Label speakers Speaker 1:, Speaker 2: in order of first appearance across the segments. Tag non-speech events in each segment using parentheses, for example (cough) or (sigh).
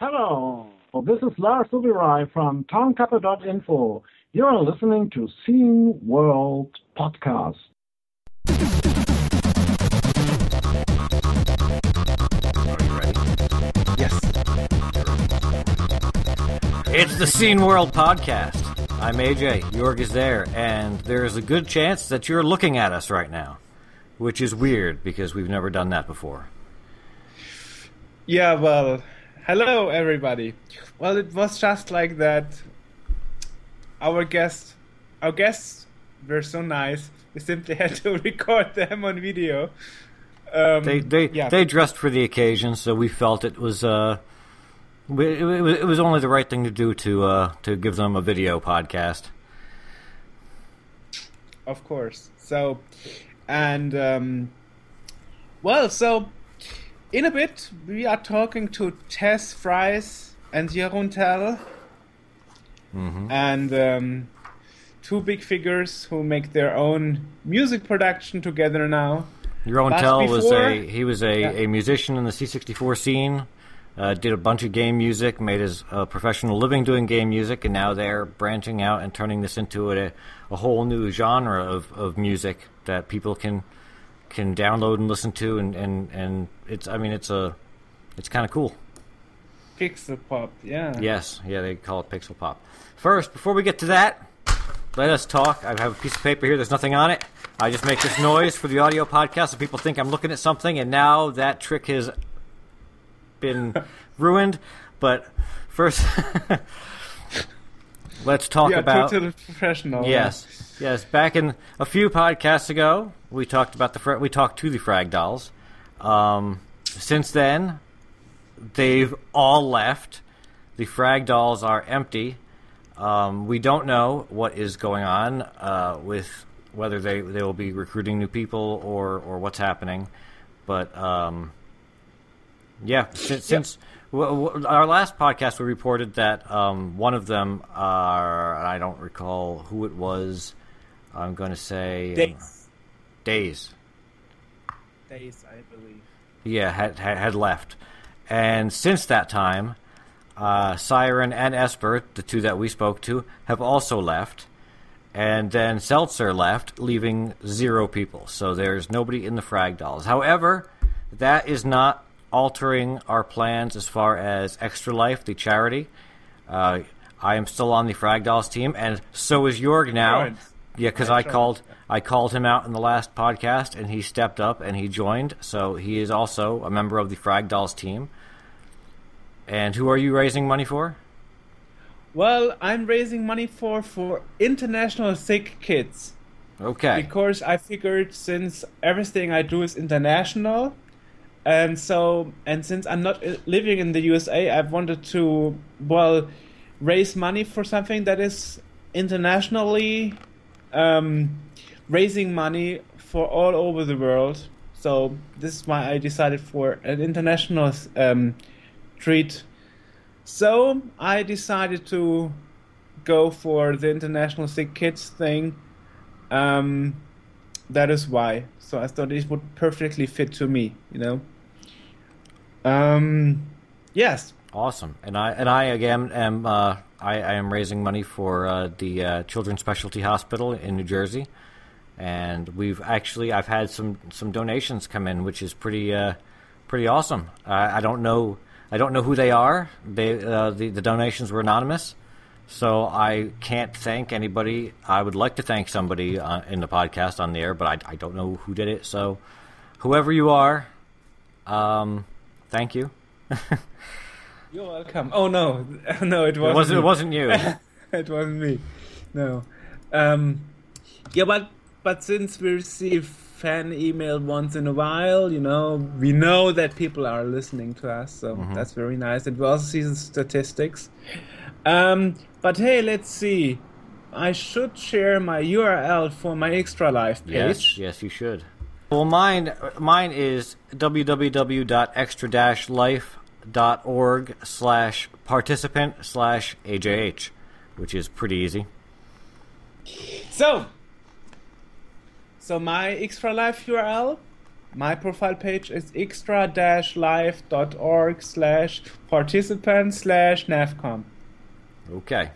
Speaker 1: Hello, this is Lars Ubirai from TownCapper.info. You're listening to Scene World Podcast.
Speaker 2: Yes.
Speaker 3: It's the Scene World Podcast. I'm AJ. Jorg is there, and there's a good chance that you're looking at us right now, which is weird because we've never done that before.
Speaker 2: Yeah, well, hello everybody. Well, it was just like that. Our guests, our guests were so nice. We simply (laughs) had to record them on video. Um,
Speaker 3: They they
Speaker 2: yeah.
Speaker 3: they dressed for the occasion, so we felt it was uh, it, was- it was only the right thing to do to uh, to give them a video podcast.
Speaker 2: of course. So, and um, well, so in a bit we are talking to Tess Fries and Jeroen Tel, and um, two big figures who make their own music production together now.
Speaker 3: Jeroen
Speaker 2: But
Speaker 3: Tel was a he was a,
Speaker 2: Yeah.
Speaker 3: a musician in the C64 scene. Uh, did a bunch of game music, made his uh, professional living doing game music, and now they're branching out and turning this into a, a whole new genre of, of music that people can can download and listen to, and, and, and it's I mean it's a it's kind of cool.
Speaker 2: Pixel pop, yeah.
Speaker 3: Yes, yeah, they call it pixel pop. First, before we get to that, let us talk. I have a piece of paper here. There's nothing on it. I just make this noise for the audio podcast, so people think I'm looking at something. And now that trick has been (laughs) ruined. But first, (laughs) let's talk
Speaker 2: Yeah,
Speaker 3: about
Speaker 2: totally professional.
Speaker 3: Yes, yes. Back in a few podcasts ago, we talked about the we talked to the Frag Dolls. Um, since then, they've all left. The Frag Dolls are empty. Um, we don't know what is going on uh, with whether they they will be recruiting new people or or what's happening. But um, yeah, since, since w- w- our last podcast, we reported that um, one of them are I don't recall who it was. I'm going to say
Speaker 2: Days.
Speaker 3: Days.
Speaker 2: Days, I believe.
Speaker 3: Yeah, had, had had left, and since that time, uh, Siren and Esper, the two that we spoke to, have also left, and then Seltzer left, leaving zero people. So there's nobody in the Frag Dolls. However, that is not altering our plans as far as Extra Life, the charity. Uh, I am still on the Frag Dolls team, and so is Jorg now.
Speaker 2: Right.
Speaker 3: Yeah, because I called I called him out in the last podcast, and he stepped up and he joined. So he is also a member of the Frag Dolls team. And who are you raising money for?
Speaker 2: Well, I'm raising money for for international sick kids
Speaker 3: Okay.
Speaker 2: because I figured since everything I do is international, and so and since I'm not uh, living in the USA, I've wanted to well raise money for something that is internationally um, raising money for all over the world. So this is why I decided for an international um, treat. So I decided to go for the international sick kids thing. Um, that is why. So I thought it would perfectly fit to me. You know. Um, yes.
Speaker 3: Awesome. And I and I again am uh, I, I am raising money for uh, the uh, Children's Specialty Hospital in New Jersey. And we've actually I've had some, some donations come in, which is pretty uh, pretty awesome. I, don't know I don't know who they are. They uh, the the donations were anonymous, so I can't thank anybody. I would like to thank somebody uh, in the podcast on the air, but I, I don't know who did it. So whoever you are, um, thank you. (laughs)
Speaker 2: You're welcome. Oh no, (laughs) no, it
Speaker 3: It
Speaker 2: wasn't.
Speaker 3: wasn't it wasn't you. (laughs)
Speaker 2: it wasn't me. No. Um, yeah, but but since we receive fan email once in a while, you know, we know that people are listening to us, so that's very nice. And we also see the statistics. Um, but hey, let's see. I should share my URL for my extra life page.
Speaker 3: Yes, yes, you should. Well, mine mine is www.extra-life.org slash participant slash AJH, which is pretty easy.
Speaker 2: So, so my extra life URL my profile page is extra-life.org slash participant slash navcom.
Speaker 3: Okay.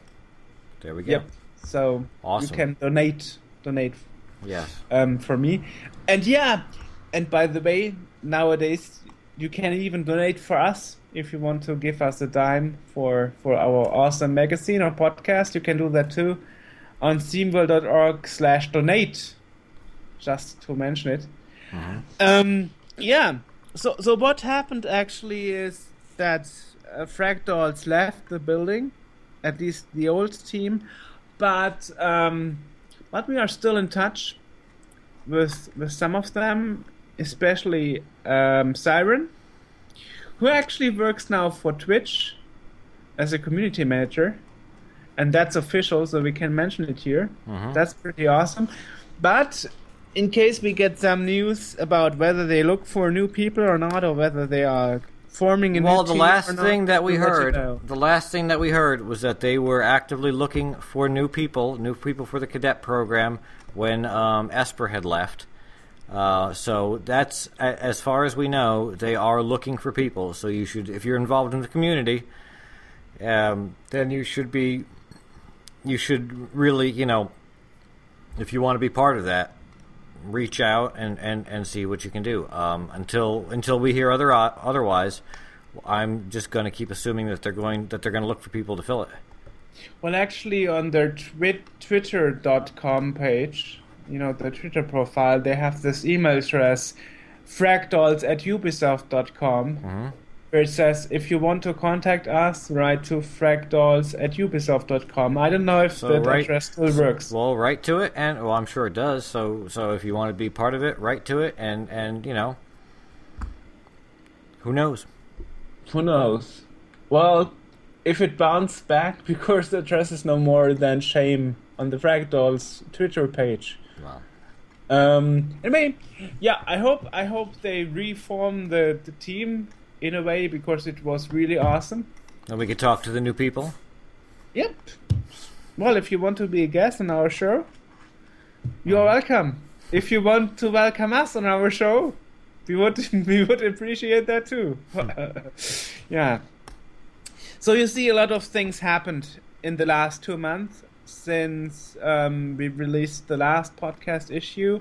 Speaker 3: There we go.
Speaker 2: Yep. So
Speaker 3: Awesome.
Speaker 2: you can donate donate
Speaker 3: Yes.
Speaker 2: um, for me. And yeah, and by the way, nowadays you can even donate for us if you want to give us a dime for for our awesome magazine or podcast. You can do that too on sceneworld.org slash donate. Just to mention it. Um, yeah. So so what happened actually is that uh, Frag Dolls left the building, at least the old team, but um, but we are still in touch with with some of them, especially um, Siren, who actually works now for Twitch as a community manager, and that's official, so we can mention it here. That's pretty awesome. But in case we get some news about whether they look for new people or not, or whether they are forming a new
Speaker 3: Well, the
Speaker 2: team
Speaker 3: last thing that we
Speaker 2: we'll you
Speaker 3: heard,
Speaker 2: know.
Speaker 3: the last thing that we heard was that they were actively looking for new people, new people for the cadet program when um, Esper had left. Uh, so that's as far as we know, they are looking for people. So you should, if you're involved in the community, um, then you should be, you should really, you know, if you want to be part of that, reach out and, and, and see what you can do. Um, until until we hear other otherwise, I'm just going to keep assuming that they're going that they're going to look for people to fill it.
Speaker 2: Well, actually, on their twi- Twitter.com page, you know, the Twitter profile, they have this email address, fragdolls at ubisoft.com, mm-hmm. where it says, if you want to contact us, write to fragdolls at ubisoft.com. I don't know if
Speaker 3: So
Speaker 2: that
Speaker 3: right-
Speaker 2: address still works.
Speaker 3: Well, write to it, and well, I'm sure it does. So so if you want to be part of it, write to it, and and you know, who knows?
Speaker 2: Who knows? Well, if it bounced back (laughs) because the address is no more than shame on the Frag Dolls Twitter page.
Speaker 3: Well,
Speaker 2: Um, anyway, yeah, I hope I hope they reform the, the team in a way because it was really awesome.
Speaker 3: And we could talk to the new people.
Speaker 2: Yep. Well, if you want to be a guest on our show, you are welcome. If you want to welcome us on our show, we would (laughs) we would appreciate that too. (laughs) yeah. So you see, a lot of things happened in the last two months since um, we released the last podcast issue.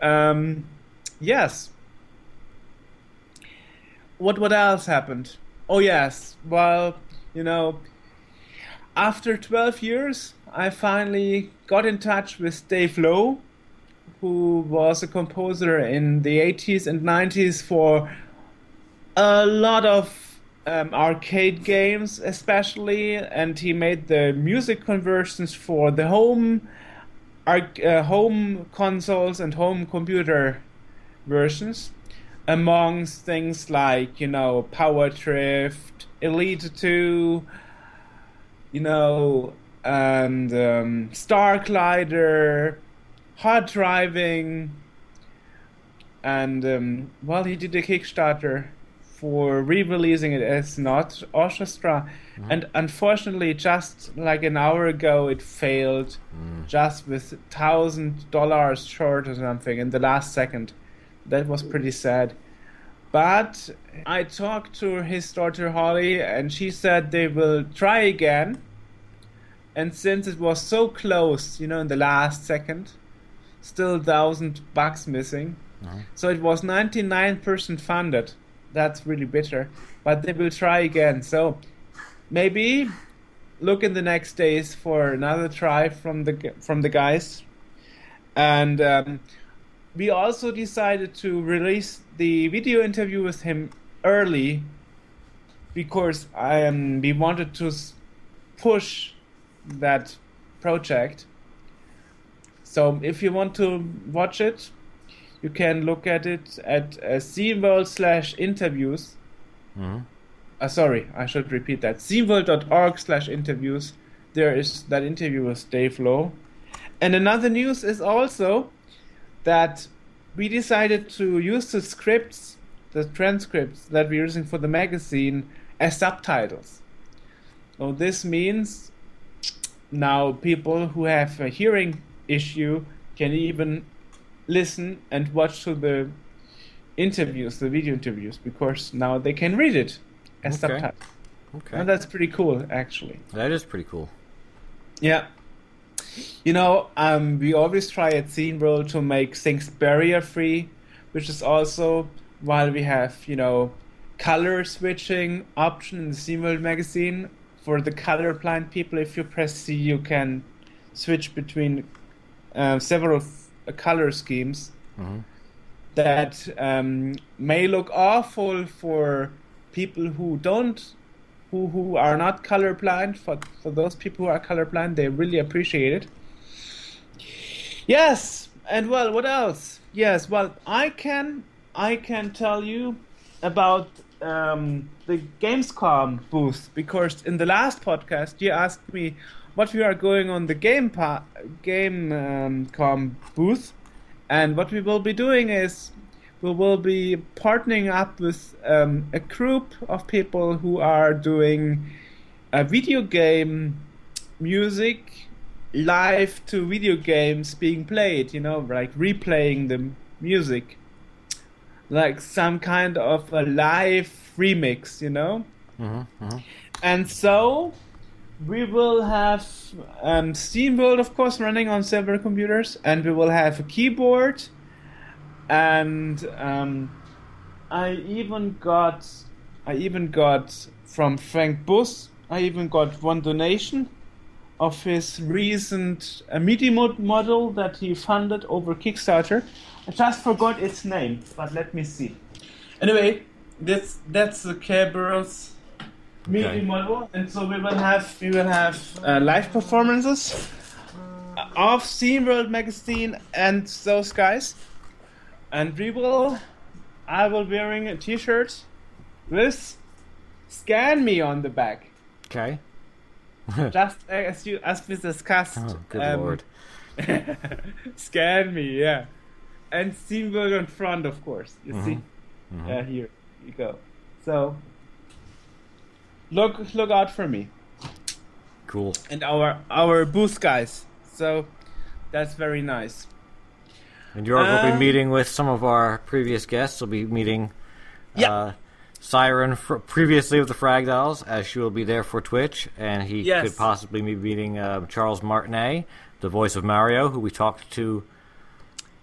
Speaker 2: Um, yes. What what else happened? Oh yes. Well, you know, after 12 years, I finally got in touch with Dave Lowe, who was a composer in the 80s and 90s for a lot of um, arcade games, especially, and he made the music conversions for the home, arc, uh, home consoles and home computer versions, amongst things like you know Power Drift, Elite Two, you know, and um, Starglider, Hard Driving, and um, well, he did a Kickstarter for re-releasing it as not orchestra, mm-hmm. and unfortunately, just like an hour ago, it failed, mm. just with thousand dollars short or something in the last second. That was pretty sad. But I talked to his daughter Holly, and she said they will try again. And since it was so close, you know, in the last second, still thousand bucks missing. Uh-huh. So it was 99% funded. That's really bitter. But they will try again. So maybe look in the next days for another try from the from the guys. And um, we also decided to release the video interview with him early because um, we wanted to push that project. So if you want to watch it, you can look at it at uh, SceneWorld slash interviews.
Speaker 3: Mhm.
Speaker 2: Uh, sorry, I should repeat that. SceneWorld.org slash interviews. There is that interview with Dave Lowe. And another news is also that we decided to use the scripts, the transcripts that we're using for the magazine as subtitles. So this means now people who have a hearing issue can even listen and watch to the interviews, the video interviews, because now they can read it as
Speaker 3: Okay.
Speaker 2: subtitles.
Speaker 3: Okay.
Speaker 2: And that's pretty cool, actually.
Speaker 3: that is pretty cool.
Speaker 2: Yeah. You know, um, we always try at Scene World to make things barrier free, which is also while we have, you know, color switching option in the Scene World magazine. For the colorblind people, if you press C, you can switch between uh, several color schemes
Speaker 3: Mhm.
Speaker 2: that um, may look awful for people who don't who who are not colorblind for for those people who are colorblind they really appreciate it yes and well what else yes well i can i can tell you about um, the gamescom booth because in the last podcast you asked me what we are going on the game pa- game um, com booth and what we will be doing is we will be partnering up with um, a group of people who are doing a video game music live to video games being played, you know, like replaying the music. Like some kind of a live remix, you know?
Speaker 3: hmm hmm
Speaker 2: And so we will have um, Scene World, of course, running on several computers, and we will have a keyboard. And um, I even got, I even got from Frank Buss. I even got one donation of his recent uh, MIDI mod- model that he funded over Kickstarter. I just forgot its name, but let me see. Anyway, that's that's the Kerberos
Speaker 3: Okay.
Speaker 2: model, and so we will have we will have uh, live performances of Scene World magazine and those guys, and we will. I will be wearing a T-shirt with "Scan Me" on the back,
Speaker 3: Okay. (laughs)
Speaker 2: just as you as we discussed.
Speaker 3: Oh, good
Speaker 2: um,
Speaker 3: lord. (laughs)
Speaker 2: Scan me, yeah. And Scene World in front, of course. You see?
Speaker 3: Mhm.
Speaker 2: Yeah, here you go. So look look out for me
Speaker 3: Cool.
Speaker 2: and our our booth guys. So that's very nice.
Speaker 3: And Jorg will be
Speaker 2: Um,
Speaker 3: meeting with some of our previous guests. We'll be meeting
Speaker 2: Yeah.
Speaker 3: uh, Siren fr- previously with the Frag Dolls, as she will be there for Twitch, and he
Speaker 2: Yes.
Speaker 3: could possibly be meeting uh, Charles Martinet, the voice of Mario, who we talked to.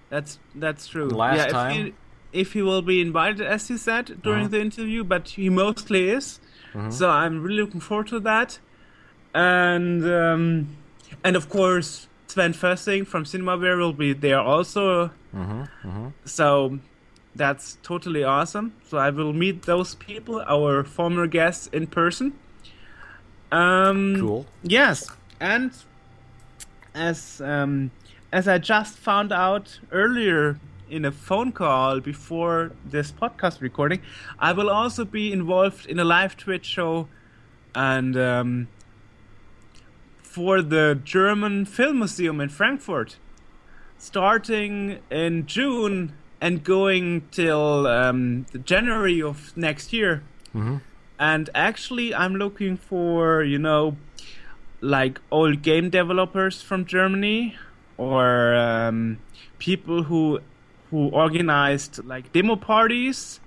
Speaker 2: That's that's true.
Speaker 3: Last
Speaker 2: yeah, if
Speaker 3: time-
Speaker 2: He, if he will be invited, as he said during
Speaker 3: Uh-huh.
Speaker 2: the interview, but he mostly is.
Speaker 3: Mhm.
Speaker 2: So I'm really looking forward to that. And um, and of course, Sven Fössing from Cinemaware will be there also.
Speaker 3: hmm hmm
Speaker 2: So that's totally awesome. So I will meet those people, our former guests, in person. Um,
Speaker 3: Cool.
Speaker 2: Yes, and as um, as I just found out earlier in a phone call before this podcast recording, I will also be involved in a live Twitch show, and um, for the German Film Museum in Frankfurt, starting in June and going till um, January of next year.
Speaker 3: hmm
Speaker 2: And actually, I'm looking for, you know, like old game developers from Germany or um, people who who organized like demo parties.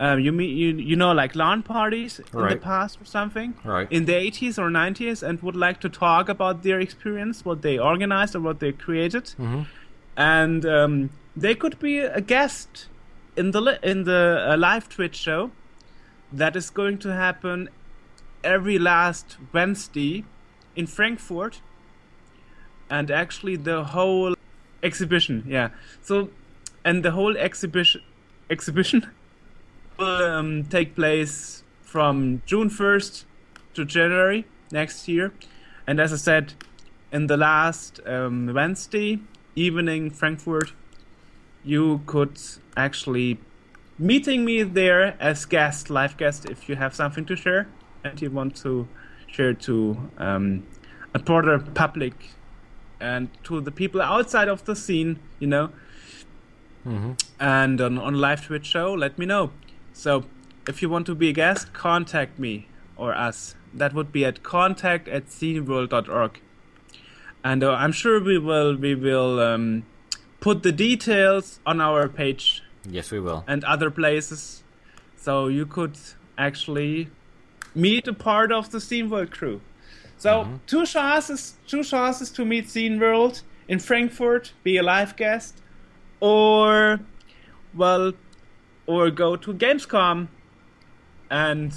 Speaker 2: Um, you mean you you know like LAN parties in the past or something
Speaker 3: Right.
Speaker 2: in the 80s or 90s and would like to talk about their experience, what they organized or what they created
Speaker 3: hmm
Speaker 2: and um, they could be a guest in the li- in the uh, live Twitch show that is going to happen every last Wednesday in Frankfurt, and actually the whole exhibition, yeah. So, and the whole exhibition exhibition (laughs) will um, take place from June first to January next year, and as I said, in the last um, Wednesday evening Frankfurt, you could actually meeting me there as guest, live guest, if you have something to share and you want to share to um, a broader public and to the people outside of the scene, you know,
Speaker 3: hmm
Speaker 2: and on, on live Twitch show, let me know. So if you want to be a guest, contact me or us. That would be at contact at sceneworld.org. And uh, I'm sure we will we will um, put the details on our page
Speaker 3: Yes, we will.
Speaker 2: and other places. So you could actually meet a part of the Scene World crew. So two chances, two chances to meet Scene World in Frankfurt, be a live guest, or well, or go to Gamescom and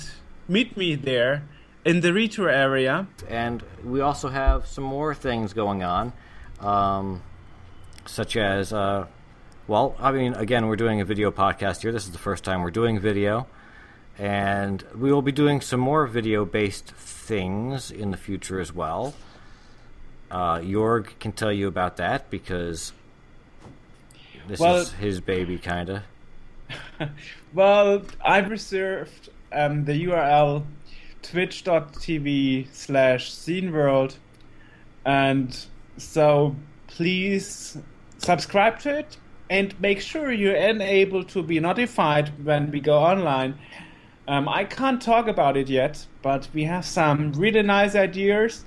Speaker 2: meet me there in the Retour area.
Speaker 3: and we also have some more things going on, um, such as, uh, well, I mean, again, we're doing a video podcast here. This is the first time we're doing video, and we will be doing some more video-based things in the future as well. Uh, Jorg can tell you about that because this
Speaker 2: Well-
Speaker 3: is his baby, kind of. (laughs)
Speaker 2: Well, I've reserved um, the URL twitch.tv slash sceneworld. And so please subscribe to it and make sure you're able to be notified when we go online. Um, I can't talk about it yet, but we have some really nice ideas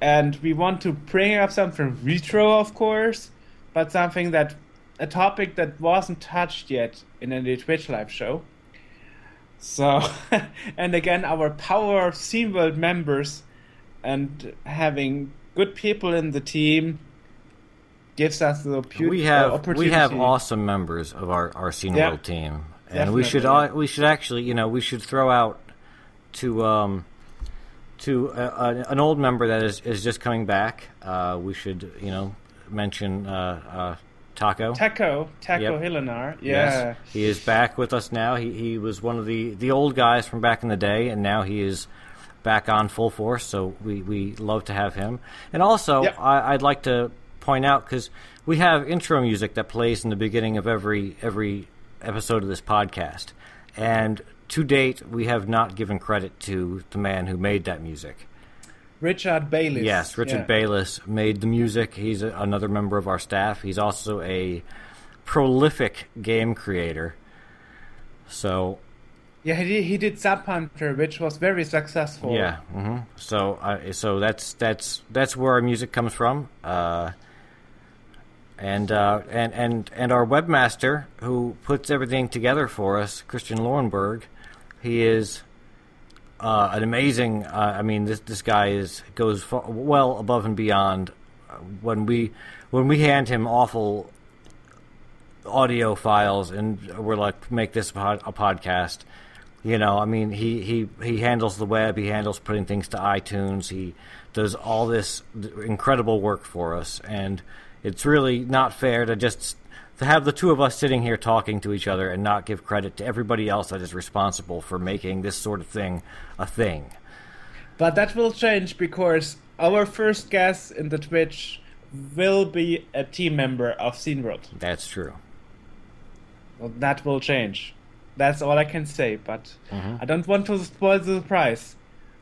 Speaker 2: and we want to bring up something retro, of course, but something that a topic that wasn't touched yet in any Twitch live show. So, (laughs) and again, our power of Scene World members and having good people in the team gives us the opportunity.
Speaker 3: we have we have awesome members of our our Scene
Speaker 2: Yeah.
Speaker 3: World team, and we should we should actually you know we should throw out to um to a, a, an old member that is is just coming back. Uh, we should you know mention uh, uh, Taco.
Speaker 2: Taco, Taco
Speaker 3: Yep.
Speaker 2: Hillenar. Yeah.
Speaker 3: Yes, he is back with us now. He he was one of the the old guys from back in the day, and now he is back on full force. So we we love to have him. And also,
Speaker 2: Yep.
Speaker 3: I, I'd like to point out because we have intro music that plays in the beginning of every every episode of this podcast, and to date, we have not given credit to the man who made that music.
Speaker 2: Richard Bayliss.
Speaker 3: Yes, Richard
Speaker 2: yeah.
Speaker 3: Bayliss made the music. He's a, another member of our staff. He's also a prolific game creator. So
Speaker 2: Yeah, he did, he did Sub Hunter, which was very successful.
Speaker 3: yeah, hmm so uh, so that's that's that's where our music comes from. Uh, and uh, and and and our webmaster who puts everything together for us, Christian Lorenberg, he is uh, an amazing. Uh, I mean, this this guy is goes far, well above and beyond. Uh, When we when we hand him awful audio files and we're like, make this pod, a podcast. You know, I mean, he, he, he handles the web. He handles putting things to iTunes. He does all this incredible work for us, and it's really not fair to just to have the two of us sitting here talking to each other and not give credit to everybody else that is responsible for making this sort of thing a thing.
Speaker 2: But that will change because our first guest in the Twitch will be a team member of Scene World.
Speaker 3: That's true.
Speaker 2: Well, that will change. That's all I can say, but
Speaker 3: Mm-hmm.
Speaker 2: I don't want to spoil the surprise.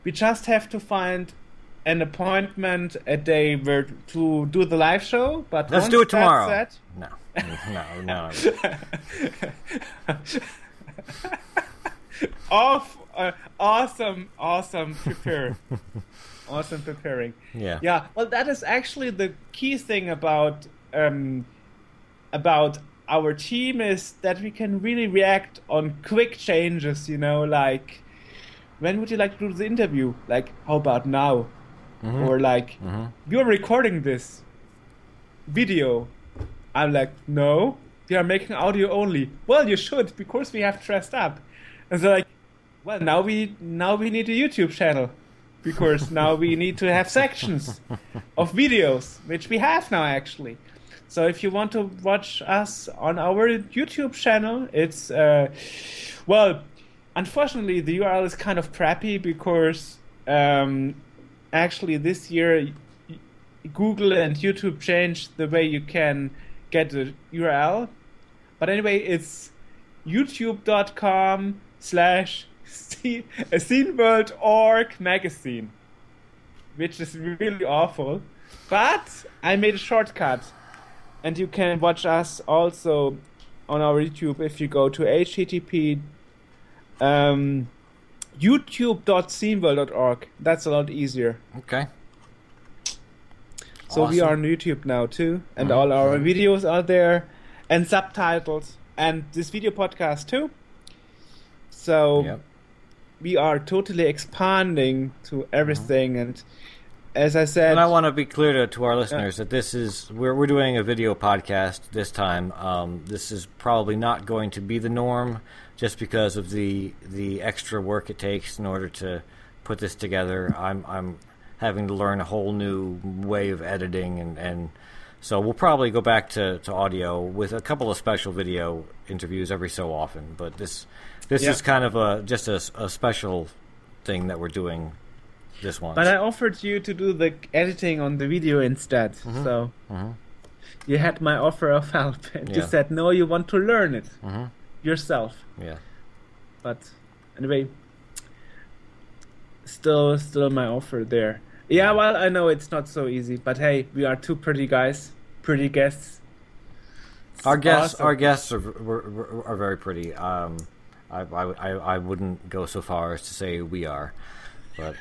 Speaker 2: We just have to find an appointment a day where to do the live show. But
Speaker 3: Let's do it tomorrow.
Speaker 2: set-
Speaker 3: No, (laughs) no, no. (laughs)
Speaker 2: Off, uh, awesome, awesome prepare. (laughs) awesome preparing.
Speaker 3: Yeah.
Speaker 2: Yeah, well, that is actually the key thing about um, about our team is that we can really react on quick changes. You know, like when would you like to do the interview? Like, how about now? Or like, you're recording this video. I'm like, no, we are making audio only. Well, you should because we have dressed up. And they're like, well, now we now we need a YouTube channel because (laughs) now we need to have sections of videos, which we have now actually. So if you want to watch us on our YouTube channel, it's uh, well, unfortunately the URL is kind of crappy because um, actually this year Google and YouTube changed the way you can get the URL. But anyway, it's youtube.com slash sceneworld.org magazine, which is really awful. But I made a shortcut, and you can watch us also on our YouTube if you go to http um, youtube.sceneworld.org. That's a lot easier.
Speaker 3: Okay.
Speaker 2: So we are on YouTube now too, and all our videos are there, and subtitles and this video podcast too. So
Speaker 3: Yep.
Speaker 2: we are totally expanding to everything, and as I said,
Speaker 3: And I want to be clear to, to our listeners that this is we're we're doing a video podcast this time. Um, this is probably not going to be the norm, just because of the the extra work it takes in order to put this together. I'm I'm having to learn a whole new way of editing, and, and so we'll probably go back to, to audio with a couple of special video interviews every so often. But this this
Speaker 2: Yeah.
Speaker 3: is kind of a just a, a special thing that we're doing this one.
Speaker 2: But I offered you to do the editing on the video instead. So you had my offer of help, and you said no. You want to learn it
Speaker 3: Mhm.
Speaker 2: yourself.
Speaker 3: yeah.
Speaker 2: But anyway, still, still my offer there. Yeah, well, I know it's not so easy, but hey, we are two pretty guys, pretty guests. It's
Speaker 3: Our guests,
Speaker 2: awesome.
Speaker 3: our guests are, were, are very pretty. Um, I, I, I, wouldn't go so far as to say we are, but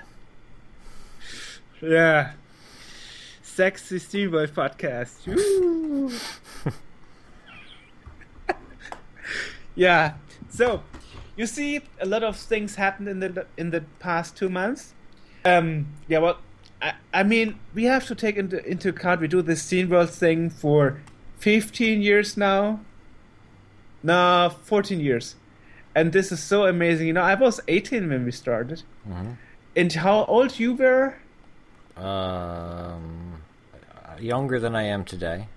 Speaker 2: Yeah. Sexy Steamboat podcast. (laughs) (laughs) Yeah. So, you see, a lot of things happened in the in the past two months. Um. Yeah. Well, I, I mean, we have to take into into account we do this Scene World thing for fifteen years now. No, fourteen years, and this is so amazing. You know, I was eighteen when we started. And how old you were?
Speaker 3: um, younger than I am today.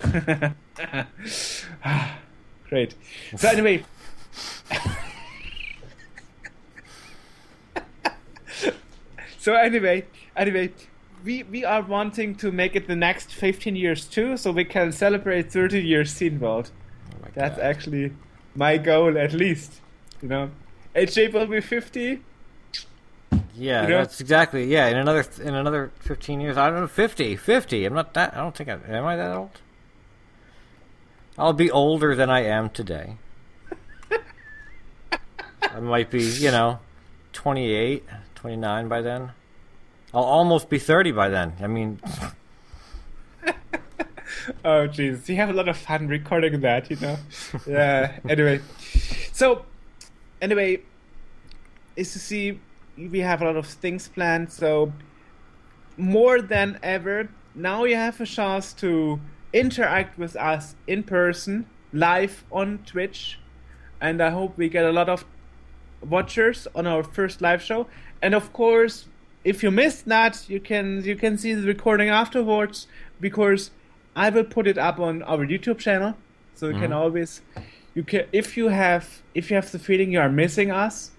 Speaker 3: (laughs)
Speaker 2: Great. So anyway, (laughs) (laughs) so anyway, anyway, we we are wanting to make it the next 15 years too, so we can celebrate 30 years Scene World.
Speaker 3: Oh
Speaker 2: That's
Speaker 3: God.
Speaker 2: actually my goal, at least. You know, AJ will be 50.
Speaker 3: yeah,
Speaker 2: you know-
Speaker 3: that's exactly yeah. In another in another fifteen years, I don't know 50, 50. I'm not that. I don't think I am. I that old? I'll be older than I am today. (laughs) I might be, you know, 28, 29 by then. I'll almost be 30 by then. I mean, (laughs)
Speaker 2: Oh Jesus, you have a lot of fun recording that, you know. (laughs) yeah. Anyway, so anyway, is to see we have a lot of things planned. So more than ever, now you have a chance to interact with us in person, live on Twitch, and I hope we get a lot of watchers on our first live show. And of course, if you missed that, you can you can see the recording afterwards because I will put it up on our YouTube channel. So you can mm-hmm. always you can if you have if you have the feeling you are missing us,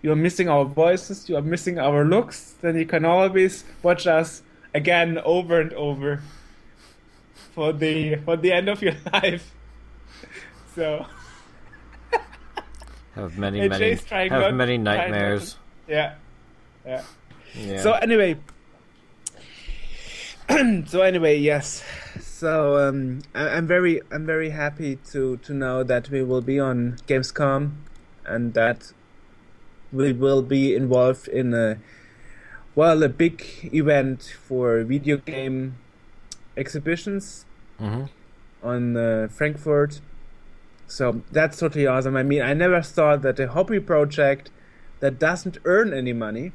Speaker 2: you are missing our voices, you are missing our looks, then you can always watch us again over and over for the for the end of your (laughs) life. So
Speaker 3: have many, (laughs) many, have many
Speaker 2: trying not to-
Speaker 3: nightmares.
Speaker 2: yeah. Yeah.
Speaker 3: Yeah.
Speaker 2: So anyway, (clears throat) so anyway, yes. So um, I, I'm very, I'm very happy to to know that we will be on Gamescom, and that we will be involved in a well a big event for video game exhibitions
Speaker 3: Mhm.
Speaker 2: on uh, Frankfurt. So that's totally awesome. I mean, I never thought that a hobby project that doesn't earn any money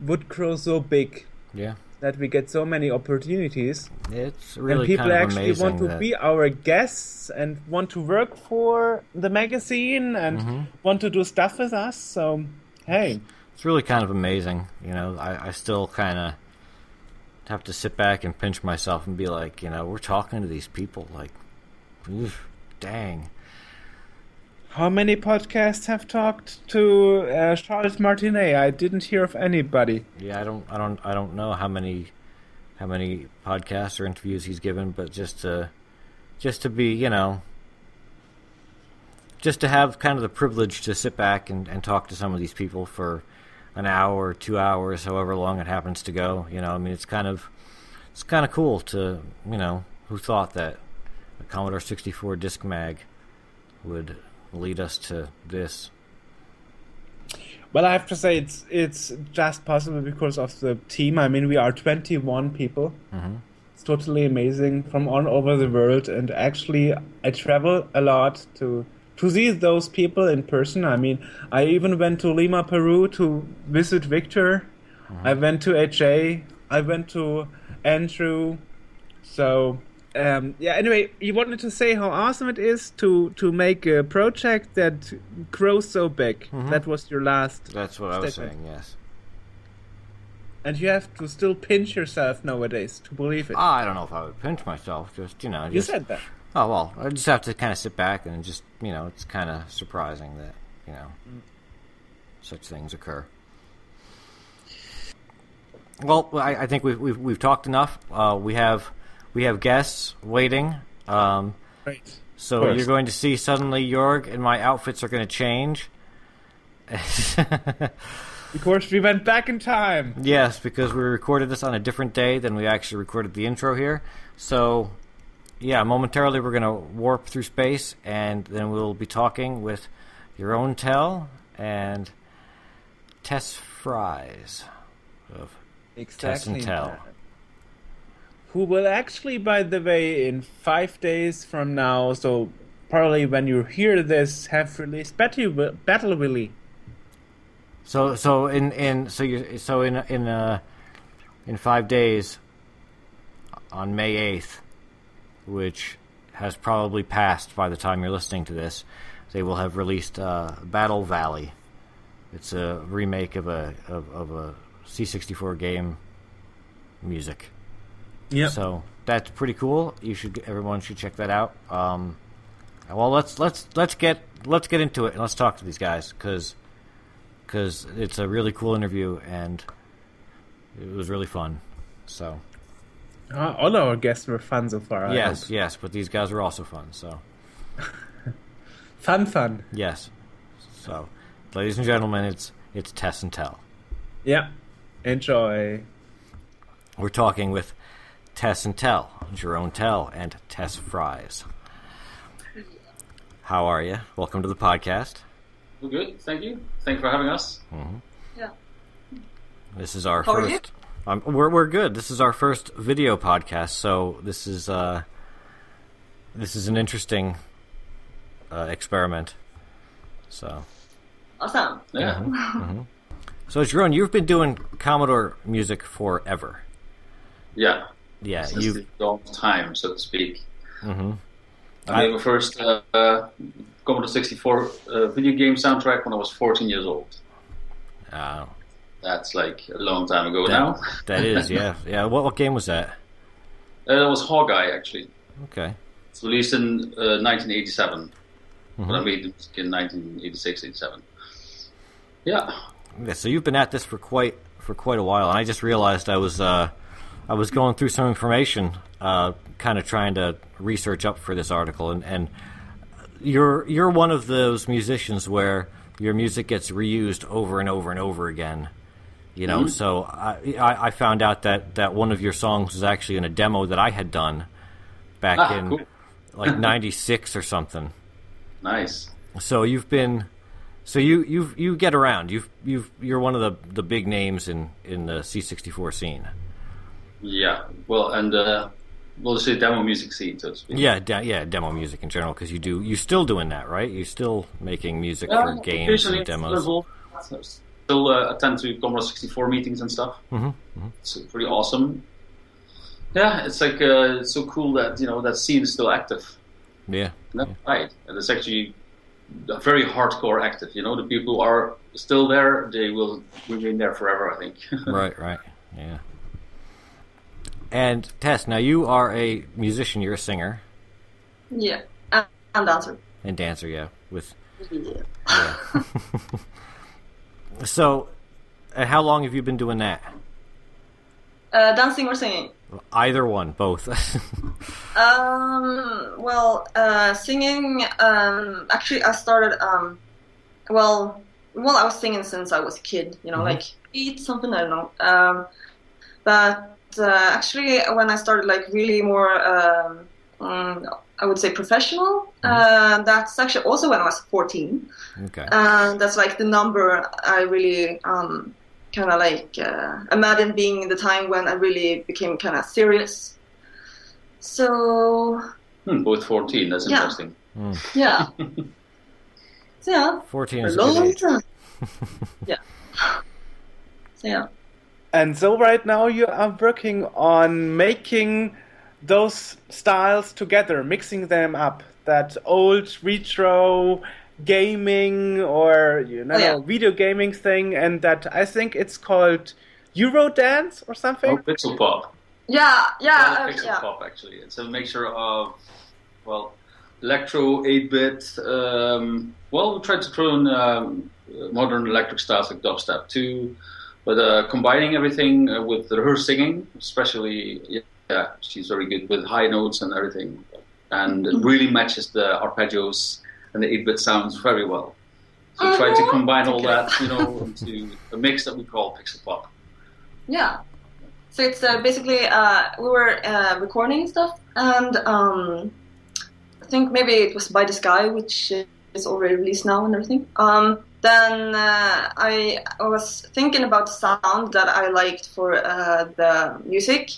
Speaker 2: would grow so big
Speaker 3: yeah.
Speaker 2: that we get so many opportunities
Speaker 3: It's
Speaker 2: and
Speaker 3: really
Speaker 2: people
Speaker 3: kind of
Speaker 2: actually want to
Speaker 3: that-
Speaker 2: be our guests and want to work for the magazine and
Speaker 3: Mm-hmm.
Speaker 2: want to do stuff with us. So hey,
Speaker 3: It's really kind of amazing. You know, I, I still kind of have to sit back and pinch myself and be like, you know, we're talking to these people. Like, oof, dang.
Speaker 2: How many podcasts have talked to uh, Charles Martinet? I didn't hear of anybody.
Speaker 3: Yeah, I don't, I don't, I don't know how many, how many podcasts or interviews he's given, but just to, just to be, you know, just to have kind of the privilege to sit back and, and talk to some of these people for an hour or two hours, however long it happens to go. You know, I mean, it's kind of, it's kind of cool to, you know, who thought that a Commodore 64 disc mag would lead us to this.
Speaker 2: Well, I have to say it's it's just possible because of the team. I mean, we are 21 people,
Speaker 3: Mhm.
Speaker 2: It's totally amazing from all over the world, and actually, I travel a lot to to see those people in person. I mean, I even went to Lima, Peru, to visit Victor. I went to HA. I went to Andrew. So um, yeah. Anyway, you wanted to say how awesome it is to to make a project that grows so big. That was your last.
Speaker 3: That's what I was saying. Yes.
Speaker 2: And you have to still pinch yourself nowadays to believe it.
Speaker 3: I don't know if I would pinch myself. Just you know.
Speaker 2: you said that.
Speaker 3: Oh well, I just have to kind of sit back and just you know, it's kind of surprising that you know such things occur. Well, I, I think we've, we've we've talked enough. Uh, we have we have guests waiting. Um,
Speaker 2: Right.
Speaker 3: so
Speaker 2: Of course.
Speaker 3: you're going to see suddenly Jorg and my outfits are going to change. (laughs)
Speaker 2: Of course, we went back in time.
Speaker 3: Yes, because we recorded this on a different day than we actually recorded the intro here. So, yeah, momentarily we're going to warp through space, and then we'll be talking with Jeroen Tel and Tess Fries of Tess and Tel.
Speaker 2: Who will actually, by the way, in five days from now, so probably when you hear this, have released Battle, Battle Willy.
Speaker 3: So, so in in so you so in in uh in five days on May eighth, which has probably passed by the time you're listening to this, they will have released uh, Battle Valley. It's a remake of a of, of a C64 game music.
Speaker 2: Yeah.
Speaker 3: So that's pretty cool. You should everyone should check that out. Um, well, let's let's let's get let's get into it and let's talk to these guys because because it's a really cool interview and it was really fun. So
Speaker 2: Ah, all our guests were fans of far.
Speaker 3: Yes, yes, but these guys were also fun. So (laughs)
Speaker 2: Fun, fun.
Speaker 3: yes, so ladies and gentlemen, it's it's Tess and Tel.
Speaker 2: Yeah. Enjoy.
Speaker 3: We're talking with Tess and Tel, Jeroen Tel, and Tess Fries. How are you? Welcome to the podcast.
Speaker 4: We're good, thank you. Thank you for having us.
Speaker 5: Yeah.
Speaker 3: This is our
Speaker 5: How are you?
Speaker 3: first. Um, we're we're good. This is our first video podcast, so this is uh, this is an interesting uh, experiment. So,
Speaker 5: Awesome.
Speaker 4: Yeah,
Speaker 3: so Jeroen, you've been doing Commodore music forever.
Speaker 4: yeah.
Speaker 3: Yeah,
Speaker 4: Since
Speaker 3: you.
Speaker 4: the dawn of time, so to speak.
Speaker 3: Mhm.
Speaker 4: I made my first uh, uh, Commodore 64 uh, video game soundtrack when I was 14 years old.
Speaker 3: Uh,
Speaker 4: That's like a long time ago
Speaker 3: that,
Speaker 4: now.
Speaker 3: that is, yeah, (laughs) yeah. What what game was that?
Speaker 4: Uh, that was Hawkeye, actually.
Speaker 3: Okay.
Speaker 4: It's released in uh, 1987, but
Speaker 3: Mm-hmm.
Speaker 4: I made it in 1986, 87. Yeah,
Speaker 3: Yeah, so you've been at this for quite for quite a while, and I just realized I was uh, I was going through some information, uh, kind of trying to research up for this article, and, and you're you're one of those musicians where your music gets reused over and over and over again. You know, so I, I I found out that, that one of your songs was actually in a demo that I had done back
Speaker 4: Ah,
Speaker 3: in
Speaker 4: cool.
Speaker 3: like (laughs) '96 or something.
Speaker 4: nice.
Speaker 3: So you've been, so you you you get around. You've you've you're one of the the big names in in the C64 scene.
Speaker 4: Yeah, well, and uh, we'll say demo music scene, so to speak.
Speaker 3: Yeah, de- yeah, demo music in general because you do you still doing that, right? You're still making music
Speaker 4: Yeah,
Speaker 3: for games and demos.
Speaker 4: Still uh, attend to Commodore 64 meetings and stuff.
Speaker 3: Mhm,
Speaker 4: It's pretty awesome. Yeah, it's like uh, it's so cool that you know that scene is still active.
Speaker 3: Yeah,
Speaker 4: And That's right, and it's actually very hardcore active. You know, the people who are still there, they will remain there forever. I think. (laughs)
Speaker 3: right, right, yeah. And Tess, now you are a musician. You're a singer
Speaker 5: Yeah. And, dancer.
Speaker 3: and dancer, yeah. With
Speaker 5: Yeah.
Speaker 3: yeah. (laughs) so, and how long have you been doing that?
Speaker 5: Uh, dancing or singing?
Speaker 3: Either one, both. (laughs)
Speaker 5: Um, well, uh, singing, um, actually I started, um, well, well, I was singing since I was a kid, you know,
Speaker 3: Mhm.
Speaker 5: like eight something, I don't know. Um, but, uh, actually when I started like really more, um, um, I would say professional, uh, that's actually also when I was 14.
Speaker 3: okay.
Speaker 5: And that's like the number I really um, kind of like uh, imagine being the time when I really became kind of serious. So
Speaker 4: Hmm, both 14. That's
Speaker 5: Yeah.
Speaker 4: interesting.
Speaker 5: yeah. (laughs) so yeah,
Speaker 3: Fourteen is a good
Speaker 5: long
Speaker 3: age.
Speaker 5: time. (laughs) yeah. So yeah.
Speaker 2: And so right now you are working on making those styles together, mixing them up. That old retro gaming or you know
Speaker 5: Oh, yeah.
Speaker 2: video gaming thing, and that I think it's called Eurodance or something.
Speaker 4: Oh, Pixel Pop.
Speaker 5: Yeah, yeah,
Speaker 4: Well,
Speaker 5: uh,
Speaker 4: Pixel
Speaker 5: yeah.
Speaker 4: Pop, actually. It's a mixture of, well, electro, 8 bit. Um, well, we tried to throw in um, modern electric styles like dubstep too, but uh, combining everything uh, with her singing, especially, yeah, she's very good with high notes and everything. And it really matches the arpeggios and the 8 bit sounds very well. So we tried to
Speaker 5: Uh-huh.
Speaker 4: combine all that, you know, into a mix that we call Pixel Pop.
Speaker 5: Yeah. So it's uh, basically uh, we were uh, recording stuff, and um, I think maybe it was by the sky, which is already released now and everything. Um, then uh, I, I was thinking about sound that I liked for uh, the music,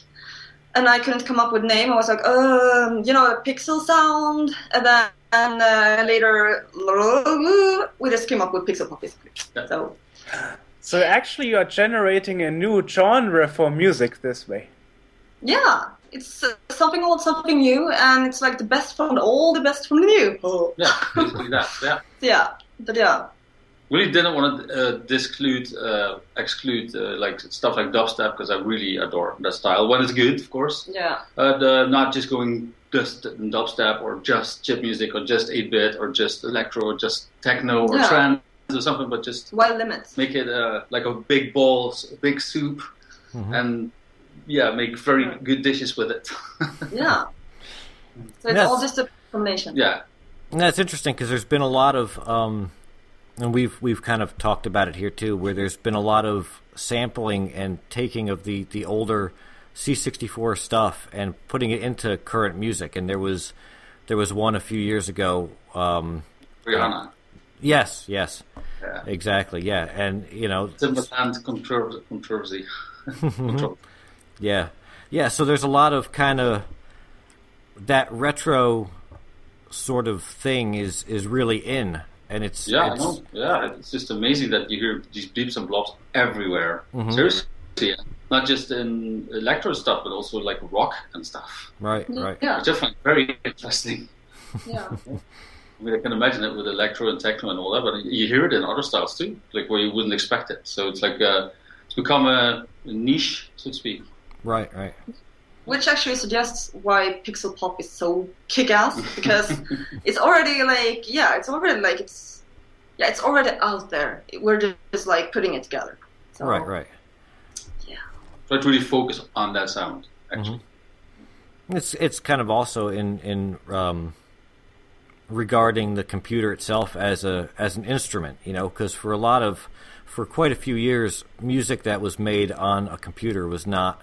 Speaker 5: and I couldn't come up with a name. I was like, um, you know, a pixel sound, and then and, uh, later we just came up with pixel pop basically.
Speaker 4: Yeah.
Speaker 5: So
Speaker 2: So actually, you are generating a new genre for music this way.
Speaker 5: Yeah, it's uh, something old, something new, and it's like the best from all the best from the new. Oh.
Speaker 4: Yeah, basically that, yeah. (laughs)
Speaker 5: Yeah, but yeah,
Speaker 4: really didn't want to uh, disclude, uh, exclude uh, like stuff like dubstep because I really adore that style when it's good, of course.
Speaker 5: yeah,
Speaker 4: Uh, the, not just going just dubstep or just chip music or just 8-bit or just electro or just techno or
Speaker 5: Yeah.
Speaker 4: trance or something, but just
Speaker 5: wild limits.
Speaker 4: make it uh, like a big ball, big soup,
Speaker 3: Mhm.
Speaker 4: and yeah, make very good dishes with it. (laughs)
Speaker 5: Yeah, so it's
Speaker 3: Yes.
Speaker 5: all just a combination.
Speaker 4: yeah,
Speaker 3: And that's interesting because there's been a lot of, um, and we've we've kind of talked about it here too, where there's been a lot of sampling and taking of the the older C64 stuff and putting it into current music. And there was there was one a few years ago. Um,
Speaker 4: Rihanna.
Speaker 3: yes, yes,
Speaker 4: Yeah.
Speaker 3: exactly, yeah, and you know,
Speaker 4: Timbaland controversy. controversy. Control. (laughs)
Speaker 3: Yeah, yeah. So there's a lot of kind of that retro sort of thing is is really in, and it's
Speaker 4: Yeah, I
Speaker 3: it's,
Speaker 4: know. Yeah, it's just amazing that you hear these bleeps and blobs everywhere.
Speaker 3: Mhm.
Speaker 4: Seriously, not just in electro stuff, but also like rock and stuff.
Speaker 3: right, right.
Speaker 5: Yeah,
Speaker 4: Which I find very interesting.
Speaker 5: yeah, (laughs)
Speaker 4: I mean, I can imagine it with electro and techno and all that, but you hear it in other styles too, like where you wouldn't expect it. So it's like uh, it's become a niche, so to speak.
Speaker 3: Right, right.
Speaker 5: Which actually suggests why pixel pop is so kick-ass (laughs) because it's already like yeah, it's already like it's yeah, it's already out there. We're just like putting it together. So,
Speaker 3: Right, right.
Speaker 4: Try to really focus on that sound. Actually,
Speaker 3: It's it's kind of also in in um, regarding the computer itself as a as an instrument, you know, because for a lot of for quite a few years, music that was made on a computer was not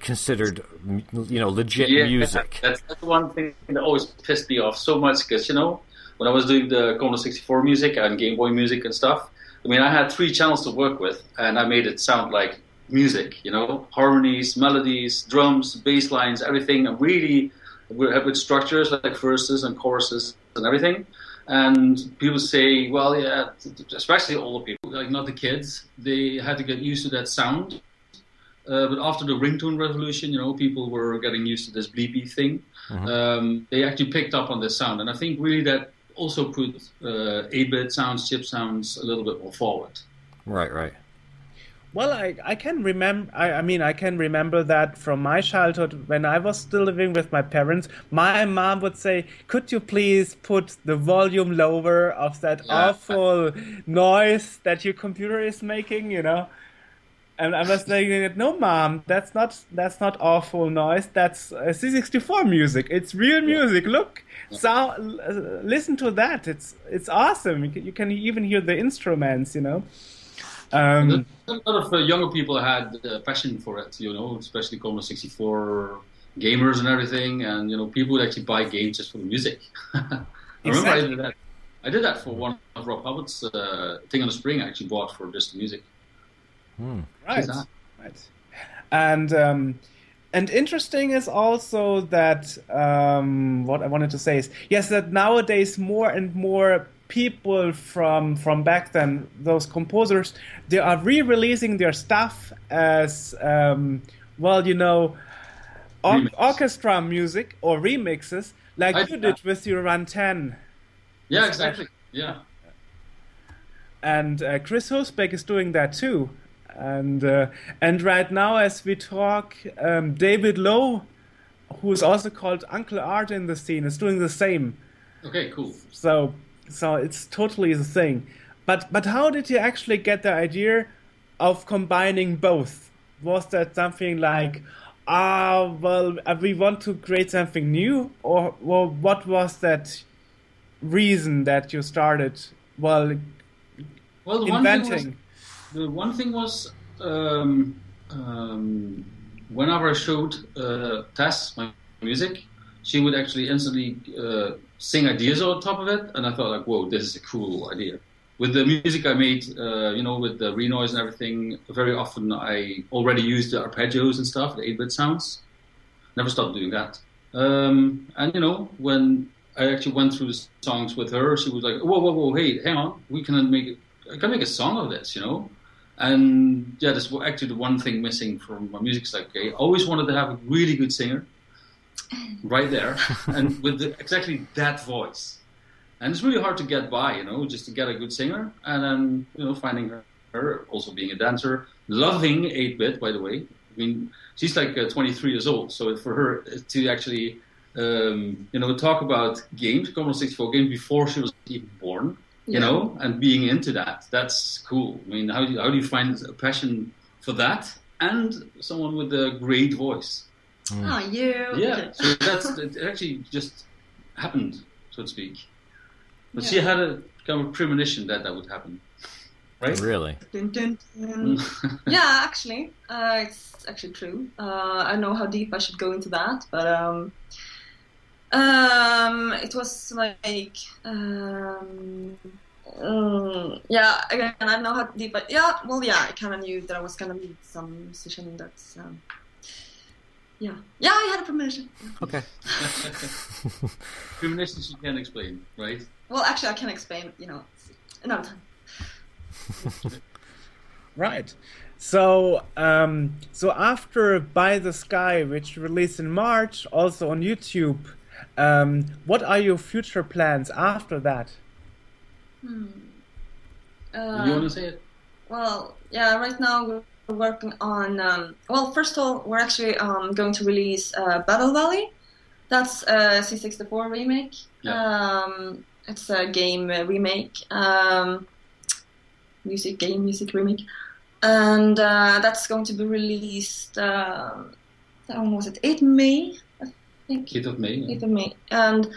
Speaker 3: considered, you know, legit music.
Speaker 4: That's, that's the one thing that always pissed me off so much because you know when I was doing the Commodore 64 music and Game Boy music and stuff. I mean, I had three channels to work with, and I made it sound like music. You know, harmonies, melodies, drums, bass lines, everything. And really, with structures like verses and choruses and everything. And people say, well, yeah, especially older people, like not the kids, they had to get used to that sound. Uh, but after the ringtone revolution, you know, people were getting used to this bleepy thing. Um, they actually picked up on this sound, and I think really that also put uh, 8-bit sounds, chip sounds, a little bit more forward.
Speaker 3: Right, right.
Speaker 2: Well, I, I can remember. I, I mean, I can remember that from my childhood when I was still living with my parents. My mom would say, "Could you please put the volume lower of that
Speaker 4: Yeah.
Speaker 2: awful noise that your computer is making?" You know. And I was thinking, "No, mom, that's not that's not awful noise. That's uh, C64 music. It's real music. Look, so uh, listen to that. It's it's awesome. You can, you can even hear the instruments. You know." Um,
Speaker 4: a lot of uh, younger people had uh, passion for it, you know, especially Commodore 64 gamers and everything, and you know, people would actually buy games just for the music. (laughs) I remember I did that. I did that for one of Rob Hubbard's uh, thing on the spring. I actually bought for just the music.
Speaker 2: Right, right. And um, and interesting is also that um, what I wanted to say is yes that nowadays more and more people from from back then those composers they are re-releasing their stuff as um, well you know or- orchestra music or remixes like
Speaker 4: I-
Speaker 2: you did with your Run 10
Speaker 4: Yeah, exactly. Yeah.
Speaker 2: and uh, Chris Huelsbeck is doing that too. And uh, and right now, as we talk, um, David Lowe, who is also called Uncle Art in the scene, is doing the same.
Speaker 4: Okay, cool.
Speaker 2: So so it's totally the thing. But but how did you actually get the idea of combining both? Was that something like, ah, well, uh, we want to create something new, or well, what was that reason that you started? Well,
Speaker 4: Well, the one thing was,
Speaker 2: inventing.
Speaker 4: The one thing was um, um, whenever I showed uh, Tess my music, she would actually instantly uh, sing ideas on top of it, and I thought like, whoa, this is a cool idea. With the music I made, uh, you know, with the renoise and everything, very often I already used the arpeggios and stuff, the 8-bit sounds. Never stopped doing that. Um, and you know, when I actually went through the songs with her, she was like, "Whoa, whoa, whoa! Hey, hang on, we can make I can make a song of this, you know." And yeah, that's actually the one thing missing from my music. Like, okay, I always wanted to have a really good singer, (laughs) right there, and with the, exactly that voice. And it's really hard to get by, you know, just to get a good singer, and then you know, finding her, her also being a dancer, loving 8-bit, by the way. I mean, she's like uh, 23 years old, so for her to actually, um, you know, talk about games, Commodore 64 games before she was even born, you
Speaker 5: Yeah.
Speaker 4: know, and being into that, that's cool. I mean, how do you, how do you find a passion for that and someone with a great voice?
Speaker 5: Ah, you.
Speaker 4: Yeah, so that's it actually just happened, so to speak. But she had a kind of premonition that that would happen, right?
Speaker 3: Really?
Speaker 5: Dun, dun, dun. (laughs) yeah, actually, uh, it's actually true. Uh, I know how deep I should go into that, but um, um, it was like, um, mm, yeah, again, I don't know how deep, but yeah, well, yeah, I kind of knew that I was gonna meet some musician that's, um, yeah, yeah, I had a premonition.
Speaker 3: Okay. (laughs)
Speaker 4: Premonitions you can't explain, right?
Speaker 5: Well, actually, I can explain, you know, another time. (laughs)
Speaker 2: Right. So, um, so after By the Sky, which released in March, also on YouTube, um, what are your future plans after that?
Speaker 5: Hmm.
Speaker 4: you
Speaker 5: Uh,
Speaker 4: want to say it?
Speaker 5: Well, yeah, right now we're working on. Um, well, first of all, we're actually um, going to release uh, Battle Valley. That's a C64 remake.
Speaker 4: Yeah.
Speaker 5: Um, it's a game uh, remake, um, music game music remake, and uh, that's going to be released. Uh, when was it? 8 May,
Speaker 4: 8th of May. yeah.
Speaker 5: 8th of May. And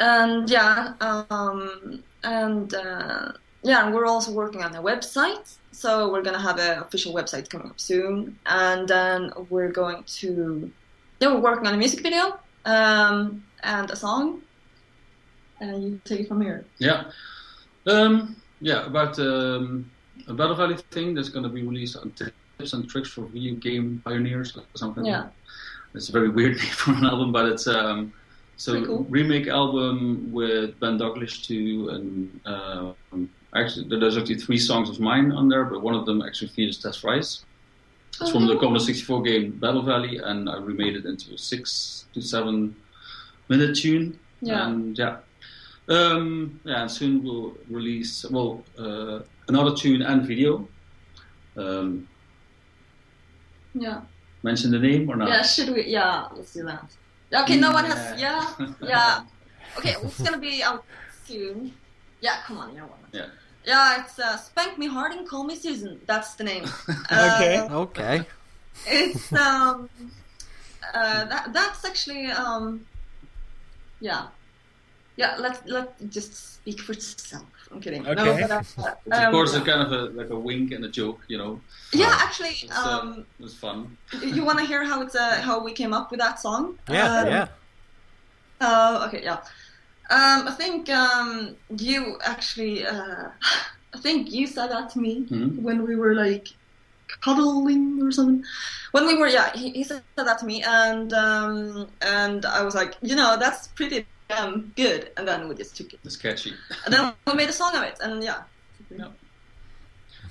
Speaker 5: and yeah, um, and uh, yeah, and we're also working on a website. So we're gonna have an official website coming up soon, and then we're going to yeah, we're working on a music video um, and a song. And you take it from here.
Speaker 4: Yeah. Um, yeah, about um, a Battle Valley thing that's going to be released on tips and tricks for video game pioneers or something.
Speaker 5: Yeah.
Speaker 4: It's a very weird (laughs) name for an album, but it's um, so
Speaker 5: cool.
Speaker 4: remake album with Ben Daglish too, and um, actually there's actually three songs of mine on there, but one of them actually features Tess Rice. It's from the
Speaker 5: Oh.
Speaker 4: Commodore 64 game Battle Valley, and I remade it into a six to seven minute tune.
Speaker 5: Yeah.
Speaker 4: And yeah. Um, yeah, and soon we'll release well uh, another tune and video. Um,
Speaker 5: Yeah.
Speaker 4: Mention the name or not?
Speaker 5: Yeah. Should we? Yeah. Let's do that. Okay. No one has. Yeah. (laughs) Yeah. Okay. It's gonna be out soon. Yeah. Come on. You know what?
Speaker 4: Yeah.
Speaker 5: Yeah. It's uh, Spank Me Hard and Call Me Susan. That's the name. (laughs)
Speaker 2: Okay.
Speaker 5: Uh,
Speaker 3: Okay.
Speaker 5: it's um uh that that's actually um yeah yeah let let just speak for itself i'm kidding
Speaker 2: Okay.
Speaker 5: no, but, uh,
Speaker 4: It's of
Speaker 5: um,
Speaker 4: course a kind of a like a wink and a joke, you know.
Speaker 5: yeah actually
Speaker 4: It's, uh,
Speaker 5: um
Speaker 4: It was fun.
Speaker 5: you want to hear how it's uh how we came up with that song
Speaker 3: Yeah.
Speaker 5: Um,
Speaker 3: yeah.
Speaker 5: uh okay yeah um i think um you actually uh (laughs) i think you said that to me
Speaker 4: Mhm.
Speaker 5: when we were like cuddling or something. When we were, yeah, he, he said that to me, and um, and I was like, you know, that's pretty damn good. And then we just took it,
Speaker 4: It's catchy.
Speaker 5: and then we made a song of it, and yeah.
Speaker 4: Yeah.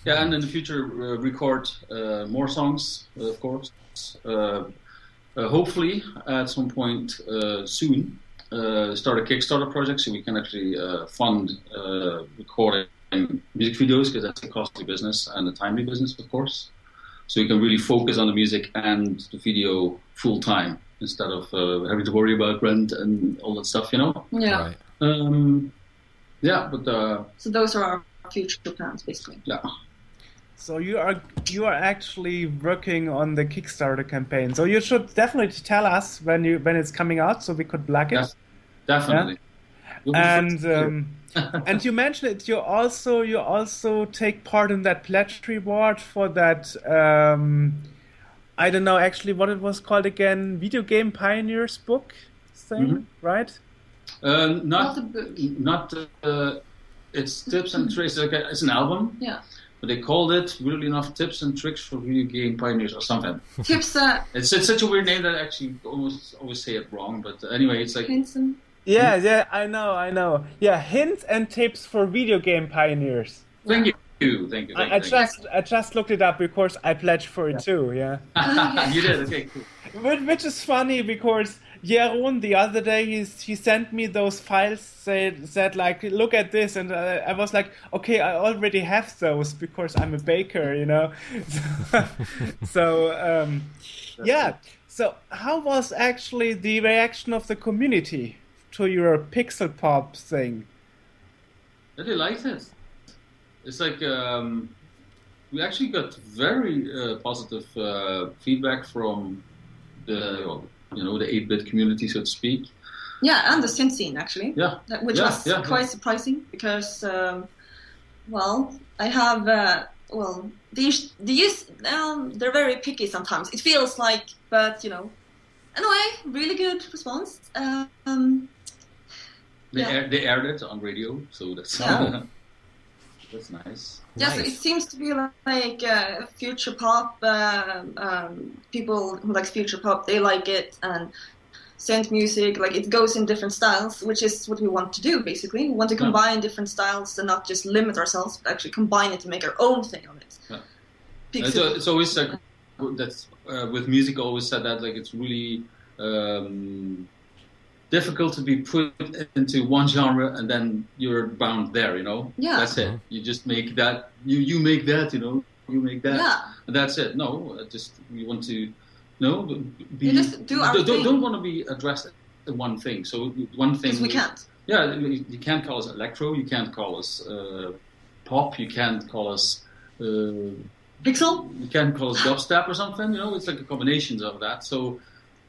Speaker 4: Yeah, and in the future, uh, record uh, more songs, uh, of course. Uh, uh, hopefully, at some point uh, soon, uh, start a Kickstarter project so we can actually uh, fund uh, recording music videos because that's a costly business and a timely business, of course. So we can really focus on the music and the video full time instead of uh, having to worry about rent and all that stuff, you know.
Speaker 5: Yeah.
Speaker 3: Right.
Speaker 4: Um, yeah, but uh,
Speaker 5: So those are our future plans, basically.
Speaker 4: yeah.
Speaker 2: So you are you are actually working on the Kickstarter campaign. So you should definitely tell us when you when it's coming out, so we could black it.
Speaker 4: Yes, definitely. You'll
Speaker 2: And
Speaker 4: first to hear.
Speaker 2: um, (laughs) and you mentioned it. You also you also take part in that pledge reward for that. Um, I don't know actually what it was called again. Video game pioneers book thing,
Speaker 4: Mhm.
Speaker 2: right?
Speaker 4: Uh, not
Speaker 5: Not the book.
Speaker 4: not uh, it's tips and tricks. Like a- it's an album,
Speaker 5: Yeah.
Speaker 4: but they called it weirdly enough "Tips and Tricks for Video Game Pioneers" or something.
Speaker 5: Tips, uh, (laughs)
Speaker 4: It's, it's such a weird name that I actually almost always say it wrong. But anyway, it's like
Speaker 5: hints and
Speaker 2: Yeah, yeah, I know, I know. Yeah, hints and tips for video game pioneers.
Speaker 4: thank you, thank you, thank
Speaker 2: I, I
Speaker 4: you. thank
Speaker 2: just I just looked it up because I pledged for it too. Yeah.
Speaker 4: you. (laughs) you did okay, cool. (laughs)
Speaker 2: Which, which is funny because Jeroen the other day he he sent me those files said said like look at this and uh, I was like okay I already have those because I'm a baker you know (laughs) so um, yeah so how was actually the reaction of the community to your pixel pop thing
Speaker 4: Yeah, They liked it. It's like um, we actually got very uh, positive uh, feedback from the you know the 8-bit community, so to speak.
Speaker 5: yeah, and the synth scene actually.
Speaker 4: Yeah,
Speaker 5: which
Speaker 4: Yeah,
Speaker 5: was
Speaker 4: yeah,
Speaker 5: quite
Speaker 4: yeah.
Speaker 5: surprising because, um, well, I have, uh, well, these these um, they're very picky sometimes. It feels like, but you know, anyway, really good response. Um,
Speaker 4: They,
Speaker 5: Yeah.
Speaker 4: air, they aired it on radio, so that's
Speaker 5: Yeah. (laughs)
Speaker 4: that's nice.
Speaker 5: Yes,
Speaker 3: Nice.
Speaker 5: it seems to be like uh, future pop. Uh, um, people who like future pop, they like it, and synth music, like it goes in different styles, which is what we want to do. Basically, we want to
Speaker 4: Yeah.
Speaker 5: combine different styles and not just limit ourselves, but actually combine it to make our own thing of it.
Speaker 4: Yeah.
Speaker 5: Pixel-
Speaker 4: It's, uh, it's always like that's uh, with music. I always said that like it's really um, difficult to be put into one genre and then you're bound there. You know,
Speaker 5: Yeah.
Speaker 4: that's it. You just make that. You you make that. You know, you make that.
Speaker 5: yeah,
Speaker 4: And that's it. No, uh, just we want to, no, be.
Speaker 5: You just do our
Speaker 4: don't,
Speaker 5: thing.
Speaker 4: don't want to be addressed in one thing. So one thing.
Speaker 5: because we can't.
Speaker 4: Yeah, you you can't call us electro. You can't call us uh, pop. You can't call us. Uh,
Speaker 5: Pixel.
Speaker 4: you can't call us dubstep or something. You know, it's like a combination of that. So.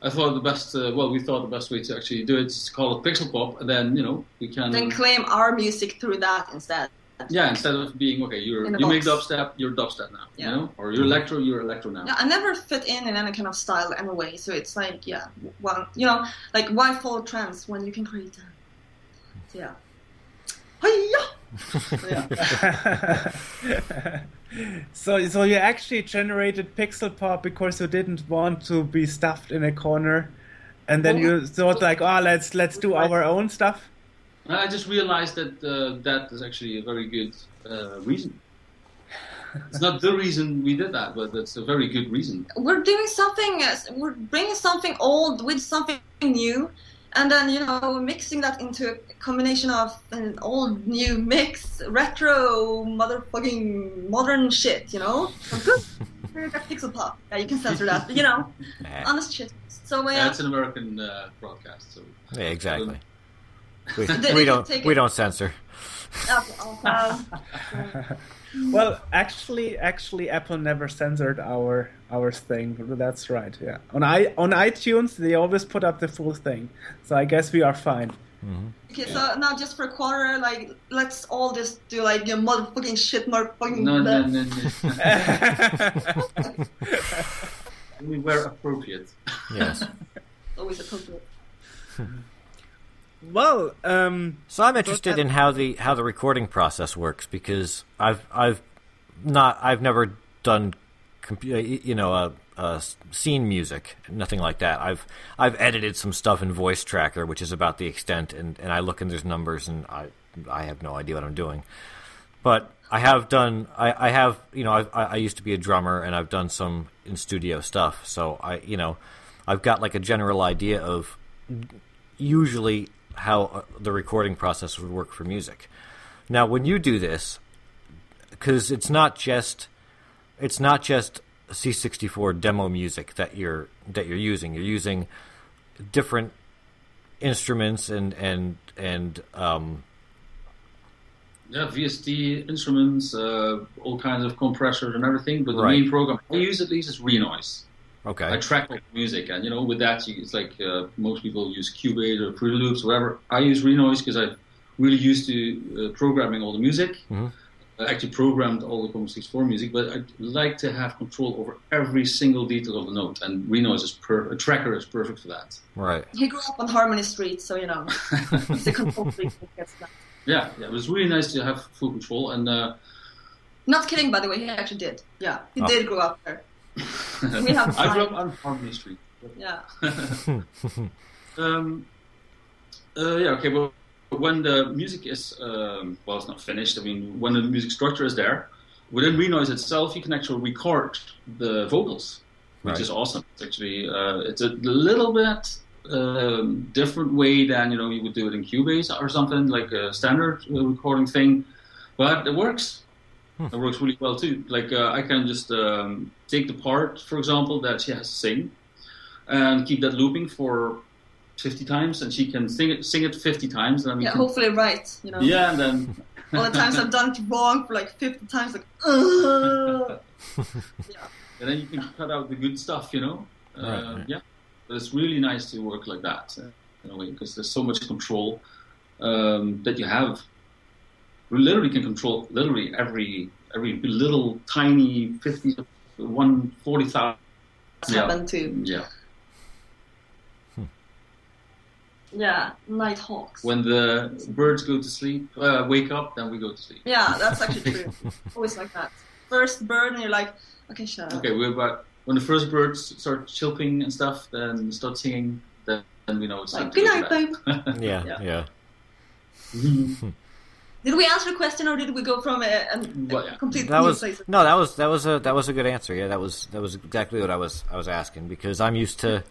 Speaker 4: I thought the best, uh, well, we thought the best way to actually do it is to call it pixel pop, and then you know we can,
Speaker 5: Then claim our music through that instead.
Speaker 4: yeah, instead of being okay,
Speaker 5: a
Speaker 4: you make dubstep, you're dubstep now,
Speaker 5: Yeah.
Speaker 4: you know, or you're electro, you're electro now.
Speaker 5: Yeah, I never fit in in any kind of style anyway, so it's like, yeah, well, you know, like why follow trends when you can create them? Yeah. Hiya! Yeah. (laughs)
Speaker 2: so so you actually generated pixel pop because you didn't want to be stuffed in a corner and then you thought like oh let's let's do our own stuff
Speaker 4: I just realized that uh, that is actually a very good uh, reason. It's not the reason we did that, but it's a very good reason.
Speaker 5: We're doing something, uh, we're bringing something old with something new, and then, you know, mixing that into a combination of an old new mix, retro, motherfucking modern shit, you know? (laughs) Pixel pop. Yeah, you can censor that, but you know,
Speaker 3: Nah.
Speaker 5: honest shit. So, uh,
Speaker 4: Yeah,
Speaker 5: yeah.
Speaker 4: an American uh, broadcast, so
Speaker 3: Yeah, exactly. We, we don't
Speaker 5: take
Speaker 3: we
Speaker 5: it.
Speaker 3: don't censor. (laughs)
Speaker 2: Well actually actually apple never censored our our thing that's right yeah on i on itunes they always put up the full thing so i guess we are fine
Speaker 5: Okay, so now just for a quarter, like, let's all just do like your motherfucking shit, motherfucking.
Speaker 4: no, no,
Speaker 5: blah.
Speaker 4: no, no. (laughs) we were appropriate.
Speaker 3: Yes. (laughs)
Speaker 5: Always appropriate. (laughs)
Speaker 2: well um
Speaker 3: So I'm interested in how the how the recording process works because I've I've not I've never done compu- you know, uh, scene music, nothing like that. I've I've edited some stuff in Voice Tracker, which is about the extent, and, and I look and there's numbers, and I I have no idea what I'm doing. But I have done, I, I have, you know, I, I used to be a drummer, and I've done some in studio stuff. So I, you know, I've got like a general idea of usually how uh, the recording process would work for music. Now, when you do this, because it's not just it's not just C64 demo music that you're that you're using. You're using different instruments and and and um,
Speaker 4: Yeah, VST instruments, uh, all kinds of compressors and everything. But the
Speaker 3: Right.
Speaker 4: main program I use at least is Renoise.
Speaker 3: okay,
Speaker 4: I track like music, and you know, with that, it's like uh, most people use Cubase or Fruity Loops, whatever. I use Renoise because I'm really used to uh, programming all the music.
Speaker 3: Mhm.
Speaker 4: I actually programmed all the Commodore 64 music, but I like to have control over every single detail of the note, and Renoise is per- a tracker is perfect for that.
Speaker 3: right.
Speaker 5: He grew up on Harmony Street, so you know he's a control freak. gets that.
Speaker 4: Yeah, yeah, it was really nice to have full control, and uh,
Speaker 5: Not kidding, by the way, he actually did. Yeah, he
Speaker 3: Oh.
Speaker 5: did grow up there. We have (laughs)
Speaker 4: I grew up on Harmony Street.
Speaker 5: Yeah. (laughs)
Speaker 4: Um, uh, yeah, okay, well, when the music is, um, well, it's not finished, I mean, when the music structure is there, within Renoise itself, you can actually record the vocals, which
Speaker 3: Right.
Speaker 4: is awesome. It's actually, uh, it's a little bit um, different way than, you know, you would do it in Cubase or something, like a standard uh, recording thing, but it works. It works really well too. Like uh, I can just um, take the part, for example, that she has to sing, and keep that looping for 50 times, and she can sing it, sing it 50 times. And
Speaker 5: Yeah,
Speaker 4: can,
Speaker 5: hopefully right. You know.
Speaker 4: yeah, and then (laughs)
Speaker 5: All the times I've done it wrong for like 50 times, like, Ugh. (laughs)
Speaker 4: and then you can cut out the good stuff, you know. Uh,
Speaker 3: Right, right.
Speaker 4: Yeah, but it's really nice to work like that uh, in a way because there's so much control um, that you have. We literally can control literally every every little tiny 50, one forty thousand.
Speaker 5: That's happened too.
Speaker 4: Yeah.
Speaker 5: Yeah, Nighthawks.
Speaker 4: When the birds go to sleep, uh, wake up, then we go to sleep.
Speaker 5: Yeah, that's actually (laughs) true. Always like that. First bird, and you're like, okay, shut up.
Speaker 4: Okay, we're about when the first birds start chirping and stuff, then start singing, then, then we know it's time
Speaker 5: Like,
Speaker 4: to
Speaker 5: good
Speaker 4: go
Speaker 5: night,
Speaker 4: to
Speaker 5: babe.
Speaker 4: bed. (laughs)
Speaker 3: Yeah,
Speaker 5: Yeah.
Speaker 3: yeah. (laughs)
Speaker 5: Did we answer the question, or did we go from a, a, a
Speaker 4: Well, yeah.
Speaker 5: complete
Speaker 3: That
Speaker 5: new
Speaker 3: was
Speaker 5: place?
Speaker 3: no, that was that was a that was a good answer. Yeah, that was that was exactly what I was I was asking because I'm used to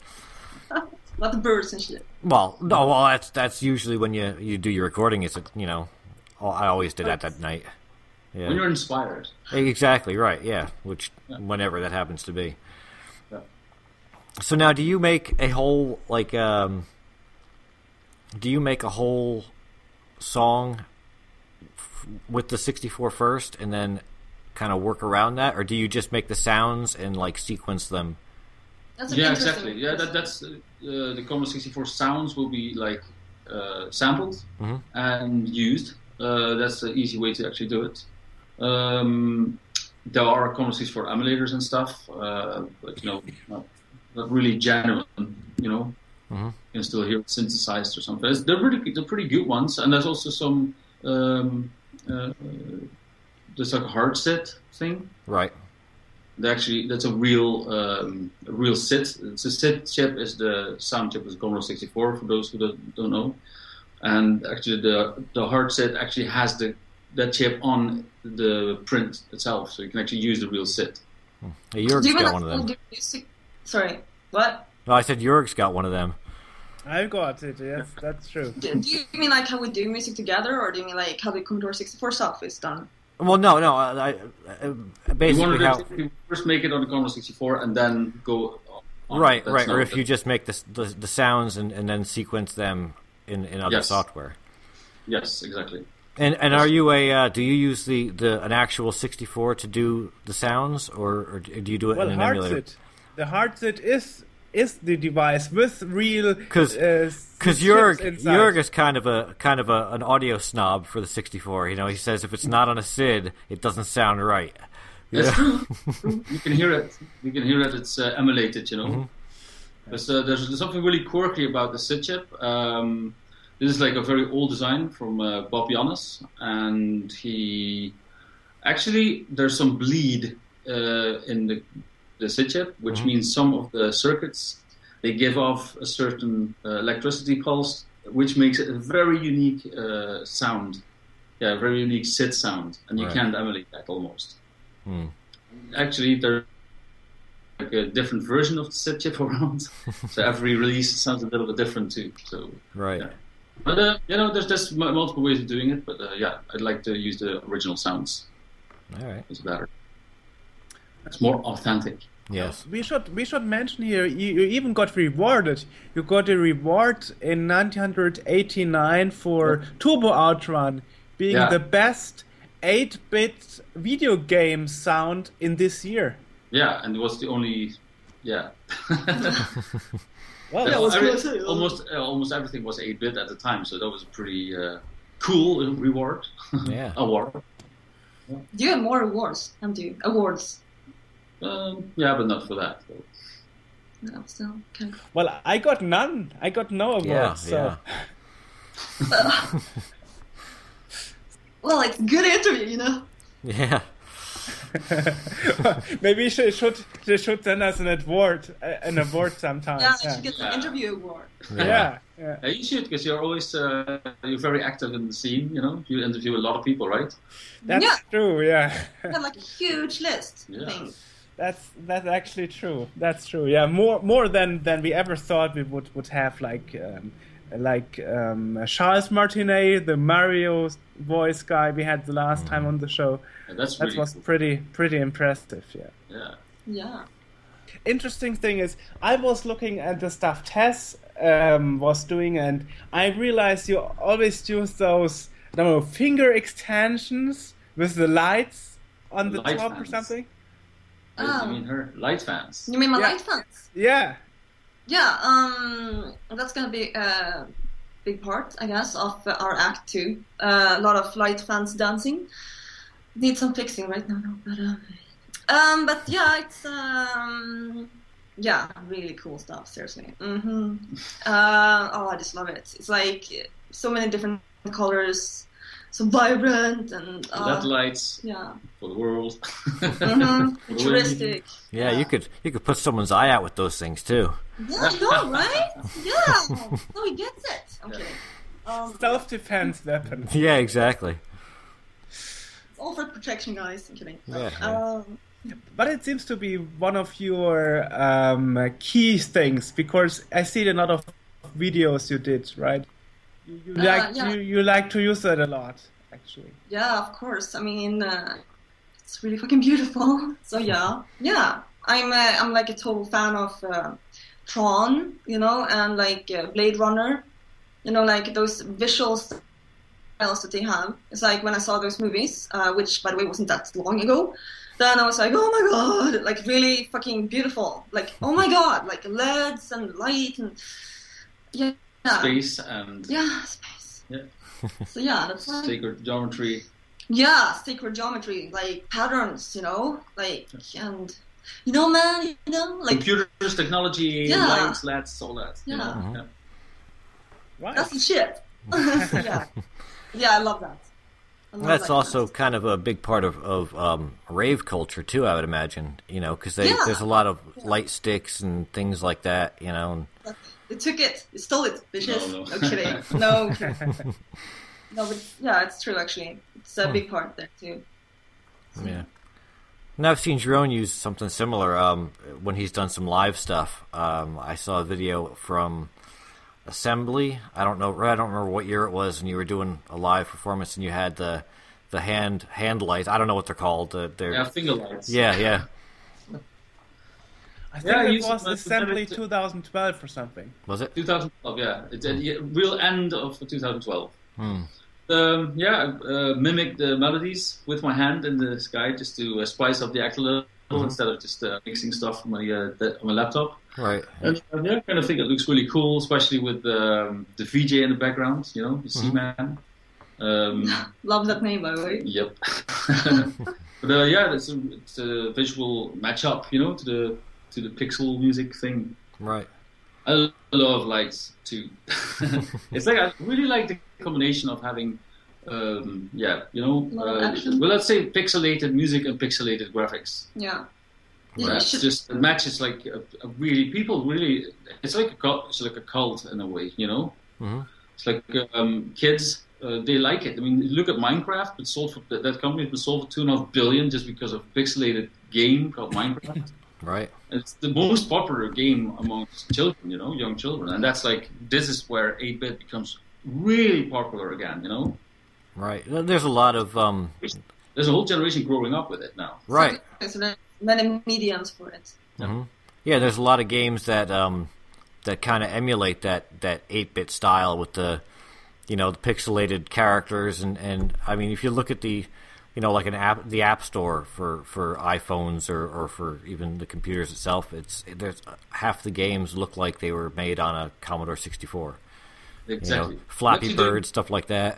Speaker 5: Not the birds and shit.
Speaker 3: well, no, well that's that's usually when you you do your recording. It's you know, I always did that that night.
Speaker 4: When you're inspired.
Speaker 3: exactly right. Yeah, which whenever that happens to be.
Speaker 4: Yeah.
Speaker 3: So now, do you make a whole like um? Do you make a whole song f- with the 64 first, and then kind of work around that, or do you just make the sounds and like sequence them?
Speaker 5: That's an
Speaker 4: Yeah, exactly. Yeah, that, that's uh, the Commodore 64 sounds will be like uh, sampled
Speaker 3: Mhm.
Speaker 4: and used. Uh, that's the easy way to actually do it. Um, there are Commodore 64 emulators and stuff, uh, but you know, not, not really genuine. You know,
Speaker 3: Mhm.
Speaker 4: you can still hear it synthesized or something. It's- They're pretty, they're pretty good ones, and there's also some. Um, uh, uh, there's like a HardSID thing.
Speaker 3: Right.
Speaker 4: They actually, that's a real, um, a real SID. It's a SID chip is the sound chip of the Commodore 64 for those who don't, don't know. And actually, the the HardSID actually has the that chip on the print itself, so you can actually use the real SID.
Speaker 3: Yeah, Jurg's
Speaker 5: Do you
Speaker 3: got one of them.
Speaker 5: music? Sorry, what?
Speaker 3: No, I said Jurg's got one of them.
Speaker 2: I've got it. Yes, that's true.
Speaker 5: Do, do you mean like how we do music together, or do you mean like how the Commodore 64 stuff is done?
Speaker 3: Well, no, no. I, I, I
Speaker 4: You
Speaker 3: basically
Speaker 4: wanted
Speaker 3: how.
Speaker 4: to you first make it on the Commodore 64 and then go. On.
Speaker 3: Right,
Speaker 4: That's
Speaker 3: right. Or
Speaker 4: not-
Speaker 3: if you just make the the, the sounds and, and then sequence them in, in other
Speaker 4: Yes.
Speaker 3: software.
Speaker 4: Yes, exactly.
Speaker 3: And and are you a uh, do you use the, the an actual 64 to do the sounds or, or do you do it
Speaker 2: Well,
Speaker 3: in an emulator?
Speaker 2: HardSID. The HardSID is is the device with real because
Speaker 3: Because
Speaker 2: chips
Speaker 3: Jurg is kind of a kind of a, an audio snob for the 64. You know, he says if it's not on a SID, it doesn't sound right.
Speaker 4: That's
Speaker 3: Yeah.
Speaker 4: true. true. You can hear it. You can hear that it's uh, emulated. You know,
Speaker 3: Mm-hmm.
Speaker 4: there's, uh, there's there's something really quirky about the SID chip. Um, this is like a very old design from uh, Bob Yannes, and he actually there's some bleed uh, in the the chip, which
Speaker 3: Mhm.
Speaker 4: means some of the circuits they give off a certain uh, electricity pulse, which makes it a very unique uh, sound. Yeah, very unique SID sound, and you
Speaker 3: Right.
Speaker 4: can't emulate that almost.
Speaker 3: Hmm.
Speaker 4: Actually, there's like a different version of the SID chip around, so every release sounds a little bit different too. So,
Speaker 3: Right.
Speaker 4: Yeah. but uh, you know, there's just m- multiple ways of doing it. But uh, yeah, I'd like to use the original sounds.
Speaker 3: All right.
Speaker 4: It's better. It's more authentic.
Speaker 3: Yes.
Speaker 2: We should we should mention here. You, you even got rewarded. You got a reward in 1989 for Turbo Outrun being
Speaker 4: Yeah.
Speaker 2: the best 8-bit video game sound in this year.
Speaker 4: Yeah, and it was the only. Yeah. (laughs)
Speaker 2: Well,
Speaker 5: Yeah, was
Speaker 4: Every-
Speaker 5: cool
Speaker 4: almost uh, almost everything was 8-bit at the time, so that was a pretty uh, cool reward. (laughs)
Speaker 3: Yeah.
Speaker 4: Award.
Speaker 5: Do you have more awards? I'm doing awards.
Speaker 4: Um, yeah, but not for that. though.
Speaker 5: No, still okay.
Speaker 2: well, I got none. I got no awards.
Speaker 3: Yeah.
Speaker 2: so.
Speaker 3: Yeah. (laughs)
Speaker 5: Well, it's good interview, you know.
Speaker 3: Yeah. (laughs)
Speaker 2: Maybe she should they should send us an award uh, an award sometime.
Speaker 5: Yeah,
Speaker 2: yeah.
Speaker 5: you get the
Speaker 4: Yeah.
Speaker 5: interview award.
Speaker 2: yeah. yeah.
Speaker 4: Yeah, you should, because you're always uh, you're very active in the scene. You know, you interview a lot of people, right?
Speaker 2: That's
Speaker 5: Yeah.
Speaker 2: true. Yeah.
Speaker 5: We have like a huge list.
Speaker 4: Yeah.
Speaker 5: Thing.
Speaker 2: That's that's actually true. That's true. Yeah, more more than than we ever thought we would would have. Like um, like um, Charles Martinet, the Mario voice guy we had the last time on the show.
Speaker 4: And that's
Speaker 2: That
Speaker 4: really
Speaker 2: was
Speaker 4: cool.
Speaker 2: pretty pretty impressive. Yeah.
Speaker 4: yeah.
Speaker 5: Yeah.
Speaker 2: Interesting thing is, I was looking at the stuff Tess um, was doing, and I realized you always use those I don't know finger extensions with the lights on the
Speaker 4: Light
Speaker 2: top or something.
Speaker 4: What
Speaker 5: Oh.
Speaker 4: you mean her light fans?
Speaker 5: You mean my
Speaker 2: Yeah.
Speaker 5: light fans?
Speaker 2: Yeah.
Speaker 5: Yeah. Um, that's gonna be a big part, I guess, of uh, our act too. Uh, a lot of light fans dancing. Need some fixing right now, though. But um, um, but yeah, it's um, yeah, really cool stuff. Seriously. Mm-hmm. (laughs) Uh, oh, I just love it. It's like so many different colors, so vibrant and uh,
Speaker 4: LED lights
Speaker 5: yeah,
Speaker 4: for the world. (laughs)
Speaker 5: hmm futuristic.
Speaker 3: Yeah. You could you could put someone's eye out with those things too.
Speaker 5: Yeah, I know, right? Yeah. (laughs) No, he gets it. I'm. Um,
Speaker 2: Self defense weapon. (laughs)
Speaker 3: Yeah. Exactly.
Speaker 5: it's all for protection, guys. I'm kidding.
Speaker 3: Yeah.
Speaker 5: Um,
Speaker 2: But it seems to be one of your um, key things because I see a lot of videos you did, right? You, you like
Speaker 5: yeah.
Speaker 2: you, you like to use it a lot, actually.
Speaker 5: yeah, of course. I mean, uh, it's really fucking beautiful. (laughs) So yeah, yeah. I'm uh, I'm like a total fan of uh, Tron, you know, and like uh, Blade Runner, you know, like those visual styles that they have. It's like when I saw those movies, uh, which by the way wasn't that long ago. Then I was like, oh my god, (laughs) like really fucking beautiful. Like, oh my god, like LEDs and light and yeah,
Speaker 4: Space and
Speaker 5: yeah, space.
Speaker 4: Yeah.
Speaker 5: So yeah, that's like,
Speaker 4: sacred geometry.
Speaker 5: yeah, sacred geometry, like patterns, you know, like and you know, man, you know, like
Speaker 4: Computers, technology,
Speaker 5: Yeah.
Speaker 4: lights, LEDs, all that. you
Speaker 5: Yeah.
Speaker 4: know?
Speaker 3: Mhm.
Speaker 4: yeah.
Speaker 2: Right.
Speaker 5: that's the shit. (laughs) yeah, yeah, I love that. I love
Speaker 3: That's
Speaker 5: that
Speaker 3: also
Speaker 5: kind
Speaker 3: kind of a big part of of um, rave culture too. I would imagine. You know, because
Speaker 5: Yeah.
Speaker 3: there's a lot of light sticks and things like that. You know. And,
Speaker 5: of stuff. They took it, they stole it, bitches.
Speaker 4: No,
Speaker 5: No,
Speaker 4: no.
Speaker 5: kidding, (laughs) no, no, but yeah, it's true actually. It's a big part there too.
Speaker 3: Yeah. And I've seen Jeroen use something similar um, when he's done some live stuff. Um, I saw a video from Assembly. I don't know. I don't remember what year it was, and you were doing a live performance, and you had the the hand hand lights. I don't know what they're called. The, they're,
Speaker 4: Yeah, finger lights.
Speaker 3: yeah, yeah.
Speaker 2: I think
Speaker 4: Yeah,
Speaker 2: it was
Speaker 4: it as a
Speaker 2: Assembly
Speaker 4: direct-
Speaker 2: 2012 or something.
Speaker 3: Was it?
Speaker 4: 2012, yeah. It's a yeah, real end of 2012.
Speaker 3: Hmm.
Speaker 4: Um, yeah, uh, mimic the melodies with my hand in the sky just to uh, spice up the act a little
Speaker 3: Mm-hmm.
Speaker 4: instead of just uh, mixing stuff on my, uh, the, on my laptop.
Speaker 3: Right.
Speaker 4: And uh, yeah, I kind of think it looks really cool, especially with um, the VJ in the background, you know, the
Speaker 3: Mm-hmm.
Speaker 4: Seaman. Um, (laughs)
Speaker 5: Love that name, by the way.
Speaker 4: Yep. (laughs) but uh, yeah, it's a, it's a visual matchup, you know, to the to the pixel music thing.
Speaker 3: Right.
Speaker 4: I love lights too. (laughs) it's like I really like the combination of having um, yeah, you know, uh, well, let's say pixelated music and pixelated graphics.
Speaker 5: Yeah. You
Speaker 4: That's
Speaker 5: should-
Speaker 4: just it matches like a, a really people really. It's like a cult, it's like a cult in a way, you know.
Speaker 3: Mhm.
Speaker 4: It's like um, kids uh, they like it. I mean, look at Minecraft. It's sold for that, that company has been sold for two and a half billion just because of pixelated game called Minecraft.
Speaker 3: Right.
Speaker 4: it's the most popular game amongst children, you know, young children, and that's like this is where 8-bit becomes really popular again. You know,
Speaker 3: Right. There's a lot of um.
Speaker 4: there's a whole generation growing up with it now.
Speaker 3: Right.
Speaker 5: There's many mediums for it.
Speaker 3: hmm Yeah, there's a lot of games that um, that kind of emulate that that eight bit style with the, you know, the pixelated characters and and I mean, if you look at the, you know, like an app, the App Store for for iPhones or or for even the computers itself, it's there's half the games look like they were made on a Commodore 64.
Speaker 4: Exactly.
Speaker 3: You know, Flappy
Speaker 4: I'm doing-
Speaker 3: Bird, stuff like that.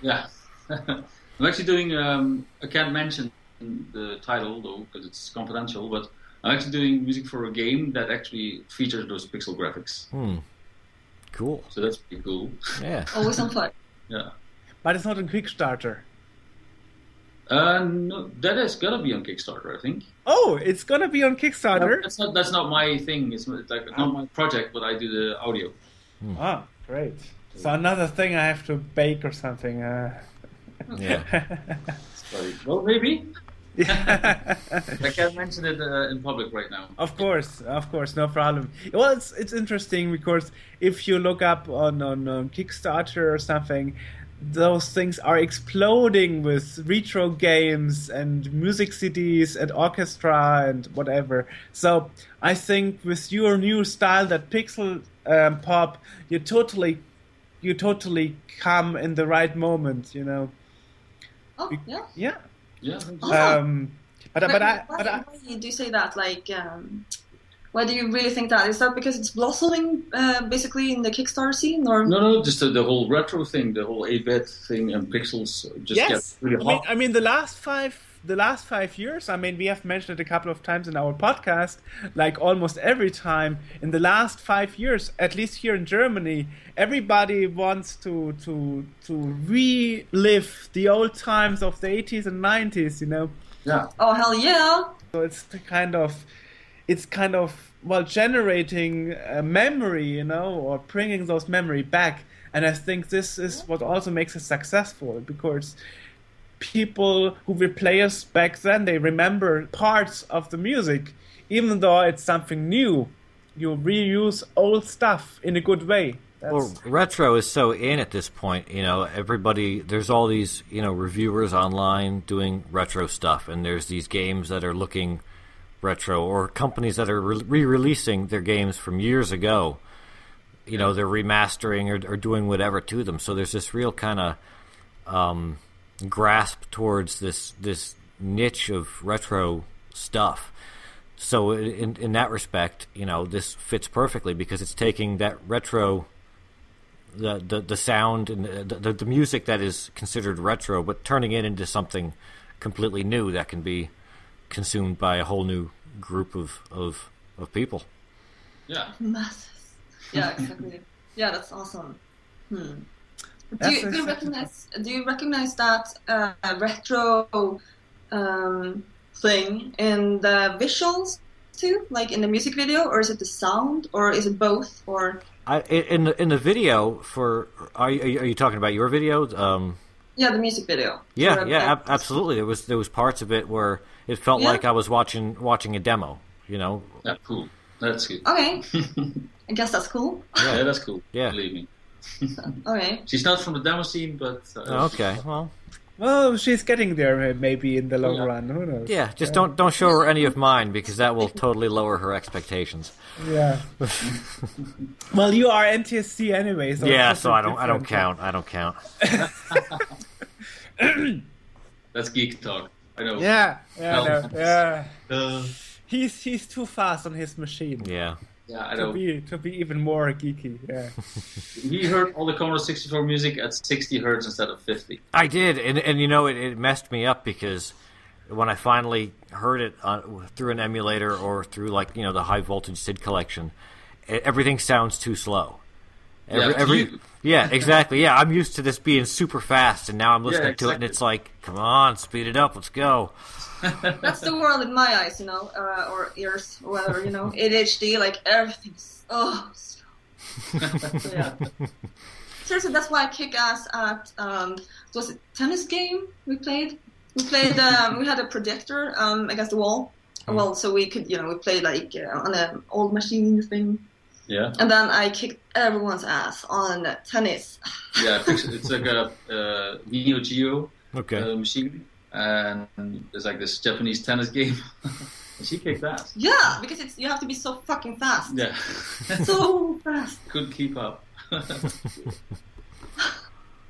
Speaker 4: Yeah. (laughs) I'm actually doing, um, I can't mention the title though, because it's confidential, but I'm actually doing music for a game that actually features those pixel graphics.
Speaker 3: Hmm. Cool.
Speaker 4: So that's pretty cool.
Speaker 3: Yeah.
Speaker 5: Always on fire. (laughs)
Speaker 4: yeah.
Speaker 2: But it's not in Quickstarter.
Speaker 4: Uh, no, that has gotta be on Kickstarter, I think.
Speaker 2: Oh, it's gonna be on Kickstarter.
Speaker 4: That's not, that's not my thing. It's like not my project, but I do the audio.
Speaker 2: Ah, great. So another thing I have to bake or something. Uh...
Speaker 3: Yeah. (laughs)
Speaker 4: Sorry. Well, maybe. (laughs) I can't mention it uh, in public right now.
Speaker 2: Of course, of course, no problem. Well, it's it's interesting because if you look up on on, on Kickstarter or something, those things are exploding with retro games and music CDs and orchestra and whatever. So I think with your new style, that pixel um, pop, you totally you totally come in the right moment. You know,
Speaker 5: Oh, yeah.
Speaker 2: yeah.
Speaker 4: Yeah. thank you.
Speaker 2: Um, but but I but I,
Speaker 5: why do you say that? Like, um, why do you really think that? Is that because it's blossoming, uh, basically, in the Kickstarter scene, or
Speaker 4: No, no, just the, the whole retro thing, the whole 8-bit thing, and pixels just
Speaker 2: yes.
Speaker 4: get really
Speaker 2: I mean. I mean, the last five, the last five years. I mean, we have mentioned it a couple of times in our podcast. Like almost every time in the last five years, at least here in Germany, everybody wants to to to relive the old times of the 80s and 90s. You know,
Speaker 4: yeah.
Speaker 5: oh hell yeah,
Speaker 2: so it's the kind of, it's kind of well generating a memory, you know, or bringing those memory back. And I think this is what also makes it successful because people who were players back then they remember parts of the music, even though it's something new. You reuse old stuff in a good way. That's,
Speaker 3: Well, retro is so in at this point. You know, everybody. There's all these you know reviewers online doing retro stuff, and there's these games that are looking retro, or companies that are re- re-releasing their games from years ago. You know, they're remastering or, or doing whatever to them. So there's this real kind of um, grasp towards this this niche of retro stuff. So in in that respect, you know, this fits perfectly because it's taking that retro the the, the sound and the, the the music that is considered retro, but turning it into something completely new that can be consumed by a whole new group of of, of people.
Speaker 4: Yeah.
Speaker 5: masses. Yeah, exactly. yeah, that's awesome. Hmm. Do
Speaker 2: That's
Speaker 5: you, do you recognize? Do you recognize that uh, retro um, thing in the visuals too, like in the music video, or is it the sound, or is it both, or
Speaker 3: I in the in the video for are you, are you talking about your video? Um,
Speaker 5: yeah, the music video?
Speaker 3: yeah, yeah, ab- absolutely. There was there was parts of it where it felt
Speaker 5: Yeah.
Speaker 3: like I was watching watching a demo. You know,
Speaker 4: Yeah, cool. That's good.
Speaker 5: Okay, (laughs) I guess that's cool.
Speaker 4: Yeah, that's cool.
Speaker 3: Yeah.
Speaker 4: Believe me. (laughs)
Speaker 5: Okay,
Speaker 4: She's not from the demo scene, but uh,
Speaker 3: Oh, okay, well,
Speaker 2: well, she's getting there maybe in the long
Speaker 4: Yeah.
Speaker 2: run. Who knows?
Speaker 3: yeah, just don't don't show her any of mine because that will totally lower her expectations.
Speaker 2: Yeah. (laughs) well, you are NTSC anyway, so
Speaker 3: yeah, so I don't I don't count. I don't count.
Speaker 4: that's geek talk. I know.
Speaker 2: Yeah, yeah,
Speaker 4: Well.
Speaker 2: no, yeah.
Speaker 4: Uh,
Speaker 2: He's he's too fast on his machine
Speaker 3: Yeah.
Speaker 4: yeah, I know.
Speaker 2: to be to be even more geeky. Yeah. (laughs)
Speaker 4: He heard all the Commodore 64 music at 60 hertz instead of 50.
Speaker 3: I did, and and you know it, it messed me up because when I finally heard it on, through an emulator or through like you know the high voltage SID collection, e- everything sounds too slow. Every,
Speaker 4: Yeah,
Speaker 3: every, yeah, exactly. Yeah, I'm used to this being super fast, and now I'm listening to it, and it's like, come on, speed it up, let's go. (laughs)
Speaker 5: That's the world in my eyes, you know, uh, or ears, or whatever, you know. (laughs) ADHD, like everything's oh slow. So, (laughs) yeah. Seriously, that's why I kick ass at um, was it tennis game we played? We played. Um, we had a projector um, against the wall. Well, so we could, you know, we played like uh, on an old machine thing,
Speaker 4: Yeah,
Speaker 5: and then I kicked everyone's ass on tennis. (laughs)
Speaker 4: yeah. Picture, it's like a uh, Neo Geo
Speaker 3: Okay.
Speaker 4: uh, machine, and there's like this Japanese tennis game. (laughs) and she kicked ass.
Speaker 5: Yeah, because it's you have to be so fucking fast.
Speaker 4: Yeah, (laughs)
Speaker 5: So fast.
Speaker 4: couldn't keep up.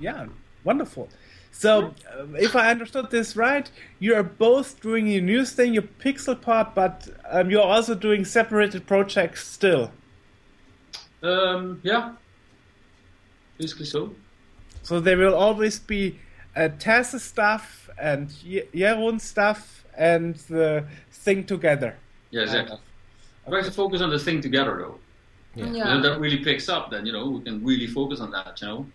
Speaker 2: Yeah, wonderful. So, uh, if I understood this right, you are both doing your news thing, your pixel part, but um, you're also doing separated projects still.
Speaker 4: Um, yeah, basically so.
Speaker 2: So there will always be uh, Tess stuff and Ye- Jeroen stuff and the thing together.
Speaker 4: Yeah, exactly. I'd like to focus on the thing together though.
Speaker 3: Yeah.
Speaker 5: Yeah.
Speaker 4: If that really picks up, then you know we can really focus on that. You know.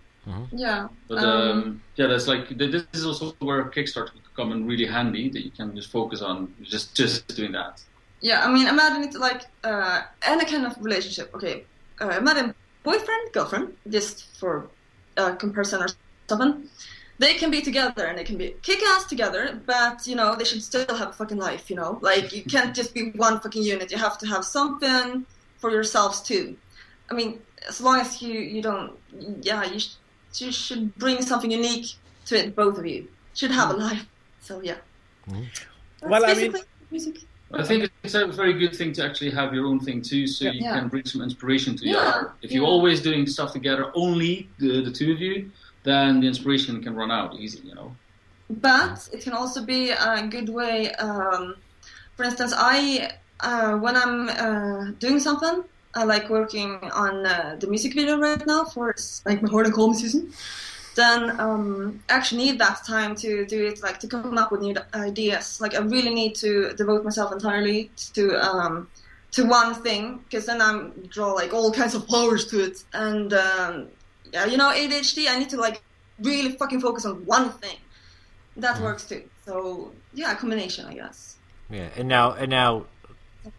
Speaker 5: Yeah.
Speaker 4: But
Speaker 5: Um,
Speaker 4: um, yeah, that's like this is also where Kickstarter could come in really handy. That you can just focus on just just doing that.
Speaker 5: Yeah, I mean, imagine it like uh, any kind of relationship. Okay, uh, imagine boyfriend, girlfriend, just for uh, comparison or something. They can be together and they can be kick ass together, but you know they should still have a fucking life. You know, like you can't just be one fucking unit. You have to have something for yourselves too. I mean, as long as you you don't, yeah, you sh- you should bring something unique to it. Both of you should have a life. So yeah. That's
Speaker 2: Well, I mean-
Speaker 5: music.
Speaker 4: I think it's a very good thing to actually have your own thing too, so you
Speaker 5: Yeah.
Speaker 4: can bring some inspiration to the
Speaker 5: Yeah,
Speaker 4: other. If you're always doing stuff together, only the, the two of you, then the inspiration can run out easy. You know.
Speaker 5: but it can also be a good way. Um, for instance, I uh, when I'm uh, doing something, I like working on uh, the music video right now for like my Horde and Cold season. Then um, I actually need that time to do it, like to come up with new ideas. Like I really need to devote myself entirely to um, to one thing, because then I'm draw like all kinds of powers to it. And um, yeah, you know, ADHD, I need to like really fucking focus on one thing. That works too. So yeah, a combination, I guess.
Speaker 3: Yeah, and now and now,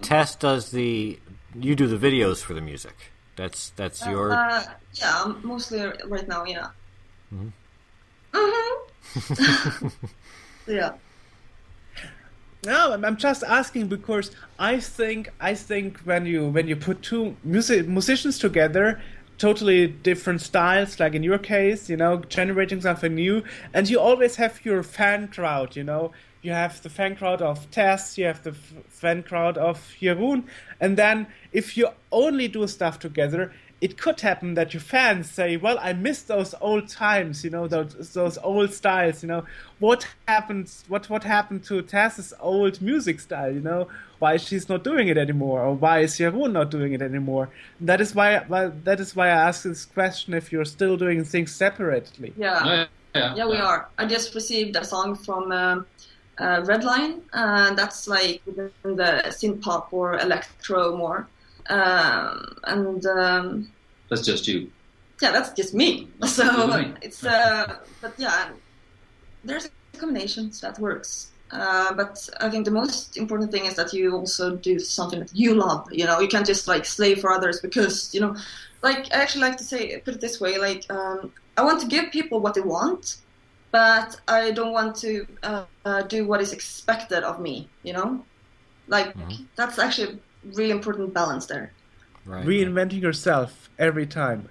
Speaker 3: Tess does the you do the videos for the music. That's that's your
Speaker 5: Uh, yeah, mostly right now. Yeah. Mm-hmm. (laughs) yeah.
Speaker 2: No, I'm, I'm just asking because I think I think when you when you put two music musicians together, totally different styles, like in your case, you know, generating something new, and you always have your fan crowd, you know. You have the fan crowd of Tess, you have the f- fan crowd of Jeroen, and then if you only do stuff together, it could happen that your fans say, "Well, I miss those old times, you know, those those old styles, you know. What happened? What what happened to Tess's old music style? You know, why she's not doing it anymore, or why is Jeroen not doing it anymore? That is why, why that is why I ask this question: if you're still doing things separately.
Speaker 5: Yeah.
Speaker 4: Yeah, yeah,
Speaker 5: Yeah, we are. I just received a song from um, uh, Redline, and that's like within the synth pop or electro more. Um, and um,
Speaker 4: That's just you.
Speaker 5: yeah, that's just me. So it's uh, but yeah, there's a combination so that works. Uh, but I think the most important thing is that you also do something that you love. You know, you can't just like slave for others because you know, like I actually like to say put it this way: like um, I want to give people what they want, but I don't want to uh, uh, do what is expected of me. You know, like that's actually a really important balance there.
Speaker 3: Right.
Speaker 2: Reinventing yourself every time.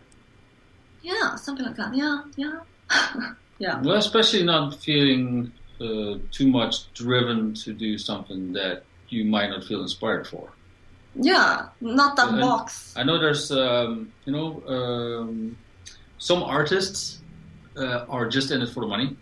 Speaker 5: Yeah, something like that. Yeah, yeah, (laughs) yeah.
Speaker 4: Well, especially not feeling uh, too much driven to do something that you might not feel inspired for.
Speaker 5: Yeah, not that
Speaker 4: And-
Speaker 5: box.
Speaker 4: I know there's, um, you know, um, some artists uh, are just in it for the money,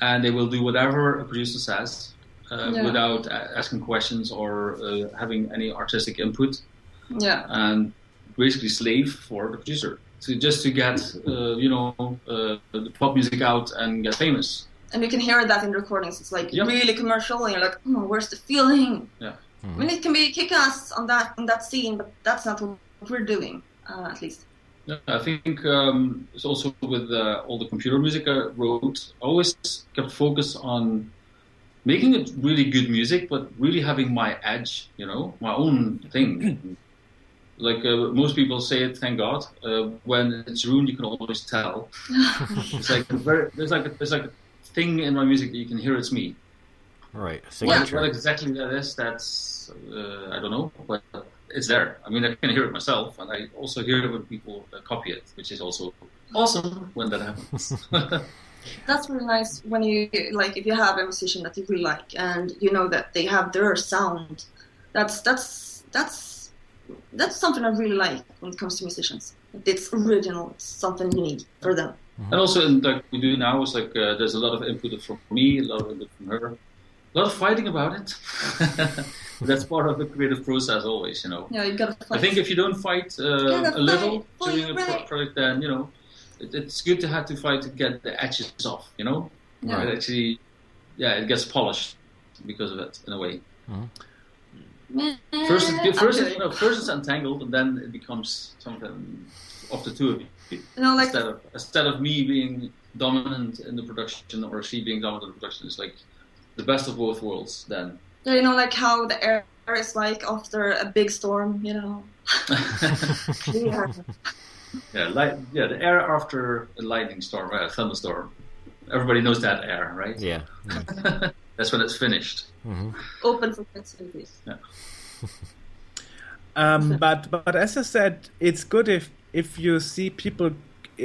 Speaker 4: and they will do whatever a producer says uh,
Speaker 5: Yeah.
Speaker 4: without asking questions or uh, having any artistic input,
Speaker 5: Yeah,
Speaker 4: and basically slave for the producer to just to get, uh, you know, uh, the pop music out and get famous.
Speaker 5: and you can hear that in recordings. It's like
Speaker 4: Yep.
Speaker 5: really commercial, and you're like, oh, where's the feeling?
Speaker 4: Yeah.
Speaker 5: I mean, it can be kick-ass on that on that scene, but that's not what we're doing, uh, at least.
Speaker 4: Yeah, I think um, it's also with uh, all the computer music I wrote. I always kept focus on making it really good music, but really having my edge, you know, my own thing. (clears throat) like uh, most people say it, thank God. Uh, when it's ruined, you can always tell. (laughs) it's like a very, there's like a, there's like a thing in my music that you can hear it's me.
Speaker 3: Right.
Speaker 4: What,
Speaker 3: Signature.
Speaker 4: what exactly that is, that's uh, I don't know, but it's there. I mean, I can hear it myself, and I also hear it when people uh, copy it, which is also awesome when that happens. (laughs)
Speaker 5: That's really nice when you like if you have a musician that you really like and you know that they have their sound. That's that's that's that's something I really like when it comes to musicians. It's original. It's something unique for them.
Speaker 4: and also, in, like we do now, is like uh, there's a lot of input from me, a lot of input from her, a lot of fighting about it. (laughs) That's part of the creative process, always, you know.
Speaker 5: Yeah, you gotta fight.
Speaker 4: I think if you don't fight uh,
Speaker 5: Gotta
Speaker 4: a little
Speaker 5: fight for
Speaker 4: during a
Speaker 5: your
Speaker 4: project, then you know it, it's good to have to fight to get the edges off. You know,
Speaker 5: Yeah.
Speaker 4: it actually, yeah, it gets polished because of it in a way. First, it, first, it, you know, (laughs) first it's untangled, and then it becomes something of the two of you.
Speaker 5: you know, like
Speaker 4: instead of instead of me being dominant in the production or she being dominant in the production, it's like the best of both worlds. Then,
Speaker 5: yeah, you know, like how the air is like after a big storm. You know. Yeah. (laughs) (laughs)
Speaker 4: yeah, light, yeah, the air after a lightning storm, a thunderstorm. Everybody knows that air, right?
Speaker 3: Yeah.
Speaker 4: That's when it's finished.
Speaker 5: Open for possibilities. (laughs)
Speaker 2: Um, but but as I said, it's good if if you see people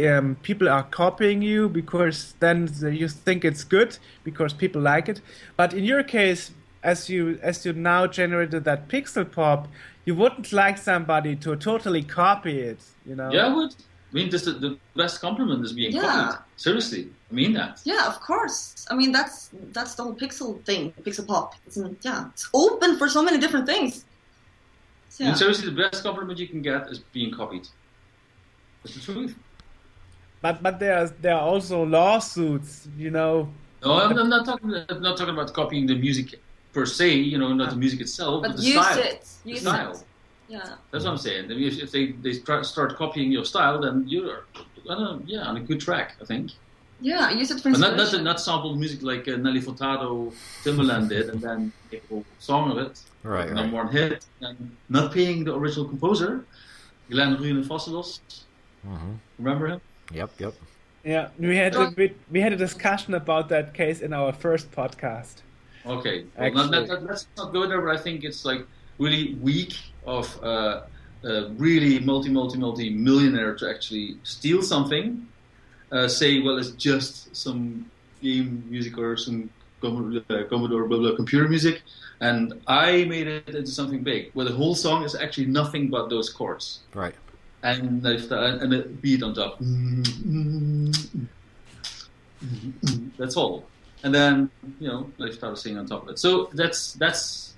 Speaker 2: um, people are copying you because then you think it's good because people like it. But in your case, as you as you now generated that pixel pop, you wouldn't like somebody to totally copy it. You know?
Speaker 4: Yeah, I would. I mean, this the best compliment is being
Speaker 5: Yeah.
Speaker 4: copied. Seriously, I mean that.
Speaker 5: Yeah, of course. I mean, that's that's the whole pixel thing, pixel pop. It's, yeah, it's open for so many different things. So,
Speaker 4: I mean, seriously, the best compliment you can get is being copied. That's the truth.
Speaker 2: But but there are there are also lawsuits. You know.
Speaker 4: No, I'm, I'm not talking. I'm not talking about copying the music per se. You know, not the music itself, but,
Speaker 5: But
Speaker 4: the
Speaker 5: use
Speaker 4: style.
Speaker 5: it.
Speaker 4: The
Speaker 5: Use
Speaker 4: style.
Speaker 5: it. Yeah.
Speaker 4: That's what I'm saying. I mean, if, if they they try, start copying your style, then you're, I don't know, yeah, on a good track, I think.
Speaker 5: Yeah, I use it for
Speaker 4: But not not not sample music like uh, Nelly Furtado, Timbaland did, and then make a whole song of it.
Speaker 3: Right, right.
Speaker 4: Number
Speaker 3: right.
Speaker 4: one hit, and not paying the original composer, Glenn Ruyen Fossilos.
Speaker 3: Mm-hmm.
Speaker 4: Remember him?
Speaker 3: Yep, yep.
Speaker 2: Yeah, we had a bit, we had a discussion about that case in our first podcast.
Speaker 4: Okay. Well, not,
Speaker 2: Actually-
Speaker 4: not, not- let's not go there, but I think it's like really weak of uh, a really multi, multi, multi millionaire to actually steal something, uh, say, well, it's just some game music or some Com- uh, Commodore blah, blah, computer music, and I made it into something big, where the whole song is actually nothing but those chords.
Speaker 3: Right.
Speaker 4: And, there's the- and a beat on top. That's all. And then, you know, they started singing on top of it. So that's that's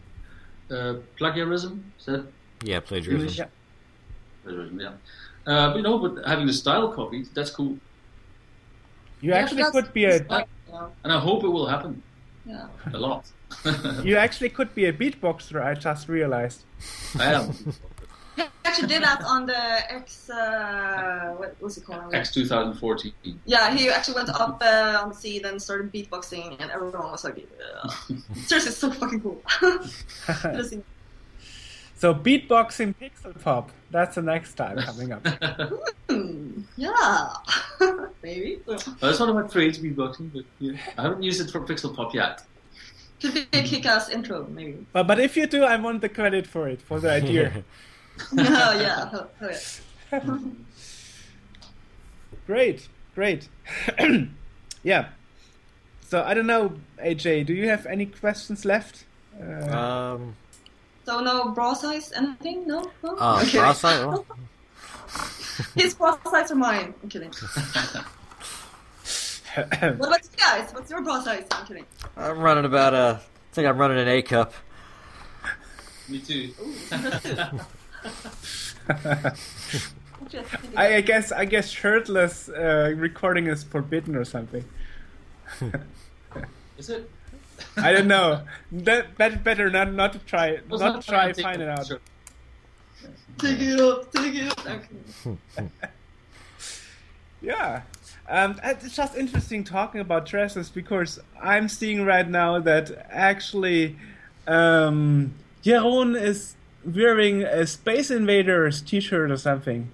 Speaker 4: uh, plagiarism. Is that
Speaker 3: Yeah, plagiarism.
Speaker 4: English?
Speaker 2: Yeah.
Speaker 4: Plagiarism, yeah. Uh, but, you know, but having the style copied, that's cool.
Speaker 2: You
Speaker 5: Yeah,
Speaker 2: actually could be a
Speaker 5: Yeah.
Speaker 4: And I hope it will happen
Speaker 5: yeah.
Speaker 4: a lot. (laughs)
Speaker 2: you actually could be a beatboxer. I just realized.
Speaker 4: I am.
Speaker 5: He actually did that on the X. Uh, what was it called?
Speaker 4: X 2014.
Speaker 5: Yeah, he actually went up uh, on the scene and started beatboxing, and everyone was like, yeah. (laughs) "Seriously, it's so fucking cool." (laughs)
Speaker 2: So beatboxing pixel pop. That's the next time coming up.
Speaker 5: Yeah, (laughs) maybe.
Speaker 4: That's one of my trades, beatboxing, but yeah, I haven't used it for Pixel Pop yet.
Speaker 5: Could be a kick-ass intro, maybe.
Speaker 2: But but if you do, I want the credit for it for the idea. (laughs) (laughs)
Speaker 5: oh yeah, oh, oh, yeah.
Speaker 2: great, great. (clears throat) yeah. So I don't know, AJ. Do you have any questions left? Uh,
Speaker 3: Um,
Speaker 5: So no bra size, anything? No, no.
Speaker 3: uh,
Speaker 5: okay.
Speaker 3: bra size?
Speaker 5: His bra size or mine? I'm kidding. (laughs) What about you guys? What's your bra size? I'm kidding.
Speaker 3: I'm running about a. I think I'm running an A cup.
Speaker 4: Me too.
Speaker 5: What you think?
Speaker 2: I, I guess I guess shirtless uh, recording is forbidden or something.
Speaker 4: Is it?
Speaker 2: I don't know. That, that better not not to try
Speaker 4: Let's
Speaker 2: not try
Speaker 4: and
Speaker 2: find it out.
Speaker 4: picture.
Speaker 5: Take it off, take it off. Okay. (laughs)
Speaker 2: Yeah. Um, it's just interesting talking about dresses because I'm seeing right now that actually um, Jeroen is wearing a Space Invaders T-shirt or something,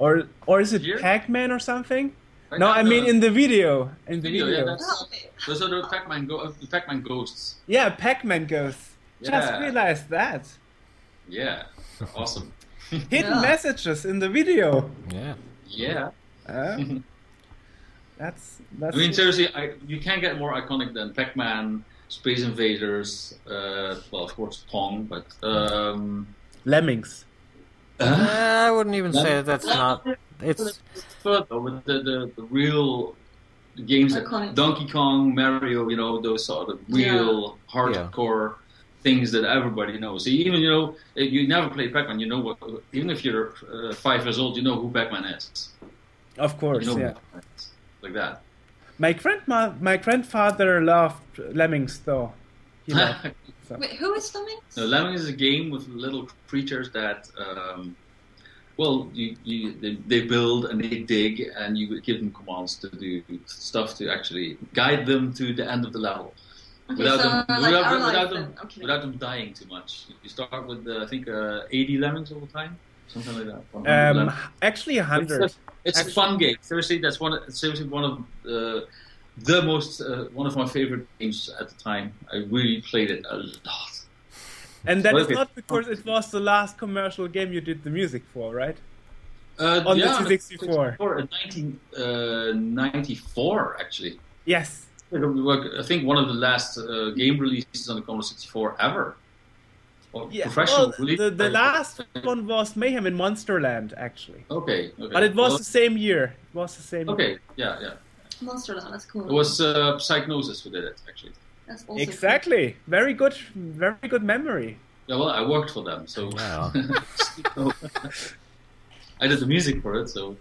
Speaker 2: or or is it
Speaker 4: Here?
Speaker 2: Pac-Man or something?
Speaker 4: Right
Speaker 2: no, I mean
Speaker 4: the
Speaker 2: in the video. In the
Speaker 4: video,
Speaker 2: video.
Speaker 4: yeah, that's, those are the Pac-Man, go- uh, the Pac-Man ghosts.
Speaker 2: Yeah, Pac-Man ghost. Just
Speaker 4: Yeah.
Speaker 2: realized that.
Speaker 4: Yeah, (laughs) awesome.
Speaker 2: Hidden
Speaker 5: Yeah.
Speaker 2: messages in the video.
Speaker 3: Yeah.
Speaker 4: Yeah.
Speaker 2: Uh, (laughs) that's that's.
Speaker 4: I mean, seriously, I, you can't get more iconic than Pac-Man, Space Invaders, uh, well, of course, Pong, but um,
Speaker 2: Lemmings.
Speaker 3: Uh, I wouldn't even say that that's not. It's
Speaker 4: further with the, the, the real games that
Speaker 5: Iconic.
Speaker 4: Donkey Kong, Mario, you know, those are the real hardcore things that everybody knows. So even you know, if you never played Pac-Man, you know what. Even if you're uh, five years old, you know who Pac-Man is.
Speaker 2: Of course,
Speaker 4: You know
Speaker 2: yeah.
Speaker 4: is. like that.
Speaker 2: My grandma, my grandfather loved Lemmings, though. He loved. (laughs)
Speaker 5: Wait, who is Lemmings?
Speaker 4: No, Lemmings is a game with little creatures that, um, well, you, you they, they build and they dig, and you give them commands to do stuff to actually guide them to the end of the level
Speaker 5: Okay,
Speaker 4: without
Speaker 5: so
Speaker 4: them
Speaker 5: like
Speaker 4: without, without
Speaker 5: life
Speaker 4: them.
Speaker 5: Okay.
Speaker 4: without them dying too much. You start with uh, I think uh, 80 lemons all the time, something like that. 100
Speaker 2: Um, actually, a
Speaker 4: It's,
Speaker 2: hundred.
Speaker 4: a, it's a fun game. Seriously, that's one. of- Seriously, one of uh, the most uh, one of my favorite games at the time. I really played it a lot.
Speaker 2: And that is not because it was the last commercial game you did the music for, right?
Speaker 4: Uh,
Speaker 2: On the
Speaker 4: yeah,
Speaker 2: C64.
Speaker 4: in 1994, actually.
Speaker 2: Yes.
Speaker 4: I think one of the last uh, game releases on the Commodore 64 ever. Or
Speaker 2: Yeah.
Speaker 4: professional
Speaker 2: Well,
Speaker 4: release.
Speaker 2: the, the last one was Mayhem in Monsterland, actually.
Speaker 4: Okay, okay.
Speaker 2: But it was
Speaker 4: Well,
Speaker 2: the same year. It was the same. Year.
Speaker 4: okay, yeah, yeah.
Speaker 5: Monsterland, that's cool.
Speaker 4: It was uh, Psygnosis who did it, actually.
Speaker 5: That's also
Speaker 2: Exactly. Very good. Very good memory.
Speaker 4: Yeah, well, I worked for them, so.
Speaker 3: Wow. (laughs)
Speaker 4: I did the music for it, so.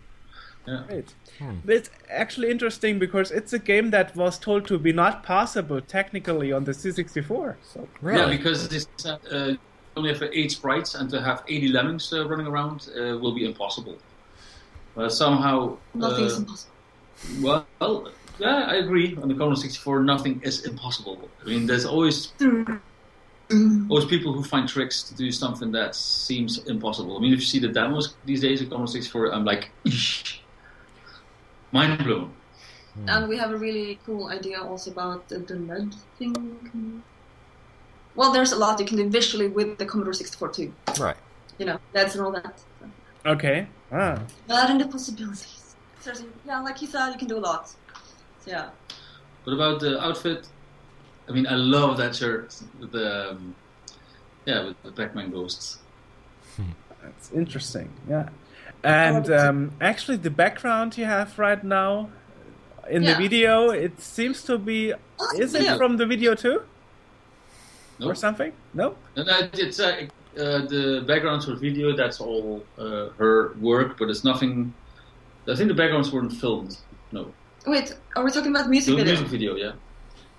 Speaker 4: Yeah.
Speaker 2: Great.
Speaker 3: Hmm.
Speaker 2: It's actually interesting because it's a game that was told to be not possible technically on the C64. So
Speaker 3: really.
Speaker 4: Yeah, because this uh, only have eight sprites, and to have 80 lemmings uh, running around uh, will be impossible. But somehow.
Speaker 5: Nothing's
Speaker 4: uh,
Speaker 5: impossible.
Speaker 4: Well, well, yeah, I agree. On the Commodore 64, nothing is impossible. I mean, there's always always people who find tricks to do something that seems impossible. I mean, if you see the demos these days of Commodore 64, I'm like, mind blown.
Speaker 5: And we have a really cool idea also about the, the LED thing. Well, there's a lot you can do visually with the Commodore 64 too.
Speaker 3: Right.
Speaker 5: You know, LEDs and all that. So,
Speaker 2: okay. Ah.
Speaker 5: But in the possibilities. Seriously, yeah, like you said, you can do a lot. So, yeah.
Speaker 4: What about the outfit? I mean, I love that shirt with the um, yeah with the Pac-Man ghosts.
Speaker 2: That's interesting. Yeah. And um, actually, the background you have right now in the video, it seems to be.
Speaker 5: Oh,
Speaker 2: Is it from the video too,
Speaker 4: No,
Speaker 2: or something? No.
Speaker 4: No, no, it's uh, uh, the backgrounds for video. That's all uh, her work, but it's nothing. I think the backgrounds weren't filmed. No,
Speaker 5: Wait, are we talking about music
Speaker 4: the
Speaker 5: video?
Speaker 4: music video, yeah.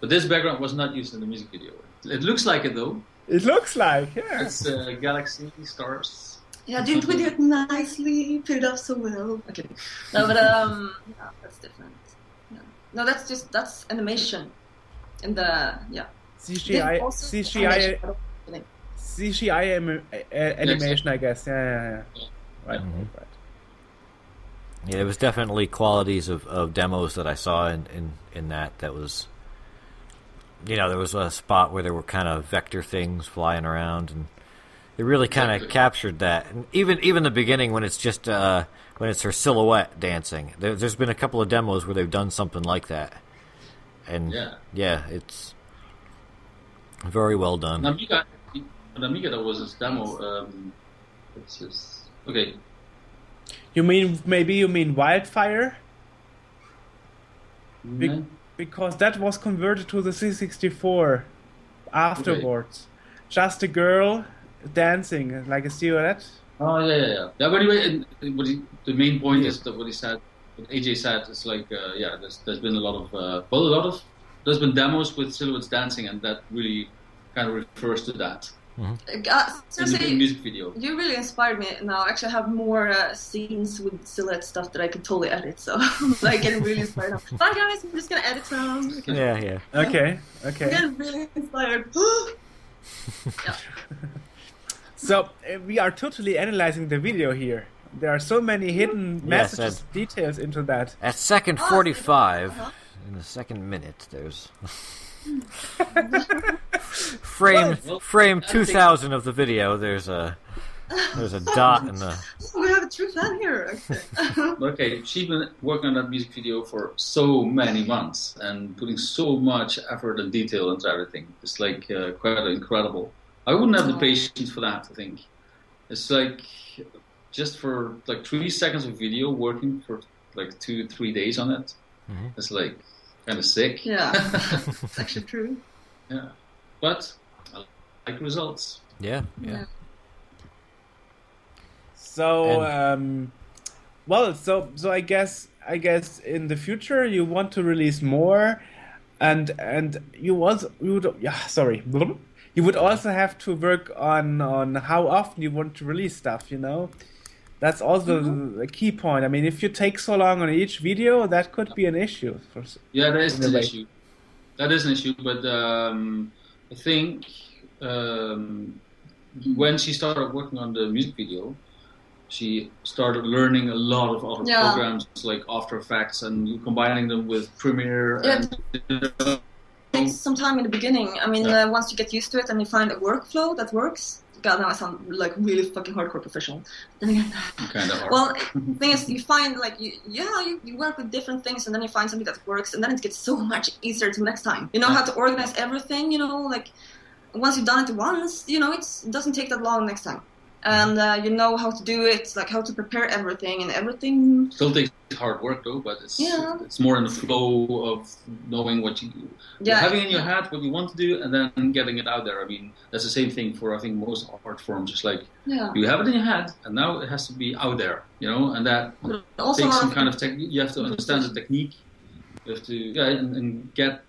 Speaker 4: But this background was not used in the music video. It looks like it though.
Speaker 2: It looks like yeah.
Speaker 4: It's uh, galaxy stars.
Speaker 5: Yeah, didn't we do it nicely? Put it up so well. Okay. No, but um, yeah, that's different. Yeah. No, that's just that's animation. In the yeah.
Speaker 2: CGI,
Speaker 5: Also
Speaker 2: CGI,
Speaker 5: animation, I
Speaker 2: CGI anim- a- animation, I guess. Yeah, yeah, yeah. Right,
Speaker 3: Mhm.
Speaker 2: right.
Speaker 3: Yeah, there was definitely qualities of, of demos that I saw in, in, in that that was you know, there was a spot where there were kind of vector things flying around and it really kind of captured that. And even even the beginning when it's just uh, when it's her silhouette dancing. There, there's been a couple of demos where they've done something like that. And
Speaker 4: Yeah.
Speaker 3: yeah, it's very well done.
Speaker 4: On Amiga, on Amiga there was this demo. Um, it's just, okay,
Speaker 2: You mean maybe you mean Wildfire? Be-
Speaker 4: Mhm.
Speaker 2: because that was converted to the C64 afterwards. Just a girl dancing like a silhouette.
Speaker 4: Oh yeah, yeah, yeah. Yeah, but anyway, and, and what he, the main point is that what he said, what AJ said, is like, uh, yeah, there's there's been a lot of, uh, well, a lot of, there's been demos with silhouettes dancing, and that really kind of refers to that.
Speaker 5: Uh,
Speaker 4: in the
Speaker 5: seriously,
Speaker 4: music video.
Speaker 5: you really inspired me now. Actually, I have more uh, scenes with silhouette stuff that I could totally edit. So I'm (laughs) like getting really inspired now. (laughs) Bye guys, I'm just gonna edit some.
Speaker 3: Yeah, yeah.
Speaker 2: Okay, okay.
Speaker 5: I'm
Speaker 2: okay.
Speaker 5: getting really inspired. (gasps) (laughs) yeah.
Speaker 2: So uh, we are totally analyzing the video here. There are so many hidden
Speaker 3: Yes,
Speaker 2: messages, details into that.
Speaker 3: At second
Speaker 5: Oh,
Speaker 3: 45,
Speaker 5: uh-huh.
Speaker 3: in the second minute, there's. (laughs) frame
Speaker 4: Well,
Speaker 3: frame 2000 of the video, there's a. There's a dot in the. (laughs)
Speaker 5: We have a true fan here. (laughs) Okay.
Speaker 4: Okay, she's been working on that music video for so many months and putting so much effort and detail into everything. It's like uh, quite incredible. I wouldn't have the patience for that. I think it's like just for like three seconds of video working for like two, three days on it.
Speaker 3: Mhm.
Speaker 4: It's like kind of sick.
Speaker 5: yeah, (laughs) it's actually true.
Speaker 4: yeah, but I like results.
Speaker 3: Yeah, yeah.
Speaker 5: Yeah.
Speaker 2: So, um, well, so so I guess I guess in the future you want to release more, and and you was you would yeah sorry you would also have to work on on how often you want to release stuff. You know, that's also a key point. I mean, if you take so long on each video, that could be an issue. For,
Speaker 4: Yeah, that is an
Speaker 2: way.
Speaker 4: issue. That is an issue, but um, I think um, when she started working on the music video, she started learning a lot of other
Speaker 5: Yeah.
Speaker 4: programs like After Effects and combining them with Premiere.
Speaker 5: Yeah.
Speaker 4: And,
Speaker 5: takes some time in the beginning. I mean,
Speaker 4: Yeah.
Speaker 5: uh, once you get used to it and you find a workflow that works. God, now I sound like really fucking hardcore professional. (laughs)
Speaker 4: Kind of
Speaker 5: well, the (laughs) thing is, you find like you, yeah, you, you work with different things, and then you find something that works, and then it gets so (laughs) much easier to next time. You know how to organize everything. You know, like once you've done it once, you know it's, it doesn't take that long next time, and uh, you know how to do it, like how to prepare everything and everything.
Speaker 4: Still takes hard work though, but it's
Speaker 5: Yeah.
Speaker 4: it's more in the flow of knowing what you
Speaker 5: Yeah,
Speaker 4: having in your head what you want to do and then getting it out there. I mean, that's the same thing for I think most art forms. Just like
Speaker 5: yeah.
Speaker 4: you have it in your head, and now it has to be out there, you know, and that
Speaker 5: also,
Speaker 4: takes some kind of technique. You have to understand the technique. You have to yeah, and, and get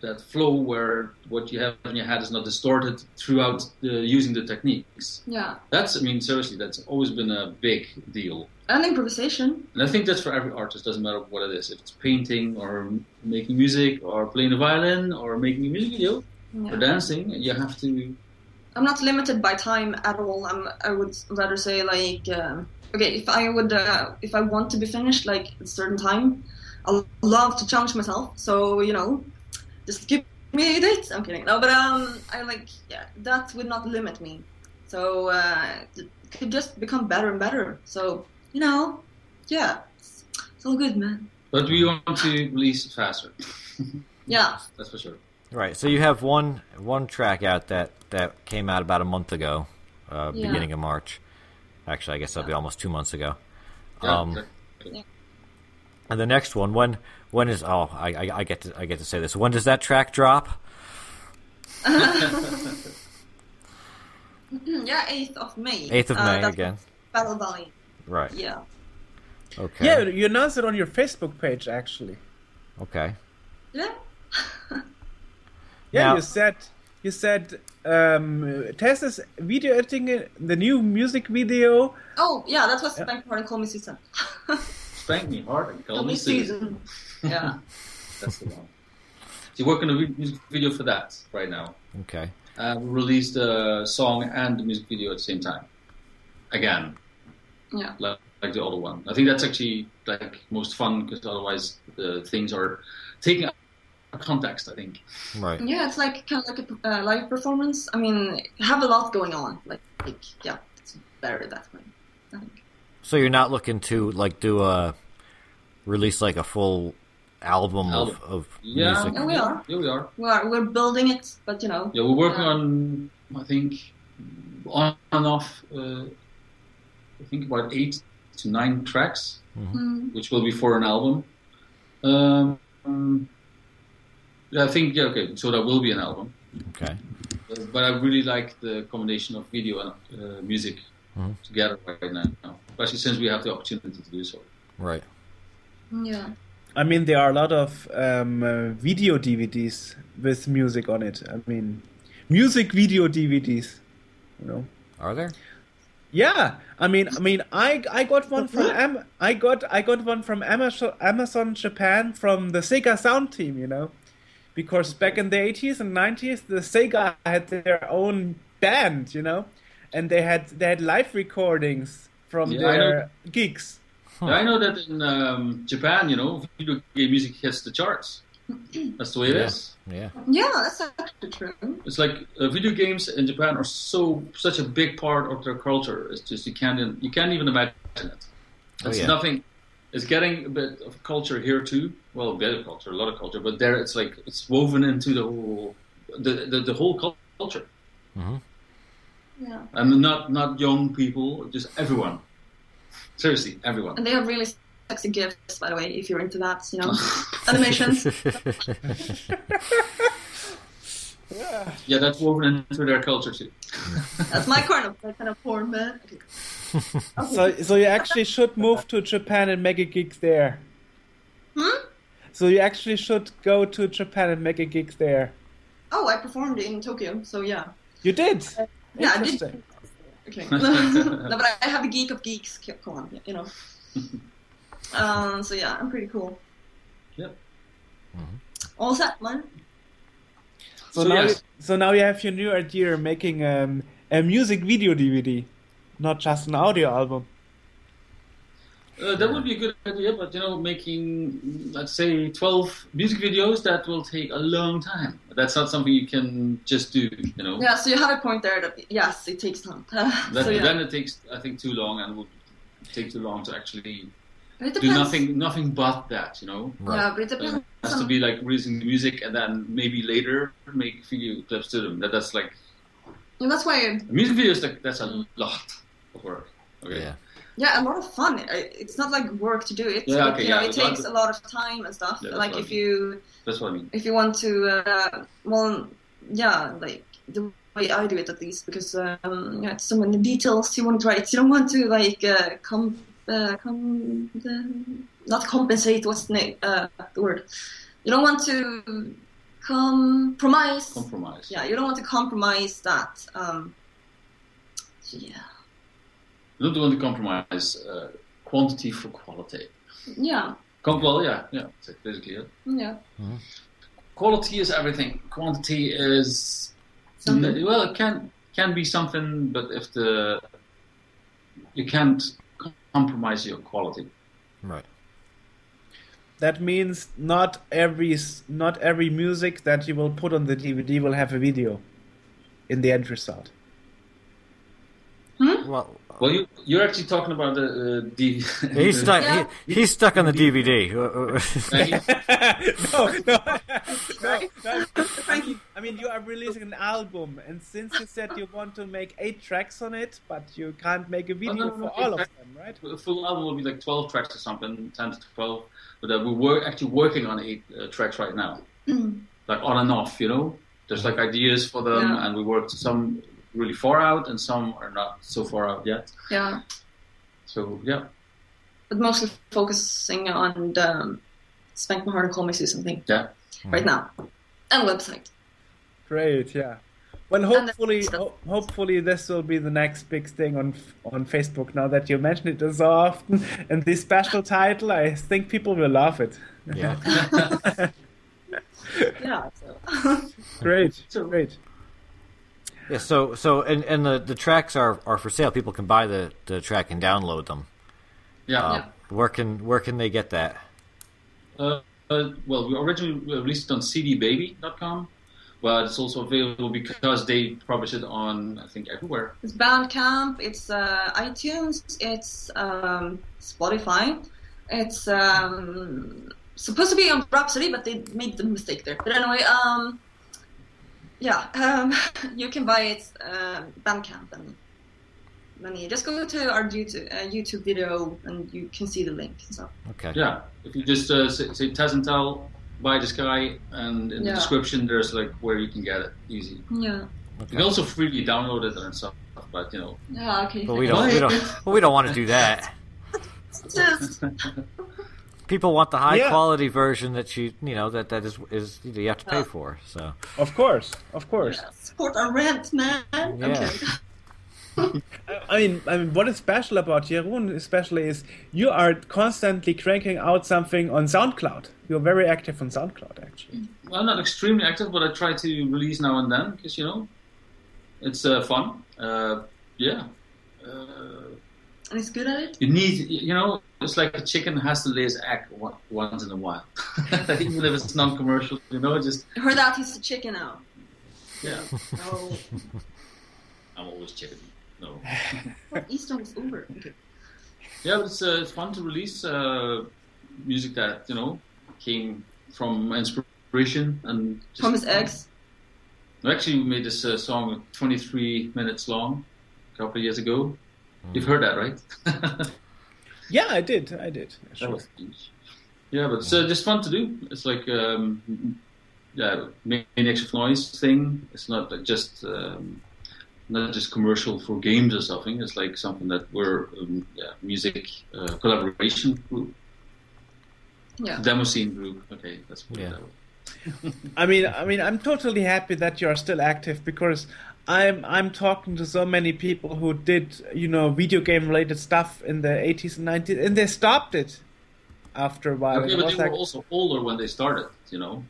Speaker 4: that flow where what you have in your head is not distorted throughout the, using the techniques.
Speaker 5: yeah,
Speaker 4: That's I mean seriously, that's always been a big deal.
Speaker 5: and improvisation.
Speaker 4: And I think that's for every artist, doesn't matter what it is. If it's painting or making music or playing the violin or making a music video
Speaker 5: Yeah.
Speaker 4: or dancing, you have to.
Speaker 5: I'm not limited by time at all. I'm, I would rather say like, um, okay, if I would, uh, if I want to be finished like at a certain time, I love to challenge myself. So you know, just give me a date. I'm kidding. No, but um, I like, yeah, that would not limit me. So uh, it could just become better and better. So you know, yeah, it's, it's all good, man.
Speaker 4: But we want to release faster. (laughs)
Speaker 5: Yeah,
Speaker 4: That's for sure.
Speaker 3: Right. So you have one one track out that that came out about a month ago, uh,
Speaker 5: Yeah.
Speaker 3: beginning of March. Actually, I guess that'll be almost two months ago.
Speaker 4: Yeah,
Speaker 3: Um,
Speaker 4: exactly.
Speaker 3: And the next one, when when is? Oh, I, I, I get to I get to say this. When does that track drop? (laughs)
Speaker 5: yeah, eighth of May.
Speaker 3: Eighth of
Speaker 5: Uh,
Speaker 3: May
Speaker 5: that's
Speaker 3: again.
Speaker 5: Battle Valley.
Speaker 3: Right.
Speaker 5: Yeah.
Speaker 3: Okay.
Speaker 2: Yeah, you announced it on your Facebook page actually.
Speaker 3: Okay.
Speaker 5: Yeah. (laughs)
Speaker 2: Yeah,
Speaker 3: Now-
Speaker 2: you said you said um, Tess is video editing the new music video.
Speaker 5: Oh, yeah, that was
Speaker 2: Yeah.
Speaker 5: Spank Hard and Call Me Season. (laughs)
Speaker 4: Spank me hard and call
Speaker 5: Call
Speaker 4: me
Speaker 5: Me
Speaker 4: Susan.
Speaker 5: Season. Yeah. (laughs)
Speaker 4: That's the one. So you're working on a vi- music video for that right now.
Speaker 3: Okay.
Speaker 4: Uh, we released the song and the music video at the same time. Again,
Speaker 5: Yeah.
Speaker 4: like, like the other one. I think that's actually like most fun because otherwise the things are taking out of context. I think.
Speaker 3: Right.
Speaker 5: Yeah, it's like kind of like a uh, live performance. I mean, have a lot going on. Like, like yeah, it's better that way. I think.
Speaker 3: So you're not looking to like do a release like a full album,
Speaker 4: Album.
Speaker 3: of, of
Speaker 4: Yeah,
Speaker 3: music?
Speaker 5: Yeah, we are.
Speaker 4: Yeah, we are.
Speaker 5: We are we're building it, but you know.
Speaker 4: Yeah, we're working
Speaker 5: Yeah.
Speaker 4: on. I think on and off. Uh, I think about eight to nine tracks.
Speaker 5: Mm,
Speaker 4: which will be for an album. Um, yeah, I think yeah, okay, so that will be an album.
Speaker 3: Okay.
Speaker 4: Uh, but I really like the combination of video and uh, music
Speaker 3: Mhm.
Speaker 4: together right now, especially since we have the opportunity to do so.
Speaker 3: Right.
Speaker 5: yeah.
Speaker 2: I mean, there are a lot of um, uh, video DVDs with music on it. I mean, music video DVDs. You know.
Speaker 3: Are there?
Speaker 2: Yeah, I mean, I mean, I I got one from Am- I got I got one from Amazon Amazon Japan from the Sega Sound team, you know, because back in the eighties and nineties, the Sega had their own band, you know, and they had they had live recordings from
Speaker 4: Yeah,
Speaker 2: their gigs.
Speaker 4: Yeah, I know that in um, Japan, you know, video game music hits the charts. (clears throat) That's the way it is.
Speaker 3: Yeah. Yeah.
Speaker 5: Yeah, that's actually true.
Speaker 4: It's like uh, video games in Japan are so such a big part of their culture. It's just you can't you can't even imagine it.
Speaker 3: Oh,
Speaker 4: It's
Speaker 3: yeah.
Speaker 4: nothing. It's getting a bit of culture here too. Well, a bit of culture, a lot of culture, but there it's like it's woven into the whole the the, the whole cul- culture,
Speaker 5: Yeah.
Speaker 4: and not not young people, just everyone. Seriously, everyone.
Speaker 5: And they have really sexy gifts, by the way, if you're into that, you know. (laughs) Animations. (laughs)
Speaker 4: Yeah, yeah, that's woven into their culture too. (laughs)
Speaker 5: That's my kind of my kind of porn, man. Okay.
Speaker 2: So so you actually should move to Japan and make a gig there.
Speaker 5: Hmm?
Speaker 2: So you actually should go to Japan and make a gig there.
Speaker 5: Oh, I performed in Tokyo, so yeah.
Speaker 2: You did.
Speaker 5: Yeah, I did.
Speaker 2: Interesting.
Speaker 5: Okay. (laughs) (laughs) no, but I have a geek of geeks. Come on, you know. (laughs) um, so yeah, I'm pretty cool.
Speaker 4: Yep.
Speaker 5: All set, man.
Speaker 2: So,
Speaker 4: So
Speaker 2: now,
Speaker 4: yes.
Speaker 2: you, so now you have your new idea making um, a music video DVD, not just an audio album.
Speaker 4: Uh, that would be a good idea, but you know, making let's say twelve music videos that will take a long time. That's not something you can just do. You know,
Speaker 5: Yeah, so you have a point there that yes, it takes time. (laughs)
Speaker 4: That-
Speaker 5: so yeah,
Speaker 4: then it takes I think too long and would take too long to actually do nothing nothing but that. You know,
Speaker 3: Right.
Speaker 5: Yeah, but it
Speaker 4: Uh,
Speaker 5: depends.
Speaker 4: it has to be like releasing the music and then maybe later make video clips to them. That that's like
Speaker 5: and that's why,
Speaker 4: music videos. Like that's a lot of work. Okay.
Speaker 3: Yeah.
Speaker 5: Yeah, a lot of fun. It's not like work to do it.
Speaker 4: Yeah,
Speaker 5: but,
Speaker 4: okay,
Speaker 5: you know,
Speaker 4: yeah,
Speaker 5: it takes
Speaker 4: of-
Speaker 5: a lot of time and stuff.
Speaker 4: Yeah,
Speaker 5: like if you
Speaker 4: That's what I mean.
Speaker 5: if you want to, uh, well, yeah, like the way I do it at least, because um, yeah, it's so many details you want to write. You don't want to like uh, come uh, com, uh, not compensate. What's the name? Uh, the word. You don't want to compromise.
Speaker 4: Compromise.
Speaker 5: yeah, you don't want to compromise that. Um, yeah,
Speaker 4: don't want to compromise uh, quantity for quality.
Speaker 5: yeah,
Speaker 4: Com- well, yeah, yeah, that's basically it.
Speaker 5: yeah.
Speaker 4: Quality is everything. Quantity is
Speaker 5: Something.
Speaker 4: well, it can can be something, but if the you can't compromise your quality.
Speaker 3: Right.
Speaker 2: That means not every not every music that you will put on the DVD will have a video in the end result. Hmm?
Speaker 3: Well,
Speaker 4: Well, you you're actually talking about the uh, the. (laughs)
Speaker 3: he's stuck.
Speaker 5: Yeah.
Speaker 3: He, he's stuck on the DVD. (laughs)
Speaker 2: no, no, (laughs) no, no. I mean, I mean, you are releasing an album, and since you said you want to make eight tracks on it, but you can't make a video
Speaker 4: no, no,
Speaker 2: for all of them, right?
Speaker 4: A full album will be like 12 tracks or something, 10 to 12. But uh, we're actually working on eight uh, tracks right now, like on and off. You know, there's like ideas for them,
Speaker 5: Yeah.
Speaker 4: and we worked some really far out, and some are not so far out yet.
Speaker 5: yeah.
Speaker 4: So yeah,
Speaker 5: But mostly focusing on the um, Spank My Heart and Call Me Susan thing
Speaker 4: yeah.
Speaker 5: right now, and website.
Speaker 2: Great, yeah. Well, hopefully, ho- hopefully this will be the next big thing on on Facebook. Now that you mention it so often, (laughs) and this special title, I think people will love it.
Speaker 3: yeah. (laughs) (laughs)
Speaker 5: Yeah. So.
Speaker 2: Great,
Speaker 4: So-
Speaker 2: great.
Speaker 3: Yeah. So so and and the the tracks are are for sale. People can buy the the track and download them.
Speaker 4: Yeah.
Speaker 3: Uh, Where can where can they get that?
Speaker 4: Uh, uh, well, we originally released it on cdbaby.com, but it's also available because they publish it on, I think, everywhere.
Speaker 5: It's Bandcamp, it's uh, iTunes, it's um, Spotify, it's um, supposed to be on Rhapsody, but they made the mistake there. But anyway, um, yeah, um, (laughs) you can buy it uh, Bandcamp, and then you just go to our YouTube, uh, YouTube video, and you can see the link. So
Speaker 3: Okay.
Speaker 4: Yeah, if you just uh, say, say Tess and Tel, buy this guy, and in the description there's like where you can get it easy.
Speaker 5: yeah,
Speaker 4: You can also freely download it and stuff, but you know.
Speaker 5: yeah, okay.
Speaker 3: But we don't we don't but we don't want to do that. (laughs)
Speaker 5: Just, (laughs)
Speaker 3: People want the high
Speaker 2: Yeah.
Speaker 3: quality version that you you know that that is is you have to pay for. So
Speaker 2: Of course, of course.
Speaker 5: yeah, support our rent, man.
Speaker 3: Yeah.
Speaker 5: Okay. (laughs)
Speaker 2: I mean, I mean, what is special about Jeroen, especially, is you are constantly cranking out something on SoundCloud. You're very active on SoundCloud, actually.
Speaker 4: Well, not extremely active, but I try to release now and then because you know, it's uh, fun. Uh, yeah. Uh,
Speaker 5: And he's good at it.
Speaker 4: you need, you know, it's like a chicken has to lay its egg once in a while, (laughs) even if it's non-commercial. You know, just
Speaker 5: I heard that he's a chicken now.
Speaker 4: yeah.
Speaker 5: Oh,
Speaker 4: I'm always chicken. No.
Speaker 5: what Easter was over. Okay.
Speaker 4: Yeah, but it's uh, it's fun to release uh, music that you know came from inspiration and just,
Speaker 5: From his eggs.
Speaker 4: We actually made this uh, song 23 minutes long a couple of years ago. You've heard that, right? (laughs)
Speaker 2: Yeah, I did. I did.
Speaker 4: That
Speaker 2: Sure.
Speaker 4: was huge. Yeah, but it's uh, just fun to do. It's like um, yeah, Maniacs of Noise thing. It's not like just um, not just commercial for games or something. It's like something that we're um, yeah, music uh, collaboration group,
Speaker 5: Yeah.
Speaker 4: demo scene group. Okay, let's put
Speaker 3: Yeah.
Speaker 4: that way. (laughs)
Speaker 2: I mean, I mean, I'm totally happy that you are still active because I'm I'm talking to so many people who did you know video game related stuff in the 80s and 90s, and they stopped it after a while.
Speaker 4: Okay, but they
Speaker 2: like-
Speaker 4: were also older when they started. You know,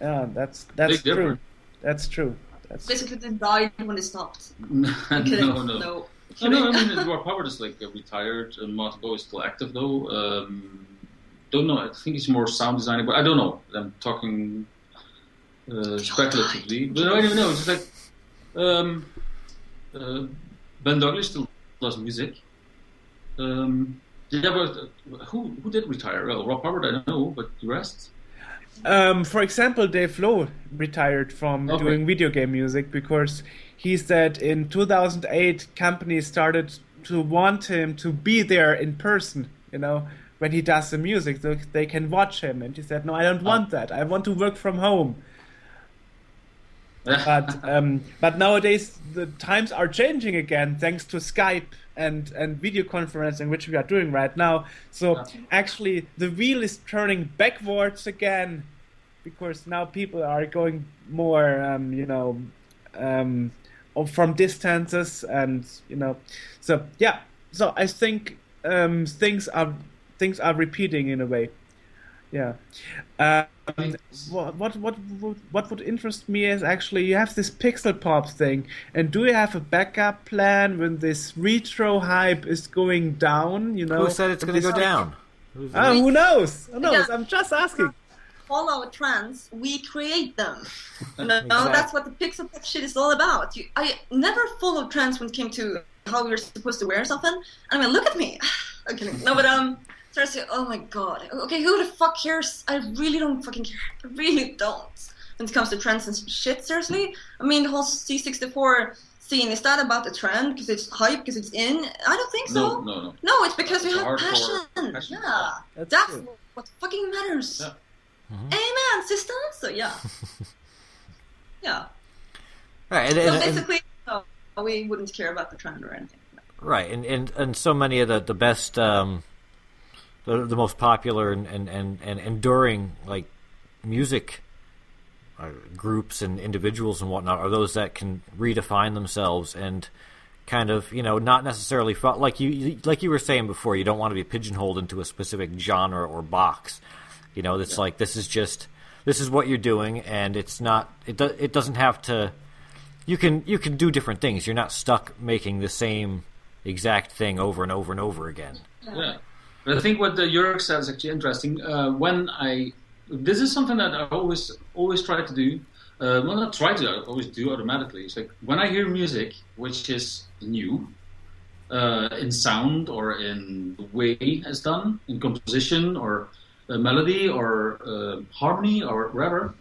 Speaker 2: yeah, that's that's
Speaker 4: Big
Speaker 2: true.
Speaker 4: difference.
Speaker 2: That's true. That's
Speaker 5: Basically, they died when they stopped. (laughs)
Speaker 4: no, no, no.
Speaker 5: no.
Speaker 4: Oh, no, I mean, Edward Power is like uh, retired, and Martin Bow is still active though. Um, don't know. I think he's more sound designer, but I don't know. I'm talking uh, speculatively, but I don't even know. It's just like um, uh, Ben Daglish still does music. Um, yeah, but uh, who who did retire? Well, Rob Hubbard, I know, but the rest.
Speaker 2: Um, for example, Dave Lowe retired from
Speaker 4: Okay.
Speaker 2: doing video game music because he said in 2008 companies started to want him to be there in person, you know, when he does the music, so they can watch him. And he said, "No, I don't want that. I want to work from home." But um, but nowadays the times are changing again thanks to Skype and and video conferencing, which we are doing right now. So
Speaker 4: Yeah.
Speaker 2: actually, the wheel is turning backwards again because now people are going more, um, you know, um, from distances and you know. So yeah, so I think um, things are things are repeating in a way. Yeah. Um, what, what what would- what would interest me is actually you have this pixel pop thing, and do you have a backup plan when this retro hype is going down? You know,
Speaker 3: Who said it's going to
Speaker 2: This-
Speaker 3: go down? Who's-
Speaker 2: Ah, who knows? Who knows?
Speaker 5: Yeah.
Speaker 2: I'm just asking.
Speaker 5: All our trends, we create them. (laughs) No,
Speaker 3: Exactly.
Speaker 5: that's what the pixel pop shit is all about. You, I never followed trends when it came to how we were supposed to wear something. I mean, look at me. (sighs) okay, no, but um, seriously, oh my god. Okay, who the fuck cares? I really don't fucking care. I really don't. When it comes to trends and shit, seriously. I mean, the whole C64 scene is that about the trend because it's hype because it's in? I don't think so.
Speaker 4: no, no, no.
Speaker 5: No, it's because
Speaker 4: It's
Speaker 5: we have passion.
Speaker 4: passion.
Speaker 5: Yeah,
Speaker 2: That's
Speaker 5: that's, what fucking matters.
Speaker 4: Yeah.
Speaker 5: Amen, sister. So yeah, (laughs) yeah.
Speaker 3: Right, and,
Speaker 5: So
Speaker 3: and- and-
Speaker 5: no, we wouldn't care about the trend or anything.
Speaker 3: Right, and, and and so many of the the best, um, the the most popular and and, and, and enduring like music uh, groups and individuals and whatnot are those that can redefine themselves and kind of you know not necessarily fo- like you- you like you were saying before you don't want to be pigeonholed into a specific genre or box. You know it's like this is just this is what you're doing and it's not it do, it doesn't have to you can you can do different things. You're not stuck making the same exact thing over and over and over again.
Speaker 4: Yeah, but I think what the Jörg said is actually interesting. Uh, when I, this is something that I always always try to do. Uh, well, not try to, I always do automatically. It's like when I hear music which is new, uh, in sound or in the way it's done, in composition or melody or uh, harmony or whatever,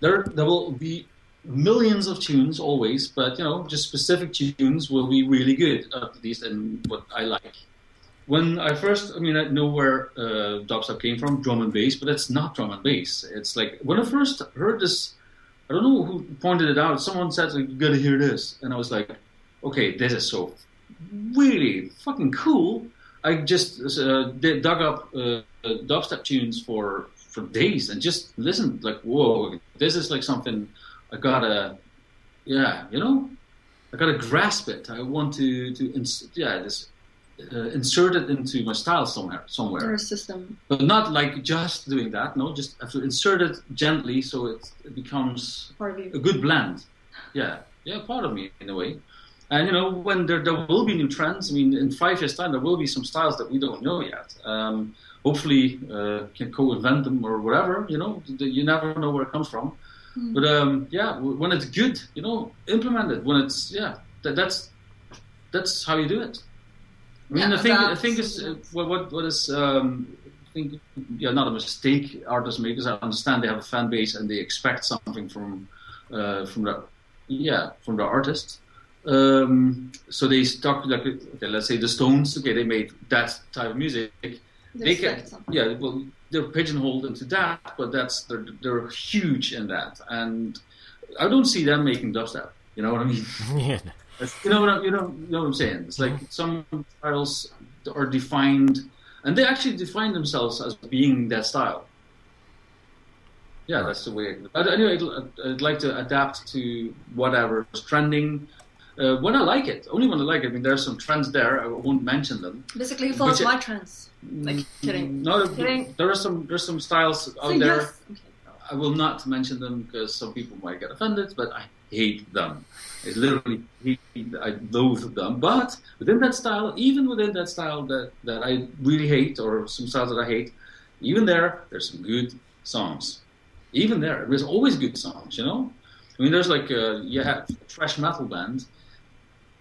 Speaker 4: there there will be millions of tunes always, but you know, just specific tunes will be really good, at least in what I like. When I first, I mean, I know where uh, dubstep came from, drum and bass, but it's not drum and bass. It's like when I first heard this, I don't know who pointed it out. Someone said, like, "You gotta hear this," and I was like, "Okay, this is so really fucking cool." I just uh, dug up uh, dubstep tunes for for days and just listened. Like, whoa, this is like something I gotta, yeah, you know. I gotta grasp it. I want to to yeah this uh, insert it into my style somewhere somewhere.
Speaker 5: Your system.
Speaker 4: but not like just doing that. No, just have to insert it gently so it, it becomes
Speaker 5: Part of
Speaker 4: a good blend. Yeah, yeah, part of me in a way. And you know, when there there will be new trends. I mean, in five years' time, there will be some styles that we don't know yet. Um, hopefully, uh, can co-invent them or whatever. You know, you never know where it comes from. But um, yeah, when it's good, you know, implement it. When it's yeah, that, that's that's how you do it. I mean,
Speaker 5: Yeah,
Speaker 4: I think I think is uh, what what what is um, I think yeah not a mistake artists make is I understand they have a fan base and they expect something from uh, from the yeah from the artist. Um, so they stuck like okay, let's say the Stones. Okay, they made that type of music. They can
Speaker 5: expect something.
Speaker 4: yeah well they're pigeonholed into that, but that's they're they're huge in that, and I don't see them making dubstep. You know what I mean? (laughs)
Speaker 3: yeah.
Speaker 4: That's- You know what I, you know you know what I'm saying? It's like some styles are defined, and they actually define themselves as being that style. Yeah, that's the way. But anyway, I'd, I'd like to adapt to whatever is trending. Uh, when I like it, only when I like it. I mean, there's some trends there. I won't mention them.
Speaker 5: Basically, he follows
Speaker 4: Which-
Speaker 5: my trends. Like, kidding.
Speaker 4: No,
Speaker 5: Kidding.
Speaker 4: there are some there's some styles out
Speaker 5: Say
Speaker 4: there.
Speaker 5: yes. Okay.
Speaker 4: I will not mention them because some people might get offended, but I hate them. I literally hate, I loathe them. But within that style, even within that style that, that I really hate, or some styles that I hate, even there, there's some good songs. Even there, there's always good songs, you know? I mean, there's like, uh, you have a thrash metal band.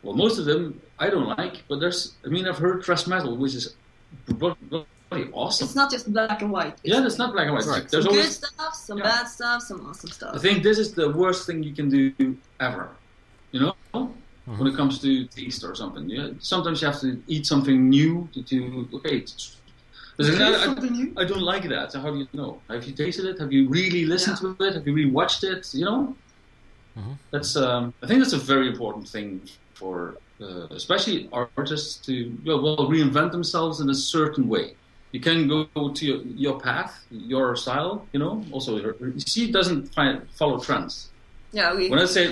Speaker 4: Well, most of them I don't like, but there's, I mean, I've heard thrash metal, which is bloody awesome.
Speaker 5: It's not just black and white.
Speaker 4: Yeah, it's not black and white.
Speaker 3: Right.
Speaker 4: There's
Speaker 5: some
Speaker 4: always
Speaker 5: good stuff, some
Speaker 4: Yeah.
Speaker 5: bad stuff, some awesome stuff.
Speaker 4: I think this is the worst thing you can do ever. You know, when it comes to taste or something. Yeah, sometimes you have to eat something new to, to okay. It's, because I, I-
Speaker 5: Something new.
Speaker 4: I don't like that. So how do you know? Have you tasted it? Have you really listened to it? Have you really watched it? You know,
Speaker 3: Mhm.
Speaker 4: that's. Um, I think that's a very important thing for, uh, especially artists to well, reinvent themselves in a certain way. You can go to your, your path, your style. You know, also you see, it doesn't find, follow trends.
Speaker 5: Yeah, we
Speaker 4: When I say-.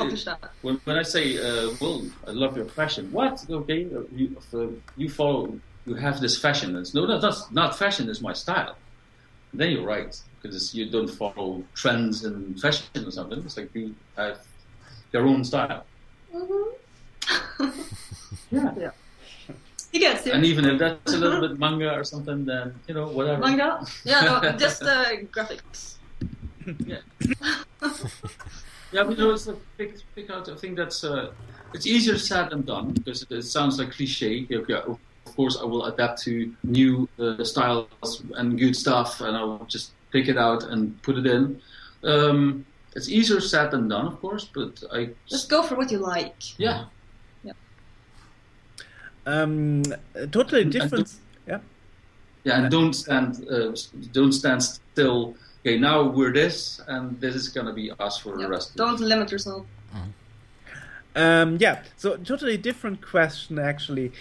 Speaker 4: When, when I say, uh, well, I love your fashion. What? Okay, uh, you, uh, you follow, you have this fashion. It's, no, no, that's not fashion. Is my style. Then you're right because you don't follow trends in fashion or something. It's like you have your own style. Yeah.
Speaker 5: He gets it.
Speaker 4: And even if that's a little bit manga or something, then you know whatever.
Speaker 5: Manga? Yeah, no, just uh, (laughs) graphics.
Speaker 4: Yeah. (laughs) yeah, but you know, it's a pick, pick out. I think that's uh, it's easier said than done because it, it sounds like cliche. Okay, of course, I will adapt to new uh, styles and good stuff, and I'll just pick it out and put it in. Um, it's easier said than done, of course, but I
Speaker 5: Just go for what you like.
Speaker 4: Yeah. Yeah.
Speaker 2: Um, totally different. Yeah.
Speaker 4: Yeah, and don't stand uh, don't stand still. Okay, now we're this, and this is gonna be us for
Speaker 5: Yeah.
Speaker 4: the rest.
Speaker 5: Don't limit yourself.
Speaker 2: Um, yeah, so totally different question actually.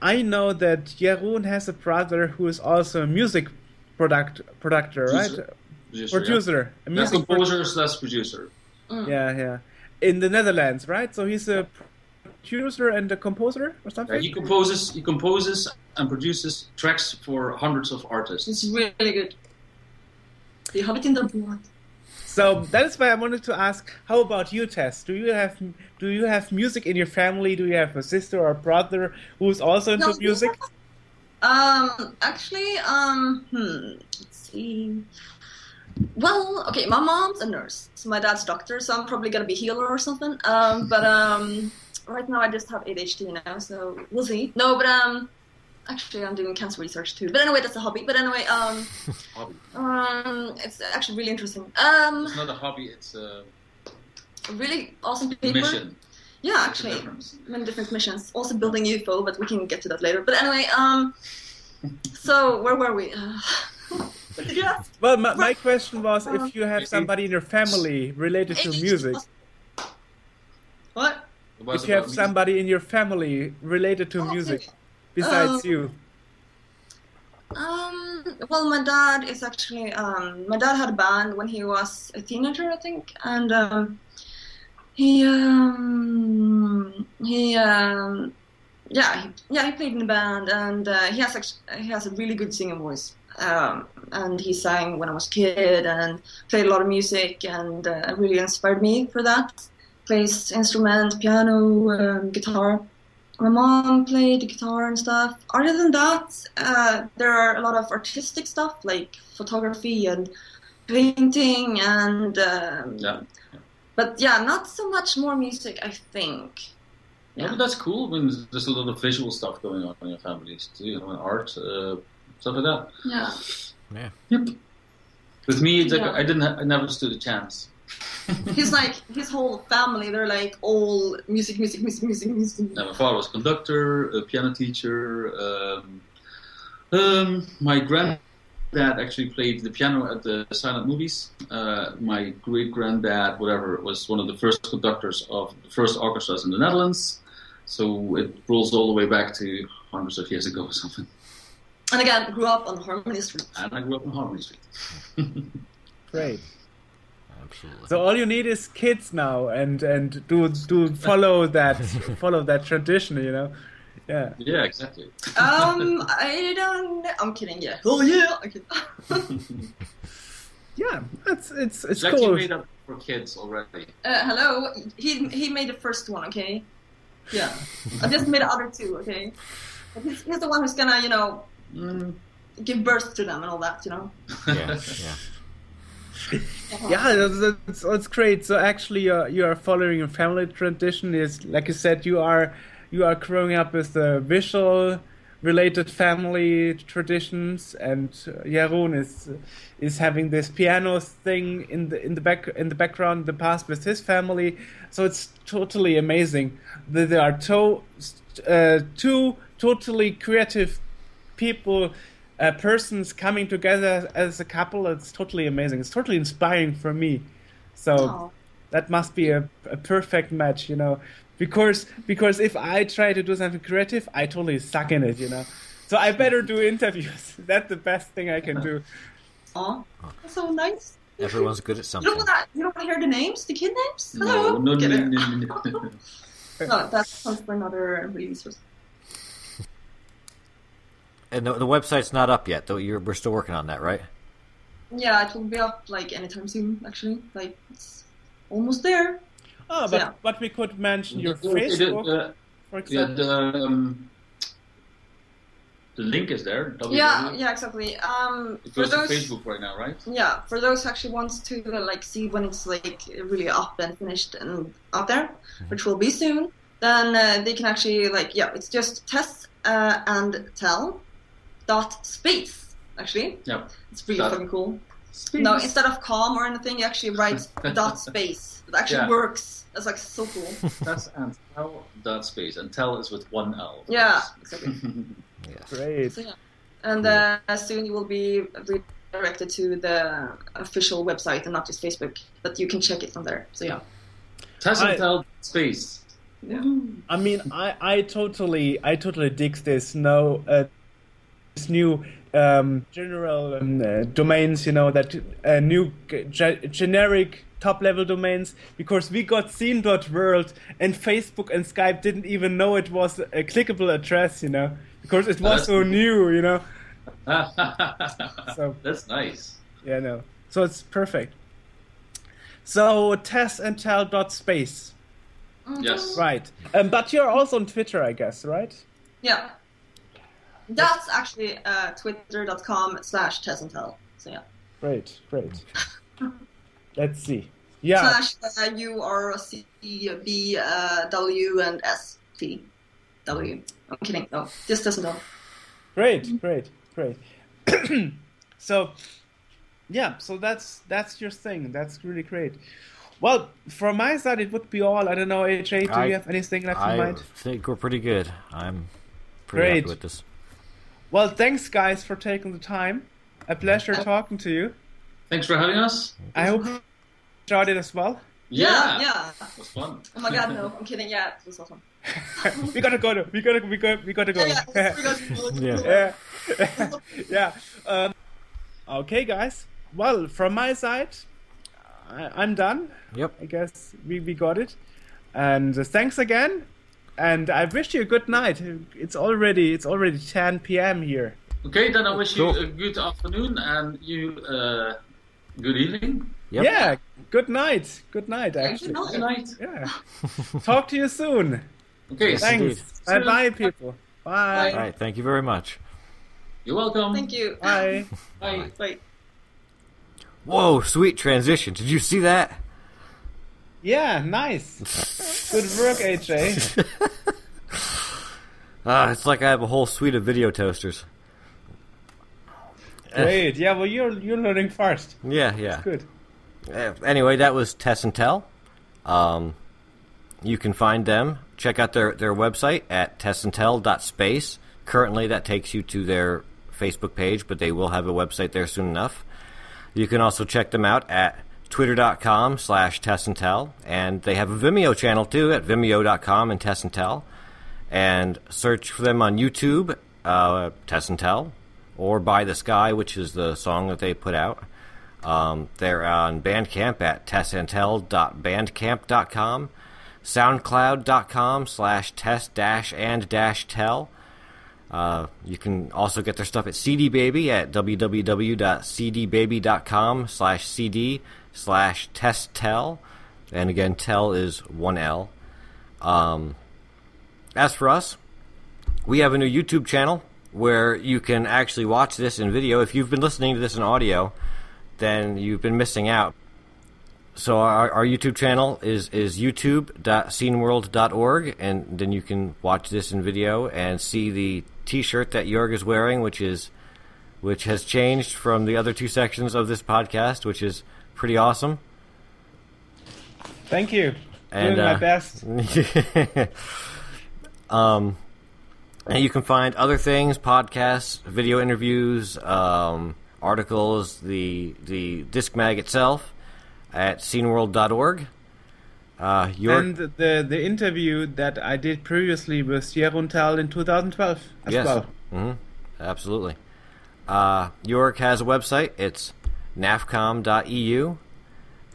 Speaker 2: I know that Jeroen has a brother who is also a music product producer, right?
Speaker 4: Producer. Producer,
Speaker 2: Producer, a
Speaker 4: Yeah. Less
Speaker 2: music pro-
Speaker 4: composer, less producer.
Speaker 2: yeah, yeah, in the Netherlands, right? So he's a producer and a composer or something.
Speaker 4: Yeah, he composes, he composes and produces tracks for hundreds of artists.
Speaker 5: It's really good. You have it in the blood.
Speaker 2: So that is why I wanted to ask, how about you, Tess? Do you have do you have music in your family? Do you have a sister or a brother who's also into
Speaker 5: No,
Speaker 2: music?
Speaker 5: Um, actually, um, hmm, let's see. Well, okay, my mom's a nurse. So my dad's doctor, so I'm probably gonna be healer or something. Um, but um, right now I just have ADHD now, so we'll see. No, but um, actually I'm doing cancer research too. But anyway, that's a hobby. But anyway, um, (laughs)
Speaker 4: Hobby.
Speaker 5: um, it's actually really interesting. Um,
Speaker 4: It's not a hobby; it's a
Speaker 5: really awesome paper.
Speaker 4: mission.
Speaker 5: Yeah,
Speaker 4: There's
Speaker 5: actually, many different missions. Also building UFO, but we can get to that later. But anyway, um, (laughs) so where were we? Uh, what did you ask?
Speaker 2: Well, my, my question was
Speaker 5: Um,
Speaker 2: if you have somebody in your family related to music.
Speaker 5: What?
Speaker 2: If you have
Speaker 4: music.
Speaker 2: somebody in your family related to
Speaker 5: Oh, okay.
Speaker 2: Besides
Speaker 5: Um,
Speaker 2: you.
Speaker 5: Um, well, my dad is actually, um, my dad had a band when he was a teenager, I think, and, um, he, um, um, he, um, yeah, he, yeah, he played in the band, and uh, he has actually, he has a really good singing voice. Um, and he sang when I was a kid, and played a lot of music, and uh, really inspired me for that. Plays instrument, piano, um, guitar. My mom played guitar and stuff. Other than that, uh, there are a lot of artistic stuff like photography and painting, and um,
Speaker 4: Yeah.
Speaker 5: but yeah, not so much more music, I think.
Speaker 4: Yeah,
Speaker 5: Yeah.
Speaker 4: but that's cool. when there's- there's a lot of visual stuff going on in your families too, you know, and art, uh, stuff like that.
Speaker 5: Yeah.
Speaker 3: Yeah.
Speaker 4: Yep. With me, it's like
Speaker 5: Yeah.
Speaker 4: I didn't, ha- I never stood a chance. (laughs)
Speaker 5: He's like his whole family. They're like all music, music, music, music, music.
Speaker 4: Now, my father was a conductor, a piano teacher. Um, um, my granddad actually played the piano at the silent movies. Uh, my great granddad, whatever, was one of the first conductors of the first orchestras in the Netherlands. So it rolls all the way back to hundreds of years ago or something.
Speaker 5: And again, grew up on Harmony Street.
Speaker 4: And I grew up on Harmony Street. (laughs)
Speaker 2: Great.
Speaker 3: Absolutely.
Speaker 2: So all you need is kids now, and and do do follow that (laughs) follow that tradition, you know. Yeah.
Speaker 4: Yeah, exactly.
Speaker 5: Um, I don't. know. I'm kidding. Yeah. Oh yeah. (laughs) Okay. (laughs)
Speaker 2: Yeah, it's it's it's
Speaker 4: It's actually
Speaker 2: cool.
Speaker 4: made up for kids already.
Speaker 5: Uh, hello. He he made the first one. Okay. Yeah. I just made the other two. Okay. He's, he's the one who's gonna, you know,
Speaker 4: Mm.
Speaker 5: give birth to them and all that. You know.
Speaker 3: Yeah, yeah. (laughs)
Speaker 2: Yeah, that's, that's, that's great. So actually, you're, you are following a family tradition. Is like you said, you are you are growing up with the visual related family traditions, and uh, Jeroen is is having this piano thing in the in the back in the background, in the past with his family. So it's totally amazing. that there are two uh, two totally creative people uh, persons coming together as a couple it's totally amazing it's totally inspiring for me so
Speaker 5: Aw.
Speaker 2: that must be a, a perfect match you know because because if i try to do something creative i totally suck in it you know so i better do interviews (laughs) that's the best thing i can do
Speaker 5: Aw. That's so nice.
Speaker 3: Everyone's good at
Speaker 5: You
Speaker 3: something.
Speaker 5: don't want to. You don't want to hear the names, the kid names.
Speaker 4: No,
Speaker 5: Hello.
Speaker 4: no, no, no,
Speaker 5: it.
Speaker 4: no, no, no.
Speaker 5: No, (laughs) that comes for another release. or
Speaker 3: And the, the website's not up yet, though. You're, we're still working on that, right?
Speaker 5: Yeah, it will be up like anytime soon. Actually, like it's almost there.
Speaker 2: oh but
Speaker 5: Yeah.
Speaker 2: but we could mention your
Speaker 4: Yeah, the-
Speaker 2: facebook
Speaker 4: uh,
Speaker 2: for
Speaker 4: Yeah,
Speaker 2: example
Speaker 4: the, um, the link is there.
Speaker 5: Yeah,
Speaker 4: www.
Speaker 5: yeah, exactly. Um,
Speaker 4: It
Speaker 5: for
Speaker 4: goes to Facebook right now, right?
Speaker 5: yeah, for those who actually wants to uh, like see when it's like really up and finished and out there, which will be soon, then uh, they can actually like yeah, it's just Tess uh, and Tel dot space. Actually,
Speaker 4: Yeah.
Speaker 5: it's pretty
Speaker 4: Dot-
Speaker 5: fucking cool. No, instead of com or anything, you actually write (laughs) dot space. It actually
Speaker 4: Yeah.
Speaker 5: works. That's like so cool. (laughs)
Speaker 4: That's and Tel dot space and Tel is with one L.
Speaker 5: Yeah,
Speaker 4: course.
Speaker 5: exactly.
Speaker 3: Yes.
Speaker 2: great
Speaker 5: So, yeah. And uh, soon you will be redirected to the official website and not just Facebook, but you can check it from there. So yeah.
Speaker 4: Test and
Speaker 2: I-
Speaker 4: tell space.
Speaker 5: Yeah.
Speaker 2: I mean, I, I totally, I totally dig this. No, uh, this new um, general um, uh, domains. You know that uh, new g- ge- generic top level domains because we got scene.world and Facebook and Skype didn't even know it was a clickable address. You know because it was
Speaker 4: that's
Speaker 2: so new. You know. (laughs) So-
Speaker 4: That's nice.
Speaker 2: Yeah, no. So it's perfect. So Tess and Tel dot space.
Speaker 4: Yes.
Speaker 2: Right. Um, but you're also on Twitter, I guess, right?
Speaker 5: Yeah. That's actually uh, twitter.com slash Tess and Tel. So yeah.
Speaker 2: Great, great. (laughs) Let's see. Yeah,
Speaker 5: Slash uh, U R C B uh, W and S T W. I'm kidding. No, just doesn't tell.
Speaker 2: great, great, great. (clears throat) so, yeah, so that's that's your thing. That's really great. Well, from my side, it would be all. I don't know, AJ. Do
Speaker 3: I-
Speaker 2: you have anything left in mind?
Speaker 3: I think we're pretty good. I'm pretty
Speaker 2: Great.
Speaker 3: happy with this.
Speaker 2: Well, thanks, guys, for taking the time. A pleasure talking to you.
Speaker 4: Thanks for having us.
Speaker 2: I hope you enjoyed it as well.
Speaker 5: Yeah, yeah.
Speaker 4: It was fun.
Speaker 5: Oh my god, no, I'm kidding. Yeah, it was awesome. (laughs)
Speaker 2: we gotta go. To, we gotta. We gotta. We gotta go.
Speaker 5: Yeah, yeah, (laughs)
Speaker 3: Yeah.
Speaker 2: yeah, (laughs) yeah. Um, okay, guys. Well, from my side, I, I'm done.
Speaker 3: Yep.
Speaker 2: I guess we, we got it. And uh, thanks again. And I wish you a good night. It's already it's already 10 p.m. here.
Speaker 4: Okay, then I wish
Speaker 3: Cool.
Speaker 4: you a good afternoon and you uh, good evening.
Speaker 3: Yep.
Speaker 2: Yeah, good night. Good night, actually.
Speaker 4: Good night.
Speaker 2: Yeah. Talk to you soon.
Speaker 4: Okay,
Speaker 3: Yes,
Speaker 2: Thanks. Bye bye, people. Bye.
Speaker 3: All right. Thank you very much.
Speaker 4: you're welcome.
Speaker 5: Thank you.
Speaker 2: Bye.
Speaker 4: Bye.
Speaker 5: Bye.
Speaker 3: Whoa, sweet transition. Did you see that?
Speaker 2: Yeah, nice. Good work, AJ. (laughs)
Speaker 3: Ah, it's like I have a whole suite of video toasters.
Speaker 2: Great. Yeah, well, you're you're learning fast.
Speaker 3: Yeah, yeah.
Speaker 2: Good.
Speaker 3: Uh, anyway, that was Tess and Tel. Um, you can find them. Check out their, their website at tessandtel.space. Currently, that takes you to their Facebook page, but they will have a website there soon enough. You can also check them out at twitter.com slash tessandtel. And tell. And they have a Vimeo channel, too, at vimeo.com and Tess and Tel. And search for them on YouTube, uh, Tess and Tel, or By the Sky, which is the song that they put out. Um, they're on Bandcamp at tessandtel.bandcamp.com, soundcloud.com slash test dash and dash tell. Uh, you can also get their stuff at CD Baby at www.cdbaby.com slash cd slash test Tel. And again, Tel is 1L. Um, as for us, we have a new YouTube channel where you can actually watch this in video. If you've been listening to this in audio, then you've been missing out. So our, our YouTube channel is, is youtube.sceneworld.org, and then you can watch this in video and see the T-shirt that Jorg is wearing, which is which has changed from the other two sections of this podcast, which is pretty awesome.
Speaker 2: Thank you.
Speaker 3: And,
Speaker 2: Doing my
Speaker 3: uh,
Speaker 2: best. (laughs)
Speaker 3: um, and you can find other things, podcasts, video interviews, um, articles, the the disc mag itself at sceneworld.org. Uh, your
Speaker 2: And the the interview that I did previously with Tel in 2012 as
Speaker 3: yes,
Speaker 2: well.
Speaker 3: hmm absolutely. Uh, Jorg has a website. It's nafcom.eu,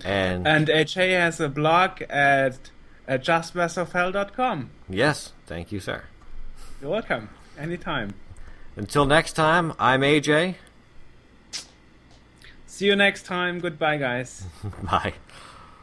Speaker 3: and
Speaker 2: And AJ has a blog at, justmasterfell.com.
Speaker 3: yes, thank you, sir.
Speaker 2: You're welcome. Anytime.
Speaker 3: Until next time, I'm AJ.
Speaker 2: See you next time. Goodbye, guys. (laughs)
Speaker 3: Bye.